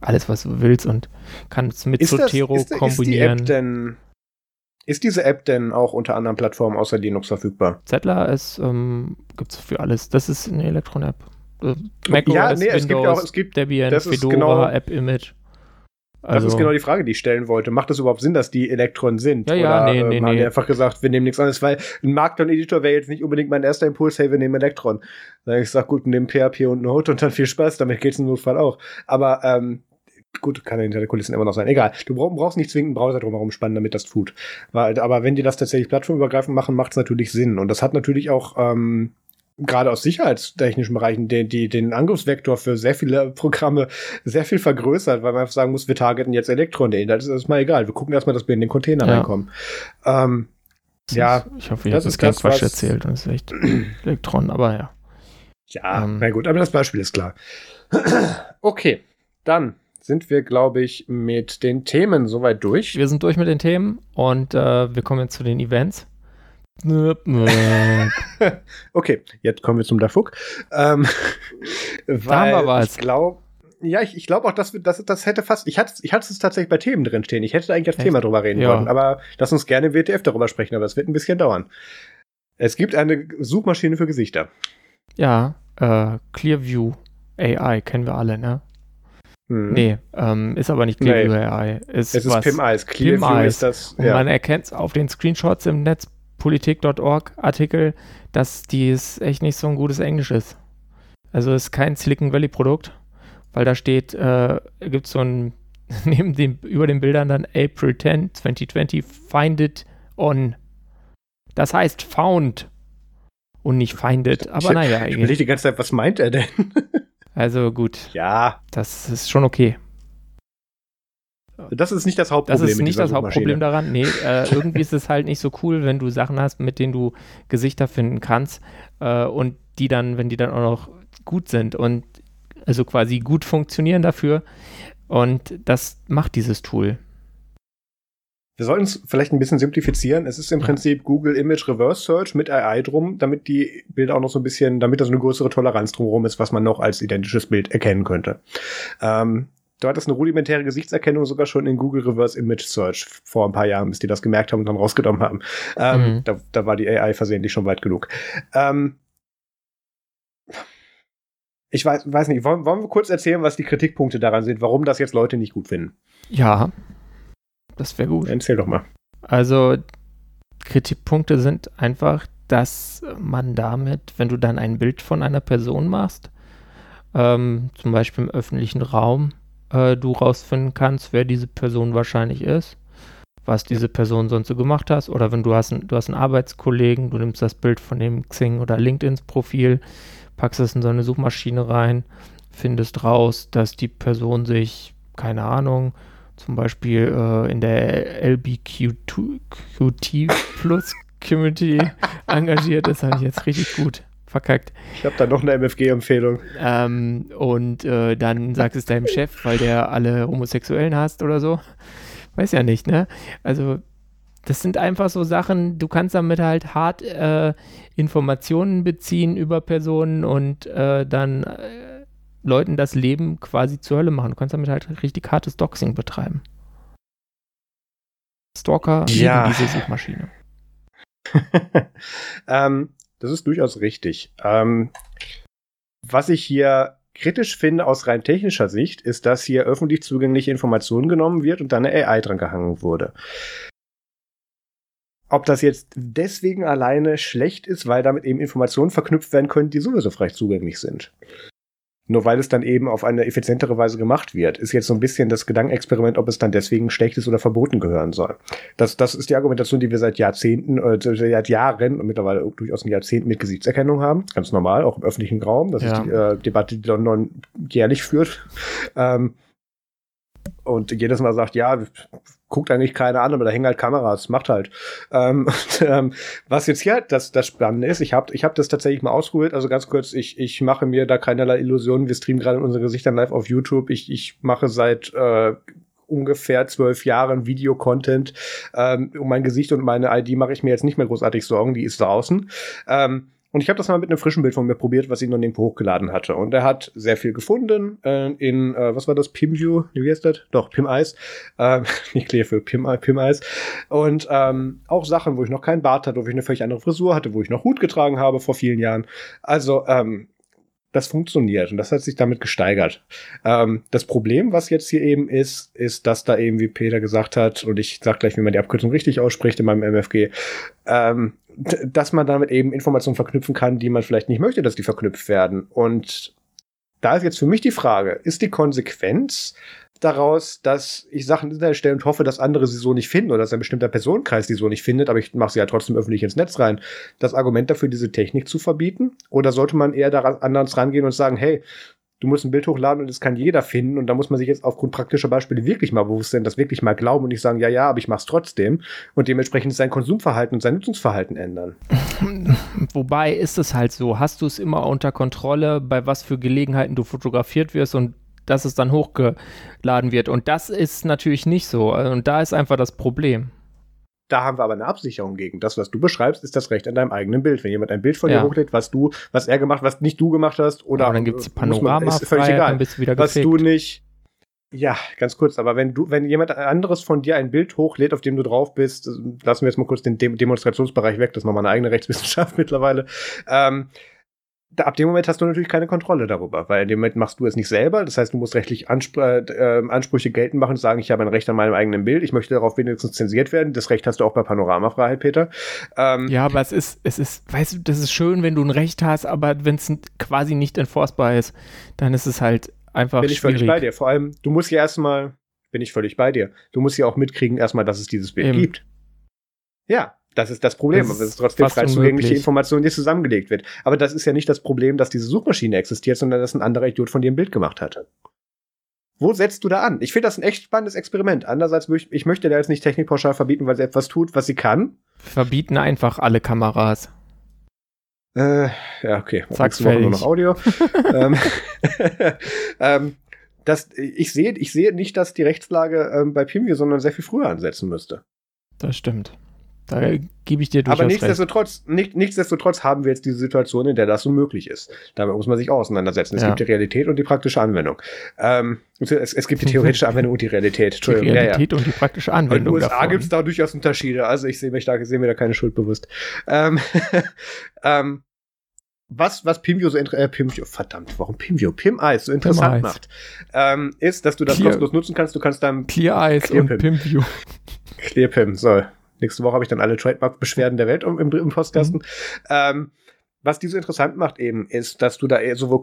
alles, was du willst und kannst mit ist Zotero das, ist, kombinieren. Ist, die App denn, ist diese App denn auch unter anderen Plattformen außer Linux verfügbar? Zettler ist, ähm, gibt es für alles. Das ist eine Elektron-App. Äh, macOS, ja, nee, Windows, es gibt auch, es gibt, Debian, Fedora, genau, App-Image. Also, das ist genau die Frage, die ich stellen wollte. Macht es überhaupt Sinn, dass die Elektron sind? Ja, ja, Oder, nee, nee, haben nee. die einfach gesagt, wir nehmen nichts anderes, weil ein Markdown-Editor wäre jetzt nicht unbedingt mein erster Impuls, hey, wir nehmen Elektron. Dann ich sag, gut, wir nehmen PHP und Node und dann viel Spaß, damit geht's im Notfall auch. Aber ähm, gut, kann hinter der Kulissen immer noch sein. Egal. Du brauchst nicht zwingend einen Browser drumherum spannen, damit das tut. Weil, aber wenn die das tatsächlich plattformübergreifend machen, macht es natürlich Sinn. Und das hat natürlich auch ähm, gerade aus sicherheitstechnischen Bereichen den, die, den Angriffsvektor für sehr viele Programme sehr viel vergrößert, weil man einfach sagen muss, wir targeten jetzt Elektron. Das ist erstmal egal. Wir gucken erstmal, dass wir in den Container ja. reinkommen. Ähm, ja, ich hoffe, ich habe das kein Quatsch erzählt. Das ist echt (clears throat) Elektron, aber ja. Ja, ähm, na gut, aber das Beispiel ist klar. (clears throat) okay, dann sind wir, glaube ich, mit den Themen soweit durch. Wir sind durch mit den Themen und äh, wir kommen jetzt zu den Events. (laughs) okay, jetzt kommen wir zum Dafuk. Ähm, (laughs) wir was. Ich glaube, ja, ich, ich glaube auch, dass das, das hätte fast, ich hatte, ich hatte es tatsächlich bei Themen drin stehen. Ich hätte eigentlich als Echt? Thema drüber reden ja. wollen, aber lass uns gerne im WTF darüber sprechen, aber es wird ein bisschen dauern. Es gibt eine Suchmaschine für Gesichter. Ja, äh, Clearview AI kennen wir alle, ne? Hm. Nee, ähm, ist aber nicht Clearview nee. AI. Ist es ist Pim Eyes. Clearview Pim ist das. Ja. Und man erkennt es auf den Screenshots im Netz Politik.org Artikel, dass dies echt nicht so ein gutes Englisch ist. Also ist kein Silicon Valley Produkt, weil da steht, äh, gibt es so ein, (laughs) neben dem, über den Bildern dann April 10, 2020, find it on. Das heißt found und nicht find it, aber naja. Ich überlege die ganze Zeit, was meint er denn? also gut. (laughs) Ja. Das ist schon okay. Das ist nicht das Hauptproblem. Das ist nicht das Hauptproblem daran. Nee, äh, irgendwie ist es halt nicht so cool, wenn du Sachen hast, mit denen du Gesichter finden kannst äh, und die dann, wenn die dann auch noch gut sind und also quasi gut funktionieren dafür. Und das macht dieses Tool. Wir sollten es vielleicht ein bisschen simplifizieren. Es ist im. Prinzip Google Image Reverse Search mit AI drum, damit die Bilder auch noch so ein bisschen, damit da so eine größere Toleranz drumherum ist, was man noch als identisches Bild erkennen könnte. Ähm, Du hattest eine rudimentäre Gesichtserkennung sogar schon in Google Reverse Image Search vor ein paar Jahren, bis die das gemerkt haben und dann rausgenommen haben. Ähm, mhm. da, da, war die AI versehentlich schon weit genug. Ähm, ich weiß, weiß nicht, wollen, wollen wir kurz erzählen, was die Kritikpunkte daran sind, warum das jetzt Leute nicht gut finden? Ja, das wäre gut. Erzähl doch mal. Also, Kritikpunkte sind einfach, dass man damit, wenn du dann ein Bild von einer Person machst, ähm, zum Beispiel im öffentlichen Raum, äh, du rausfinden kannst, wer diese Person wahrscheinlich ist, was diese Person sonst so gemacht hat. Oder wenn du hast, ein, du hast einen Arbeitskollegen, du nimmst das Bild von dem Xing oder LinkedIn-Profil, packst es in so eine Suchmaschine rein, findest raus, dass die Person sich, keine Ahnung, zum Beispiel äh, in der LBQT Plus Community (laughs) engagiert ist, habe ich jetzt richtig gut verkackt. Ich habe da noch eine MFG-Empfehlung. Ähm, und äh, dann sagst es deinem Chef, weil der alle Homosexuellen hasst oder so. Weiß ja nicht, ne? Also, das sind einfach so Sachen, du kannst damit halt hart äh, Informationen beziehen über Personen und äh, dann äh, Leuten das Leben quasi zur Hölle machen. Du kannst damit halt richtig hartes Doxing betreiben. Stalker ja. diese Suchmaschine. (laughs) ähm, das ist durchaus richtig. Ähm, was ich hier kritisch finde aus rein technischer Sicht, ist, dass hier öffentlich zugängliche Informationen genommen wird und dann eine AI dran gehangen wurde. Ob das jetzt deswegen alleine schlecht ist, weil damit eben Informationen verknüpft werden können, die sowieso frei zugänglich sind. Nur weil es dann eben auf eine effizientere Weise gemacht wird, ist jetzt so ein bisschen das Gedankenexperiment, ob es dann deswegen schlecht ist oder verboten gehören soll. Das, das ist die Argumentation, die wir seit Jahrzehnten, äh, seit Jahren und mittlerweile durchaus ein Jahrzehnt mit Gesichtserkennung haben. Ganz normal, auch im öffentlichen Raum. Das ja. ist die äh, Debatte, die London jährlich führt. Ähm, und jedes Mal sagt, ja, guckt eigentlich keiner an, aber da hängen halt Kameras, macht halt. Ähm, (laughs) und, ähm, was jetzt hier das, das Spannende ist, ich habe ich hab das tatsächlich mal ausprobiert, also ganz kurz, ich, ich mache mir da keinerlei Illusionen, wir streamen gerade unsere Gesichter live auf YouTube, ich, ich mache seit äh, ungefähr zwölf Jahren Videocontent. Ähm, um mein Gesicht und meine ID mache ich mir jetzt nicht mehr großartig Sorgen, die ist draußen. Ähm, und ich habe das mal mit einem frischen Bild von mir probiert, was ich noch nirgendwo hochgeladen hatte. Und er hat sehr viel gefunden äh, in, äh, was war das, PimView? Wie heißt das? Doch, PimEis. Ähm, (laughs) nicht für Pim, PimEis. Und ähm, auch Sachen, wo ich noch keinen Bart hatte, wo ich eine völlig andere Frisur hatte, wo ich noch Hut getragen habe vor vielen Jahren. Also, ähm, das funktioniert und das hat sich damit gesteigert. Ähm, das Problem, was jetzt hier eben ist, ist, dass da eben, wie Peter gesagt hat, und ich sag gleich, wie man die Abkürzung richtig ausspricht in meinem MFG, ähm, dass man damit eben Informationen verknüpfen kann, die man vielleicht nicht möchte, dass die verknüpft werden. Und da ist jetzt für mich die Frage, ist die Konsequenz daraus, dass ich Sachen ins Internet stelle und hoffe, dass andere sie so nicht finden oder dass ein bestimmter Personenkreis die so nicht findet, aber ich mache sie ja trotzdem öffentlich ins Netz rein, das Argument dafür, diese Technik zu verbieten? Oder sollte man eher daran anders rangehen und sagen, hey, du musst ein Bild hochladen und es kann jeder finden und da muss man sich jetzt aufgrund praktischer Beispiele wirklich mal bewusst sein, das wirklich mal glauben und nicht sagen, ja, ja, aber ich mach's trotzdem und dementsprechend sein Konsumverhalten und sein Nutzungsverhalten ändern. (laughs) Wobei ist es halt so, hast du es immer unter Kontrolle, bei was für Gelegenheiten du fotografiert wirst und dass es dann hochgeladen wird und das ist natürlich nicht so und da ist einfach das Problem. Da haben wir aber eine Absicherung gegen. Das, was du beschreibst, ist das Recht an deinem eigenen Bild. Wenn jemand ein Bild von ja. dir hochlädt, was du, was er gemacht, was nicht du gemacht hast, oder. Aber dann gibt es Panorama, ist völlig egal. Dann bist du wieder was du nicht. Ja, ganz kurz, aber wenn du, wenn jemand anderes von dir ein Bild hochlädt, auf dem du drauf bist, lassen wir jetzt mal kurz den Dem Demonstrationsbereich weg, das ist nochmal eine eigene Rechtswissenschaft (laughs) mittlerweile. Ähm, ab dem Moment hast du natürlich keine Kontrolle darüber, weil in dem Moment machst du es nicht selber. Das heißt, du musst rechtlich Anspr äh, Ansprüche geltend machen und sagen, ich habe ein Recht an meinem eigenen Bild, ich möchte darauf wenigstens zensiert werden. Das Recht hast du auch bei Panoramafreiheit, Peter. Ähm, ja, aber es ist, es ist, weißt du, das ist schön, wenn du ein Recht hast, aber wenn es quasi nicht enforcebar ist, dann ist es halt einfach Bin ich schwierig. völlig bei dir. Vor allem, du musst ja erstmal, bin ich völlig bei dir, du musst ja auch mitkriegen erstmal, dass es dieses Bild Eben. gibt. Ja, das ist das Problem. Das ist, ist trotzdem frei zugängliche Information, die zusammengelegt wird. Aber das ist ja nicht das Problem, dass diese Suchmaschine existiert, sondern dass ein anderer Idiot von dir ein Bild gemacht hatte. Wo setzt du da an? Ich finde das ein echt spannendes Experiment. Andererseits, ich, ich möchte da jetzt nicht technikpauschal verbieten, weil sie etwas tut, was sie kann. Verbieten einfach alle Kameras. Äh, ja, okay. Sag's fertig. nur noch Audio. (laughs) ähm, (laughs) ähm, das, ich sehe ich sehe nicht, dass die Rechtslage ähm, bei Pimview, sondern sehr viel früher ansetzen müsste. Das stimmt. Da gebe ich dir durchaus Aber nichtsdestotrotz, nicht, nichtsdestotrotz haben wir jetzt diese Situation, in der das so möglich ist. Damit muss man sich auseinandersetzen. Es ja. gibt die Realität und die praktische Anwendung. Ähm, es, es, gibt die theoretische (laughs) Anwendung und die Realität. Entschuldigung. Die Realität ja, ja. und die praktische Anwendung. In den USA gibt es da durchaus Unterschiede. Also ich sehe mich da, sehe mir da keine Schuld bewusst. Ähm, (laughs) ähm, was, was Pimview so äh, Pimview, verdammt, warum Pimview? PimEyes so interessant Pim macht, ähm, ist, dass du das Clear, kostenlos nutzen kannst. Du kannst dann Clear Eyes Clear und Pimview. ClearPim, so Nächste Woche habe ich dann alle Trademark-Beschwerden der Welt im, im Postkasten. Mhm. Ähm, was die so interessant macht eben, ist, dass du da eher so,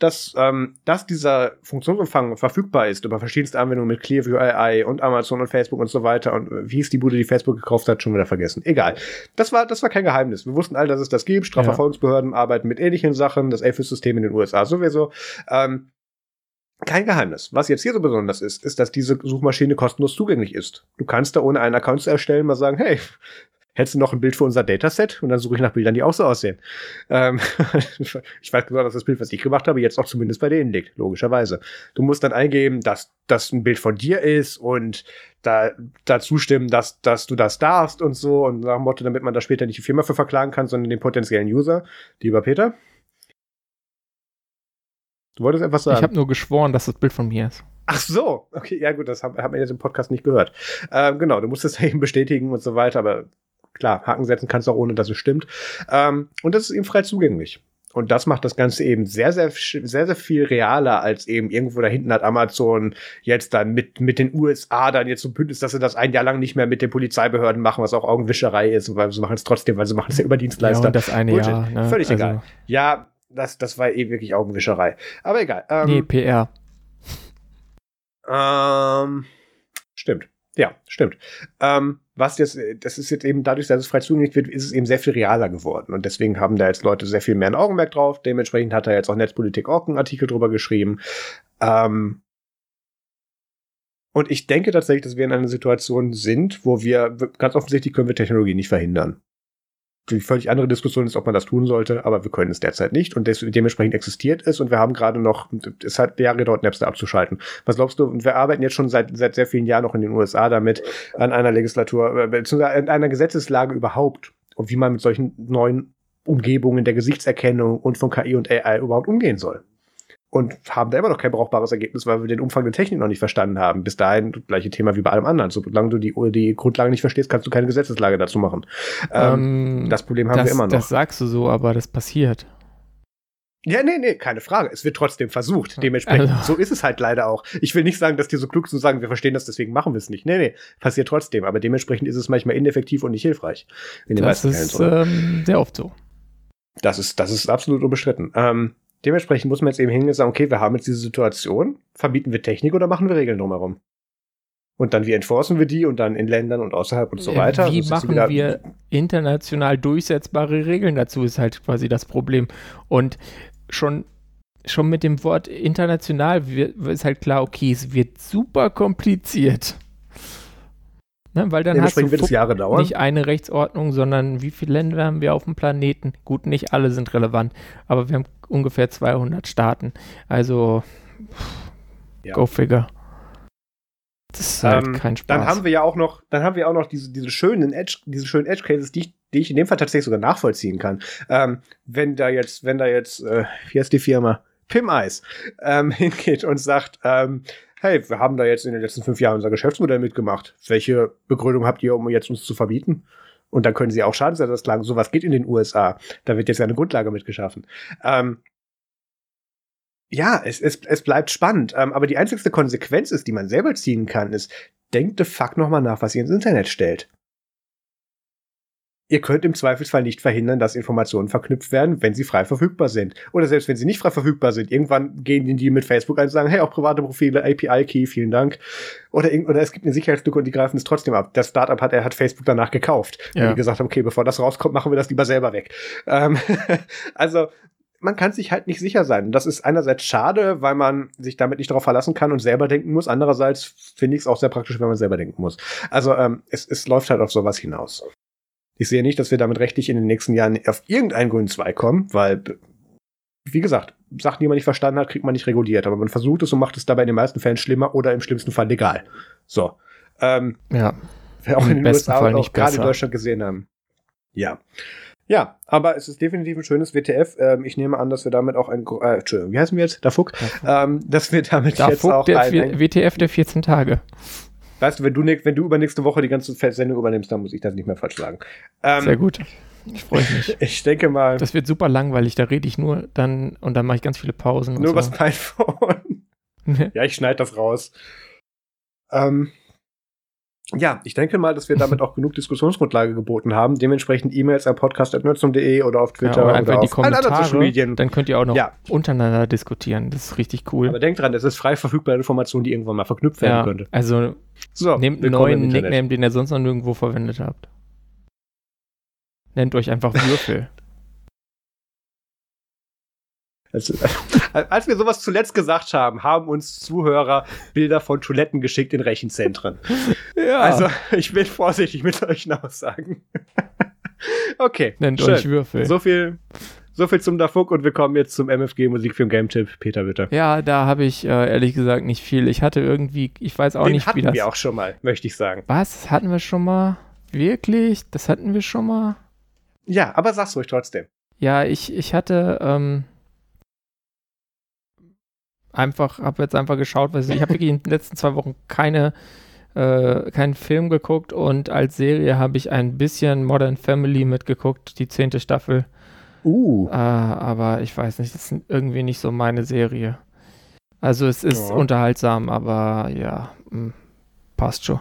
dass, ähm, dass dieser Funktionsumfang verfügbar ist über verschiedenste Anwendungen mit Clearview AI und Amazon und Facebook und so weiter. Und äh, wie ist die Bude, die Facebook gekauft hat, schon wieder vergessen. Egal. Das war, das war kein Geheimnis. Wir wussten alle, dass es das gibt. Strafverfolgungsbehörden ja. arbeiten mit ähnlichen Sachen. Das AFIS-System in den USA sowieso. Ähm, kein Geheimnis. Was jetzt hier so besonders ist, ist, dass diese Suchmaschine kostenlos zugänglich ist. Du kannst da ohne einen Account zu erstellen mal sagen, hey, hättest du noch ein Bild für unser Dataset? Und dann suche ich nach Bildern, die auch so aussehen. Ähm, (laughs) ich weiß genau, dass das Bild, was ich gemacht habe, jetzt auch zumindest bei denen liegt, logischerweise. Du musst dann eingeben, dass das ein Bild von dir ist und da, da zustimmen, dass, dass du das darfst und so und nach dem Motto, damit man da später nicht die Firma für verklagen kann, sondern den potenziellen User. Lieber Peter? Du wolltest etwas sagen? Ich habe nur geschworen, dass das Bild von mir ist. Ach so, okay, ja gut, das haben hat man jetzt im Podcast nicht gehört. Ähm, genau, du musst es (laughs) eben bestätigen und so weiter, aber klar, Haken setzen kannst du auch ohne, dass es stimmt. Ähm, und das ist eben frei zugänglich. Und das macht das Ganze eben sehr, sehr, sehr, sehr viel realer als eben irgendwo da hinten hat Amazon jetzt dann mit, mit den USA dann jetzt so Bündnis, dass sie das ein Jahr lang nicht mehr mit den Polizeibehörden machen, was auch Augenwischerei ist, weil sie machen es trotzdem, weil sie machen es ja über Dienstleister. Ja, und das eine Bullshit. Jahr. Ne? Völlig also. egal. Ja, das, das war eh wirklich Augenwischerei. Aber egal. Ähm, nee, PR. Ähm, stimmt. Ja, stimmt. Ähm, was jetzt, das ist jetzt eben dadurch, dass es frei zugänglich wird, ist es eben sehr viel realer geworden. Und deswegen haben da jetzt Leute sehr viel mehr ein Augenmerk drauf. Dementsprechend hat er jetzt auch Netzpolitik auch einen Artikel drüber geschrieben. Ähm, und ich denke tatsächlich, dass wir in einer Situation sind, wo wir ganz offensichtlich können wir Technologie nicht verhindern die völlig andere Diskussion ist, ob man das tun sollte, aber wir können es derzeit nicht und dementsprechend existiert es und wir haben gerade noch, es hat Jahre gedauert, Napster abzuschalten. Was glaubst du, und wir arbeiten jetzt schon seit, seit sehr vielen Jahren noch in den USA damit, an einer Legislatur, äh, beziehungsweise an einer Gesetzeslage überhaupt und wie man mit solchen neuen Umgebungen der Gesichtserkennung und von KI und AI überhaupt umgehen soll und haben da immer noch kein brauchbares Ergebnis, weil wir den Umfang der Technik noch nicht verstanden haben. Bis dahin gleiche Thema wie bei allem anderen. Solange du die, die Grundlage nicht verstehst, kannst du keine Gesetzeslage dazu machen. Ähm, ähm, das Problem haben das, wir immer noch. Das sagst du so, aber das passiert. Ja, nee, nee, keine Frage. Es wird trotzdem versucht. Dementsprechend, also. so ist es halt leider auch. Ich will nicht sagen, dass die so klug sind sagen, wir verstehen das, deswegen machen wir es nicht. Nee, nee, passiert trotzdem. Aber dementsprechend ist es manchmal ineffektiv und nicht hilfreich. In den das ist ähm, sehr oft so. Das ist, das ist absolut unbestritten. Ähm, Dementsprechend muss man jetzt eben hingehen und sagen, okay, wir haben jetzt diese Situation, verbieten wir Technik oder machen wir Regeln drumherum? Und dann, wie enforcen wir die und dann in Ländern und außerhalb und so weiter? Wie machen wir international durchsetzbare Regeln dazu, ist halt quasi das Problem. Und schon, schon mit dem Wort international wird, ist halt klar, okay, es wird super kompliziert. Ne, weil dann hast du wird es Jahre dauern. nicht eine Rechtsordnung, sondern wie viele Länder haben wir auf dem Planeten? Gut, nicht alle sind relevant, aber wir haben ungefähr 200 Staaten. Also, ja. go figure. Das ist halt ähm, kein Spaß. Dann haben wir ja auch noch, dann haben wir auch noch diese, diese schönen Edge, diese schönen Edge Cases, die ich, die ich in dem Fall tatsächlich sogar nachvollziehen kann. Ähm, wenn da jetzt, wenn da jetzt, äh, wie heißt die Firma? Pim Eis ähm, (laughs) hingeht und sagt, ähm, hey, wir haben da jetzt in den letzten fünf Jahren unser Geschäftsmodell mitgemacht. Welche Begründung habt ihr, um jetzt uns zu verbieten? Und dann können sie auch Schadensersatz klagen. Sowas geht in den USA. Da wird jetzt ja eine Grundlage mitgeschaffen. Ähm, ja, es, es, es bleibt spannend. Ähm, aber die einzigste Konsequenz ist, die man selber ziehen kann, ist, denkt de fuck nochmal nach, was ihr ins Internet stellt ihr könnt im Zweifelsfall nicht verhindern, dass Informationen verknüpft werden, wenn sie frei verfügbar sind. Oder selbst wenn sie nicht frei verfügbar sind. Irgendwann gehen die mit Facebook ein und sagen, hey, auch private Profile, API-Key, vielen Dank. Oder, oder es gibt eine Sicherheitslücke und die greifen es trotzdem ab. Das Startup hat, er hat Facebook danach gekauft. Ja. Und die gesagt haben, okay, bevor das rauskommt, machen wir das lieber selber weg. Ähm, (laughs) also, man kann sich halt nicht sicher sein. das ist einerseits schade, weil man sich damit nicht darauf verlassen kann und selber denken muss. Andererseits finde ich es auch sehr praktisch, wenn man selber denken muss. Also ähm, es, es läuft halt auf sowas hinaus. Ich sehe nicht, dass wir damit rechtlich in den nächsten Jahren auf irgendeinen grünen Zweig kommen, weil, wie gesagt, Sachen, die man nicht verstanden hat, kriegt man nicht reguliert. Aber man versucht es und macht es dabei in den meisten Fällen schlimmer oder im schlimmsten Fall legal. So. Ähm, ja. Auch in den USA Fall und auch gerade in Deutschland gesehen haben. Ja. Ja, aber es ist definitiv ein schönes WTF. Ähm, ich nehme an, dass wir damit auch ein, äh, Entschuldigung, wie heißen wir jetzt? Dafuk? Ähm, dass wir damit Dafuk, jetzt auch der ein, ein WTF der 14 Tage. Weißt du, wenn du, wenn du übernächste Woche die ganze Sendung übernimmst, dann muss ich das nicht mehr falsch sagen. Ähm, Sehr gut. Ich freue mich. (laughs) ich denke mal. Das wird super langweilig, da rede ich nur dann und dann mache ich ganz viele Pausen. Nur so. was (laughs) iPhone. ja, ich schneide das raus. Ähm, ja, ich denke mal, dass wir damit auch genug Diskussionsgrundlage geboten haben. Dementsprechend E-Mails an podcast.nerdsum.de oder auf Twitter ja, oder, oder einfach in die auf allen anderen Social. Medien. Dann könnt ihr auch noch Ja. untereinander diskutieren. Das ist richtig cool. Aber denkt dran, das ist frei verfügbare Information, die irgendwann mal verknüpft werden ja, könnte. also So, nehmt einen neuen. Nickname, den ihr sonst noch nirgendwo verwendet habt. Nennt euch einfach Würfel. (laughs) Also, (laughs) als wir sowas zuletzt gesagt haben, haben uns Zuhörer Bilder von Toiletten geschickt in Rechenzentren. ja. Also, (laughs) ich bin vorsichtig mit solchen Aussagen. (laughs) okay, nennt schön. euch Würfel. So viel, so viel zum Dafuk und wir kommen jetzt zum MFG Musikfilm Game Tipp. Peter, bitte. Ja, da habe ich äh, ehrlich gesagt nicht viel. Ich hatte irgendwie, ich weiß auch Den nicht, hatten wie das. wir auch schon mal, möchte ich sagen. Was? Hatten wir schon mal? Wirklich? Das hatten wir schon mal? Ja, aber sag's ruhig trotzdem. Ja, ich, ich hatte ähm, einfach, habe jetzt einfach geschaut, weil ich habe wirklich in den letzten zwei Wochen keine, äh, keinen Film geguckt und als Serie habe ich ein bisschen Modern Family mitgeguckt, die zehnte Staffel. Uh. Äh, aber ich weiß nicht, das ist irgendwie nicht so meine Serie. Also es ist Ja. unterhaltsam, aber ja, mh, passt schon.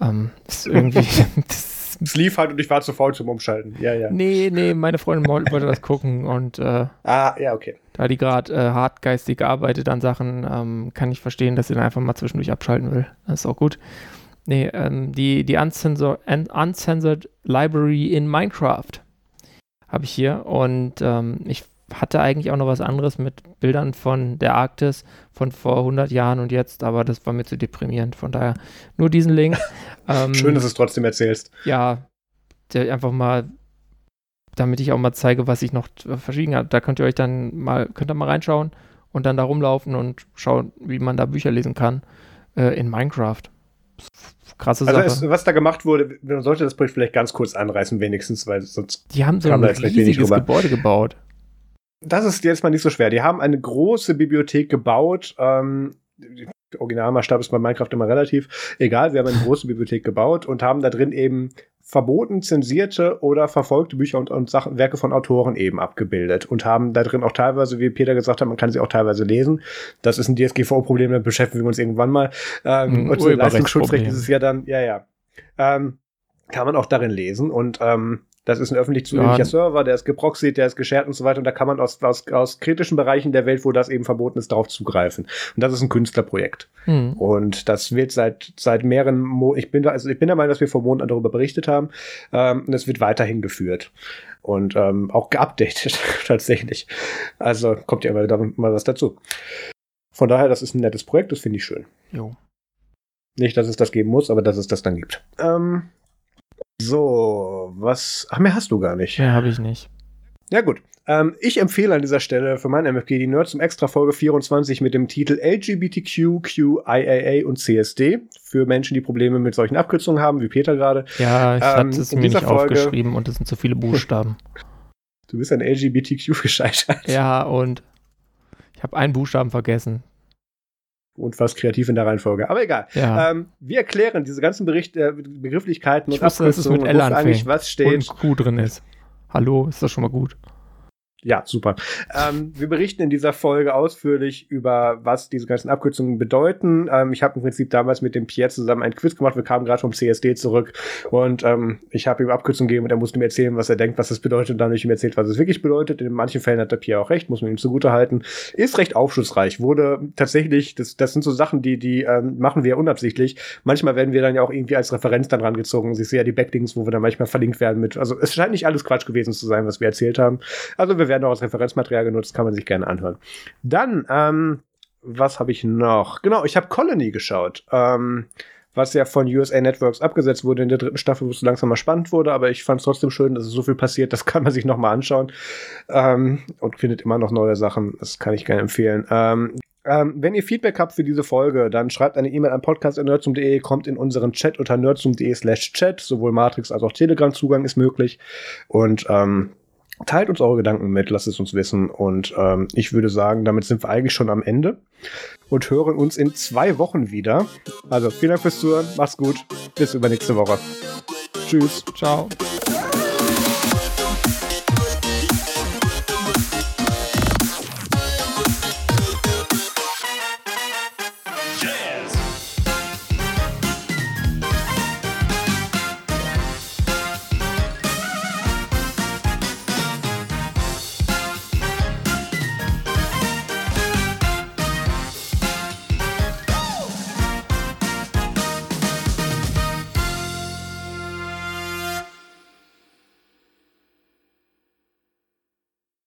Ähm, ist irgendwie. (laughs) (laughs) das, Es lief halt und ich war zu faul zum Umschalten. Ja, ja. nee, nee, meine Freundin woll- wollte das gucken und äh, Ah, ja, okay. da die gerade äh, hartgeistig arbeitet an Sachen, ähm, kann ich verstehen, dass sie dann einfach mal zwischendurch abschalten will. Das ist auch gut. Nee, ähm, die, die Uncensor, Un- Uncensored Library in Minecraft habe ich hier und ähm, ich hatte eigentlich auch noch was anderes mit Bildern von der Arktis von vor 100 Jahren und jetzt, aber das war mir zu deprimierend. Von daher nur diesen Link. (laughs) ähm, Schön, dass du es trotzdem erzählst. ja, der einfach mal, damit ich auch mal zeige, was ich noch verschieden habe. Da könnt ihr euch dann mal, könnt ihr mal reinschauen und dann da rumlaufen und schauen, wie man da Bücher lesen kann äh, in Minecraft. Krasse Also, Sache. es, was da gemacht wurde, man sollte das Projekt vielleicht ganz kurz anreißen, wenigstens, weil sonst. die haben so ein riesiges. Gebäude gebaut. Das ist jetzt mal nicht so schwer. Die haben eine große Bibliothek gebaut. Ähm, Originalmaßstab ist bei Minecraft immer relativ. Egal, wir haben eine große Bibliothek gebaut und haben da drin eben verboten, zensierte oder verfolgte Bücher und, und Sachen, Werke von Autoren eben abgebildet und haben da drin auch teilweise, wie Peter gesagt hat, man kann sie auch teilweise lesen. Das ist ein DSGVO-Problem, da beschäftigen wir uns irgendwann mal. Ähm, und Leistungsschutzrecht ist es ja dann, ja, ja. Ähm, kann man auch darin lesen und ähm, das ist ein öffentlich zugänglicher Ja. Server, der ist geproxied, der ist geshared und so weiter und da kann man aus, aus, aus kritischen Bereichen der Welt, wo das eben verboten ist, darauf zugreifen. Und das ist ein Künstlerprojekt. Hm. Und das wird seit, seit mehreren Mo ich bin da, also ich bin der Meinung, dass wir vor Monaten darüber berichtet haben. Ähm, und es wird weiterhin geführt. Und ähm, auch geupdatet, (laughs) tatsächlich. Also kommt ja immer da mal was dazu. Von daher, das ist ein nettes Projekt, das finde ich schön. Jo. Nicht, dass es das geben muss, aber dass es das dann gibt. Ähm, so, was. Ach, mehr hast du gar nicht. Mehr habe ich nicht. Ja, gut. Ähm, ich empfehle an dieser Stelle für mein MFG die Nerds zum Extra Folge 24 mit dem Titel LGBTQ, QIAA und CSD für Menschen, die Probleme mit solchen Abkürzungen haben, wie Peter gerade. Ja, ich Ähm, hatte es mir nicht Folge- aufgeschrieben und es sind zu viele Buchstaben. (laughs) Du bist an LGBTQ (laughs) gescheitert ja, und ich habe einen Buchstaben vergessen. Und fast kreativ in der Reihenfolge. Aber egal. Ja. Ähm, wir erklären diese ganzen Bericht, äh, Begrifflichkeiten ich wusste, dass es mit und L eigentlich anfängt was und steht. ein Q drin ist. Hallo, ist das schon mal gut? Ja, super. Ähm, wir berichten in dieser Folge ausführlich über, was diese ganzen Abkürzungen bedeuten. Ähm, ich habe im Prinzip damals mit dem Pierre zusammen ein Quiz gemacht. Wir kamen gerade vom CSD zurück und ähm, ich habe ihm Abkürzungen gegeben und er musste mir erzählen, was er denkt, was es bedeutet. Und dann habe ich ihm erzählt, was es wirklich bedeutet. In manchen Fällen hat der Pierre auch recht, muss man ihm zugutehalten. Ist recht aufschlussreich. Wurde tatsächlich, das, das sind so Sachen, die, die ähm, machen wir unabsichtlich. Manchmal werden wir dann ja auch irgendwie als Referenz dann rangezogen. Ich sehe ja die Backlinks, wo wir dann manchmal verlinkt werden mit. Also es scheint nicht alles Quatsch gewesen zu sein, was wir erzählt haben. Also wir werden auch als Referenzmaterial genutzt, kann man sich gerne anhören. Dann, ähm, was habe ich noch? Genau, ich habe Colony geschaut. Ähm, was ja von USA Networks abgesetzt wurde in der dritten Staffel, wo es langsam mal spannend wurde, aber ich fand es trotzdem schön, dass es so viel passiert, das (laughs) kann man sich noch mal anschauen ähm, und findet immer noch neue Sachen, das kann ich gerne empfehlen. Ähm, ähm, wenn ihr Feedback habt für diese Folge, dann schreibt eine E-Mail an podcast.nerdsum.de, kommt in unseren Chat unter nerdsum.de slash chat, sowohl Matrix als auch Telegram-Zugang ist möglich und ähm, Teilt uns eure Gedanken mit, lasst es uns wissen. Und ähm, ich würde sagen, damit sind wir eigentlich schon am Ende und hören uns in zwei Wochen wieder. Also vielen Dank fürs Zuhören, macht's gut, bis übernächste Woche. Tschüss. Ciao.